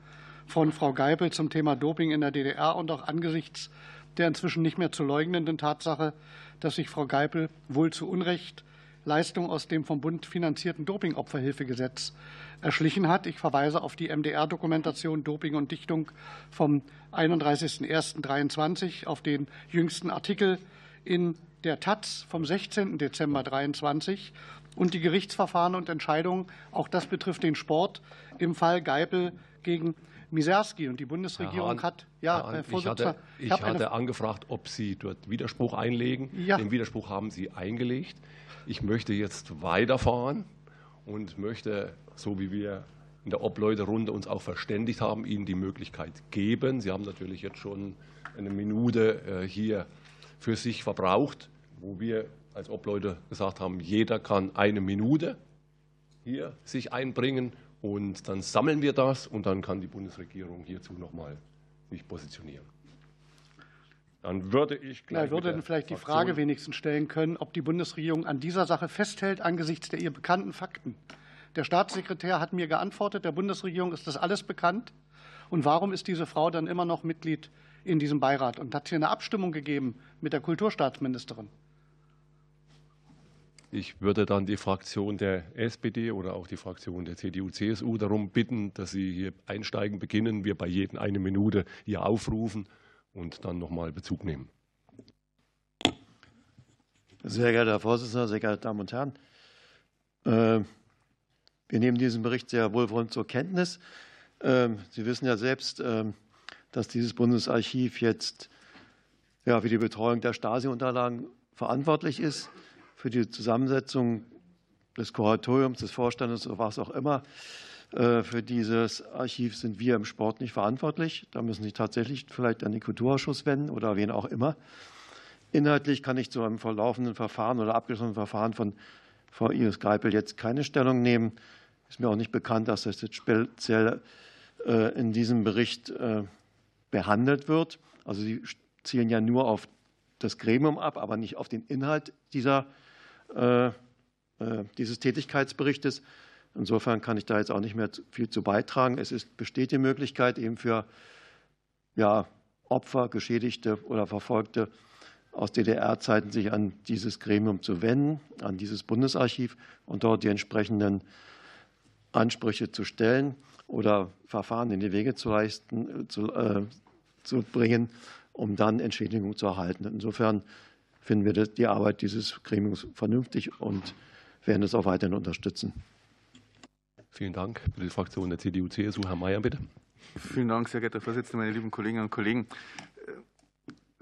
S10: von Frau Geipel zum Thema Doping in der DDR und auch angesichts der inzwischen nicht mehr zu leugnenden Tatsache, dass sich Frau Geipel wohl zu Unrecht Leistung aus dem vom Bund finanzierten Dopingopferhilfegesetz erschlichen hat. Ich verweise auf die MDR-Dokumentation Doping und Dichtung vom 31.01.23, auf den jüngsten Artikel in der Taz vom 16. Dezember 23 und die Gerichtsverfahren und Entscheidungen, auch das betrifft den Sport, im Fall Geipel gegen Miserski. Und die Bundesregierung
S1: Hahn,
S10: hat,
S1: ja, Herr ich hatte, ich hatte angefragt, ob Sie dort Widerspruch einlegen. Ja. Den Widerspruch haben Sie eingelegt. Ich möchte jetzt weiterfahren und möchte, so wie wir in der Obleuterunde uns auch verständigt haben, Ihnen die Möglichkeit geben. Sie haben natürlich jetzt schon eine Minute äh, hier für sich verbraucht, wo wir als Obleute gesagt haben, jeder kann eine Minute hier sich einbringen und dann sammeln wir das und dann kann die Bundesregierung hierzu nochmal sich positionieren. Dann würde ich gleich.
S10: Ja, würde vielleicht die Frage wenigstens stellen können, ob die Bundesregierung an dieser Sache festhält angesichts der ihr bekannten Fakten. Der Staatssekretär hat mir geantwortet, der Bundesregierung ist das alles bekannt. Und warum ist diese Frau dann immer noch Mitglied in diesem Beirat? Und hat hier eine Abstimmung gegeben mit der Kulturstaatsministerin?
S1: Ich würde dann die Fraktion der SPD oder auch die Fraktion der CDU-CSU darum bitten, dass Sie hier einsteigen beginnen, wir bei jedem eine Minute hier aufrufen und dann nochmal Bezug nehmen.
S19: Sehr geehrter Herr Vorsitzender, sehr geehrte Damen und Herren, äh, wir nehmen diesen Bericht sehr wohlwollend zur Kenntnis. Ähm, Sie wissen ja selbst, ähm, dass dieses Bundesarchiv jetzt für die Betreuung der Stasi-Unterlagen verantwortlich ist, für die Zusammensetzung des Kuratoriums, des Vorstandes oder was auch immer. Äh, für dieses Archiv sind wir im Sport nicht verantwortlich. Da müssen Sie tatsächlich vielleicht an den Kulturausschuss wenden oder wen auch immer. Inhaltlich kann ich zu einem verlaufenden Verfahren oder abgeschlossenen Verfahren von Frau Iris Greipel jetzt keine Stellung nehmen. Ist mir auch nicht bekannt, dass das jetzt speziell äh, in diesem Bericht äh, behandelt wird. Also Sie zielen ja nur auf das Gremium ab, aber nicht auf den Inhalt dieser, dieses Tätigkeitsberichtes. Insofern kann ich da jetzt auch nicht mehr viel zu beitragen. Es ist, besteht die Möglichkeit, eben für ja, Opfer, Geschädigte oder Verfolgte aus DDR-Zeiten sich an dieses Gremium zu wenden, an dieses Bundesarchiv und dort die entsprechenden Ansprüche zu stellen oder Verfahren in die Wege zu, leisten, zu, äh, zu bringen, um dann Entschädigung zu erhalten. Insofern finden wir die Arbeit dieses Gremiums vernünftig und werden es auch weiterhin unterstützen.
S15: Vielen Dank. Für die Fraktion der CDU-CSU, Herr Mayer, bitte.
S5: Vielen Dank, sehr geehrter Vorsitzender, meine lieben Kolleginnen und Kollegen.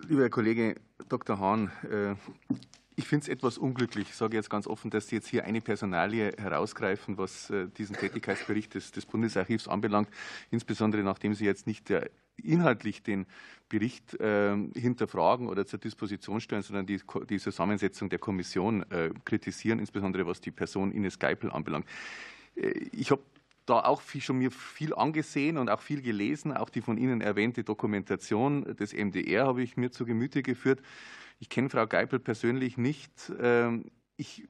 S5: Lieber Herr Kollege Dr. Hahn, äh, ich finde es etwas unglücklich, ich sage jetzt ganz offen, dass Sie jetzt hier eine Personalie herausgreifen, was äh, diesen Tätigkeitsbericht des, des Bundesarchivs anbelangt, insbesondere nachdem Sie jetzt nicht der, inhaltlich den Bericht äh, hinterfragen oder zur Disposition stellen, sondern die, die Zusammensetzung der Kommission äh, kritisieren, insbesondere was die Person Ines Geipel anbelangt. Äh, ich habe da auch viel, schon mir viel angesehen und auch viel gelesen. Auch die von Ihnen erwähnte Dokumentation des MDR habe ich mir zu Gemüte geführt. Ich kenne Frau Geipel persönlich nicht. Ähm, ich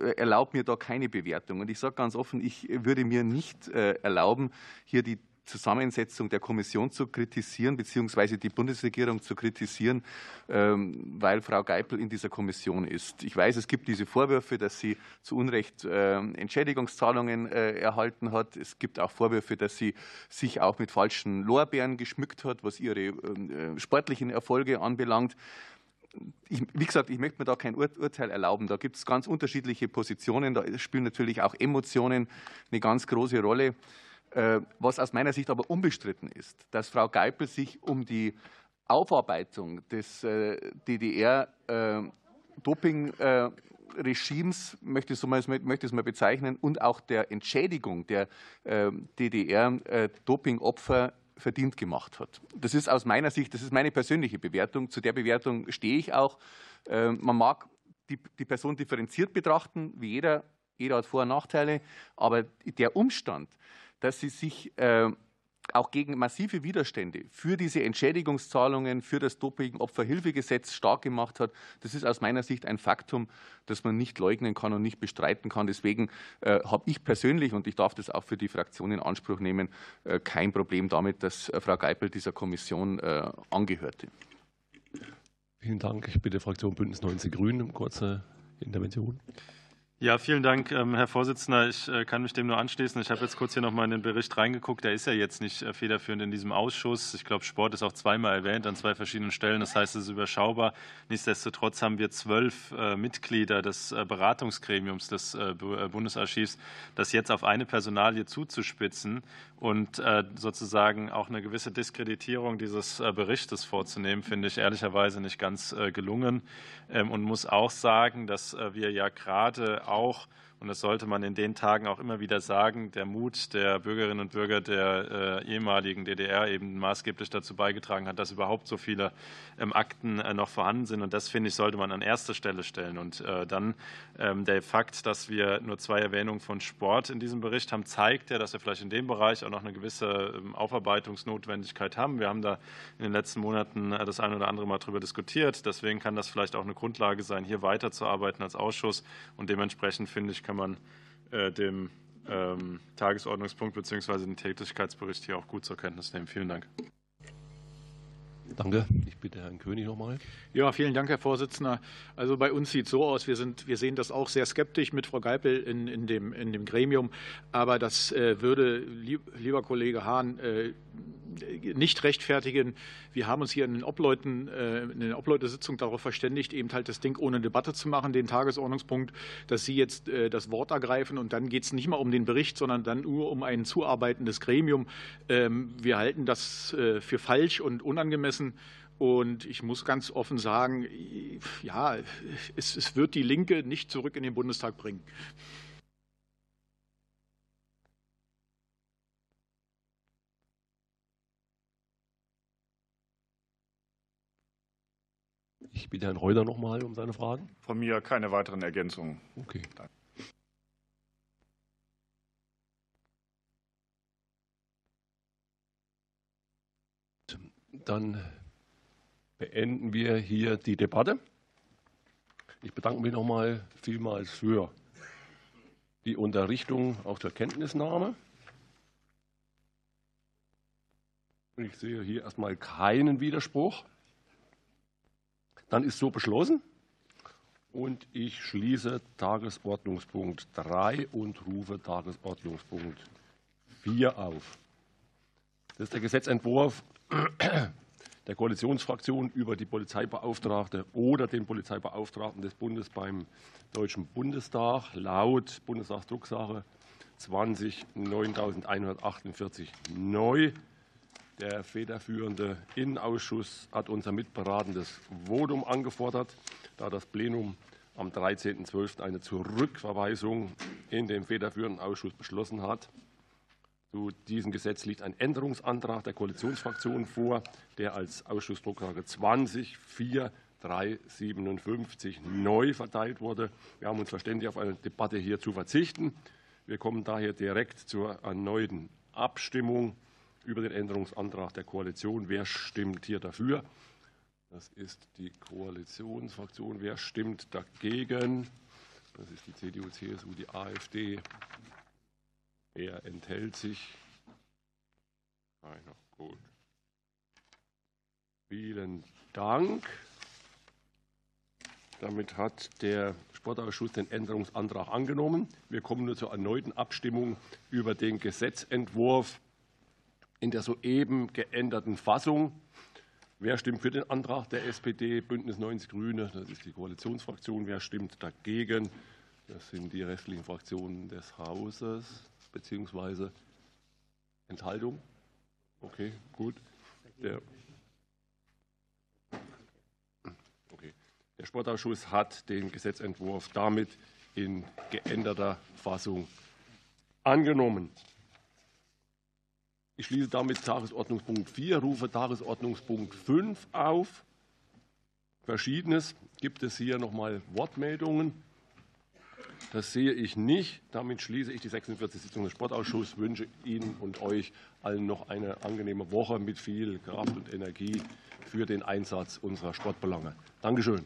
S5: äh, erlaube mir da keine Bewertung. Und ich sage ganz offen, ich würde mir nicht äh, erlauben, hier die Zusammensetzung der Kommission zu kritisieren, beziehungsweise die Bundesregierung zu kritisieren, ähm, weil Frau Geipel in dieser Kommission ist. Ich weiß, es gibt diese Vorwürfe, dass sie zu Unrecht ähm, Entschädigungszahlungen äh, erhalten hat. Es gibt auch Vorwürfe, dass sie sich auch mit falschen Lorbeeren geschmückt hat, was ihre ähm, äh, sportlichen Erfolge anbelangt. Ich, wie gesagt, ich möchte mir da kein Ur Urteil erlauben. Da gibt es ganz unterschiedliche Positionen. Da spielen natürlich auch Emotionen eine ganz große Rolle. Äh, was aus meiner Sicht aber unbestritten ist, dass Frau Geipel sich um die Aufarbeitung des äh, DDR-Doping-Regimes, äh, möchte ich es mal bezeichnen, und auch der Entschädigung der DDR-Doping-Opfer verdient gemacht hat. Das ist aus meiner Sicht, das ist meine persönliche Bewertung. Zu der Bewertung stehe ich auch. Man mag die, die Person differenziert betrachten, wie jeder. Jeder hat Vor- und Nachteile. Aber der Umstand, dass sie sich äh, auch gegen massive Widerstände für diese Entschädigungszahlungen, für das Doping-Opferhilfegesetz stark gemacht hat. Das ist aus meiner Sicht ein Faktum, das man nicht leugnen kann und nicht bestreiten kann. Deswegen äh, habe ich persönlich, und ich darf das auch für die Fraktion in Anspruch nehmen, äh, kein Problem damit, dass Frau Geipel dieser Kommission angehörte.
S15: Vielen Dank. Ich bitte Fraktion Bündnis 90 Grünen um kurze Intervention.
S8: Ja, vielen Dank, ähm, Herr Vorsitzender. Ich äh, kann mich dem nur anschließen. Ich habe jetzt kurz hier noch mal in den Bericht reingeguckt. Der ist ja jetzt nicht äh, federführend in diesem Ausschuss. Ich glaube, Sport ist auch zweimal erwähnt an zwei verschiedenen Stellen. Das heißt, es ist überschaubar. Nichtsdestotrotz haben wir zwölf äh, Mitglieder des Beratungsgremiums des Bundesarchivs. Das jetzt auf eine Personalie zuzuspitzen und sozusagen auch eine gewisse Diskreditierung dieses Berichtes vorzunehmen, finde ich ehrlicherweise nicht ganz gelungen. Ähm, und muss auch sagen, dass wir ja gerade auch und das sollte man in den Tagen auch immer wieder sagen, der Mut der Bürgerinnen und Bürger der äh, ehemaligen DDR eben maßgeblich dazu beigetragen hat, dass überhaupt so viele ähm, Akten äh, noch vorhanden sind. Und das, finde ich, sollte man an erster Stelle stellen. Und äh, dann ähm, der Fakt, dass wir nur zwei Erwähnungen von Sport in diesem Bericht haben, zeigt ja, dass wir vielleicht in dem Bereich auch noch eine gewisse ähm, Aufarbeitungsnotwendigkeit haben. Wir haben da in den letzten Monaten das eine oder andere Mal darüber diskutiert. Deswegen kann das vielleicht auch eine Grundlage sein, hier weiterzuarbeiten als Ausschuss. Und dementsprechend, finde ich, kann man äh, dem ähm, Tagesordnungspunkt bzw. den Tätigkeitsbericht hier auch gut zur Kenntnis nehmen. Vielen Dank.
S15: Danke. Ich bitte Herrn König nochmal.
S7: Ja, vielen Dank, Herr Vorsitzender. Also bei uns sieht es so aus, wir, sind, wir sehen das auch sehr skeptisch mit Frau Geipel in, in, dem, in dem Gremium. Aber das äh, würde, lieber Kollege Hahn, äh, nicht rechtfertigen. Wir haben uns hier in den Obleuten, äh, in der Obleutesitzung darauf verständigt, eben halt das Ding ohne Debatte zu machen, den Tagesordnungspunkt, dass Sie jetzt äh, das Wort ergreifen und dann geht es nicht mal um den Bericht, sondern dann nur um ein zuarbeitendes Gremium. Ähm, wir halten das äh, für falsch und unangemessen. Und ich muss ganz offen sagen, ja, es, es wird die Linke nicht zurück in den Bundestag bringen.
S15: Ich bitte Herrn Reuter noch mal um seine Fragen.
S17: Von mir keine weiteren Ergänzungen.
S15: Okay. Dann beenden wir hier die Debatte. Ich bedanke mich noch mal vielmals für die Unterrichtung, auch zur Kenntnisnahme. Ich sehe hier erstmal keinen Widerspruch.
S1: Dann ist so beschlossen. Und ich schließe Tagesordnungspunkt 3 und rufe Tagesordnungspunkt 4 auf. Das ist der Gesetzentwurf der Koalitionsfraktion über die Polizeibeauftragte oder den Polizeibeauftragten des Bundes beim Deutschen Bundestag laut Bundestagsdrucksache 20 9148 neu. Der federführende Innenausschuss hat unser mitberatendes Votum angefordert, da das Plenum am 13.12. eine Zurückverweisung in den federführenden Ausschuss beschlossen hat. Zu diesem Gesetz liegt ein Änderungsantrag der Koalitionsfraktionen vor, der als Ausschussdrucklage 20 4 357 neu verteilt wurde. Wir haben uns verständigt, auf eine Debatte hier zu verzichten. Wir kommen daher direkt zur erneuten Abstimmung über den Änderungsantrag der Koalition. Wer stimmt hier dafür? Das ist die Koalitionsfraktion. Wer stimmt dagegen? Das ist die CDU, CSU, die AfD. Wer enthält sich? Keiner. Gut. Vielen Dank. Damit hat der Sportausschuss den Änderungsantrag angenommen. Wir kommen nur zur erneuten Abstimmung über den Gesetzentwurf in der soeben geänderten Fassung. Wer stimmt für den Antrag der SPD, Bündnis 90 Grüne? Das ist die Koalitionsfraktion. Wer stimmt dagegen? Das sind die restlichen Fraktionen des Hauses beziehungsweise Enthaltung. Okay, gut. Der, okay. Der Sportausschuss hat den Gesetzentwurf damit in geänderter Fassung angenommen. Ich schließe damit Tagesordnungspunkt 4, rufe Tagesordnungspunkt 5 auf. Verschiedenes. Gibt es hier noch mal Wortmeldungen? Das sehe ich nicht. Damit schließe ich die 46. Sitzung des Sportausschusses. Wünsche Ihnen und euch allen noch eine angenehme Woche mit viel Kraft und Energie für den Einsatz unserer Sportbelange. Dankeschön.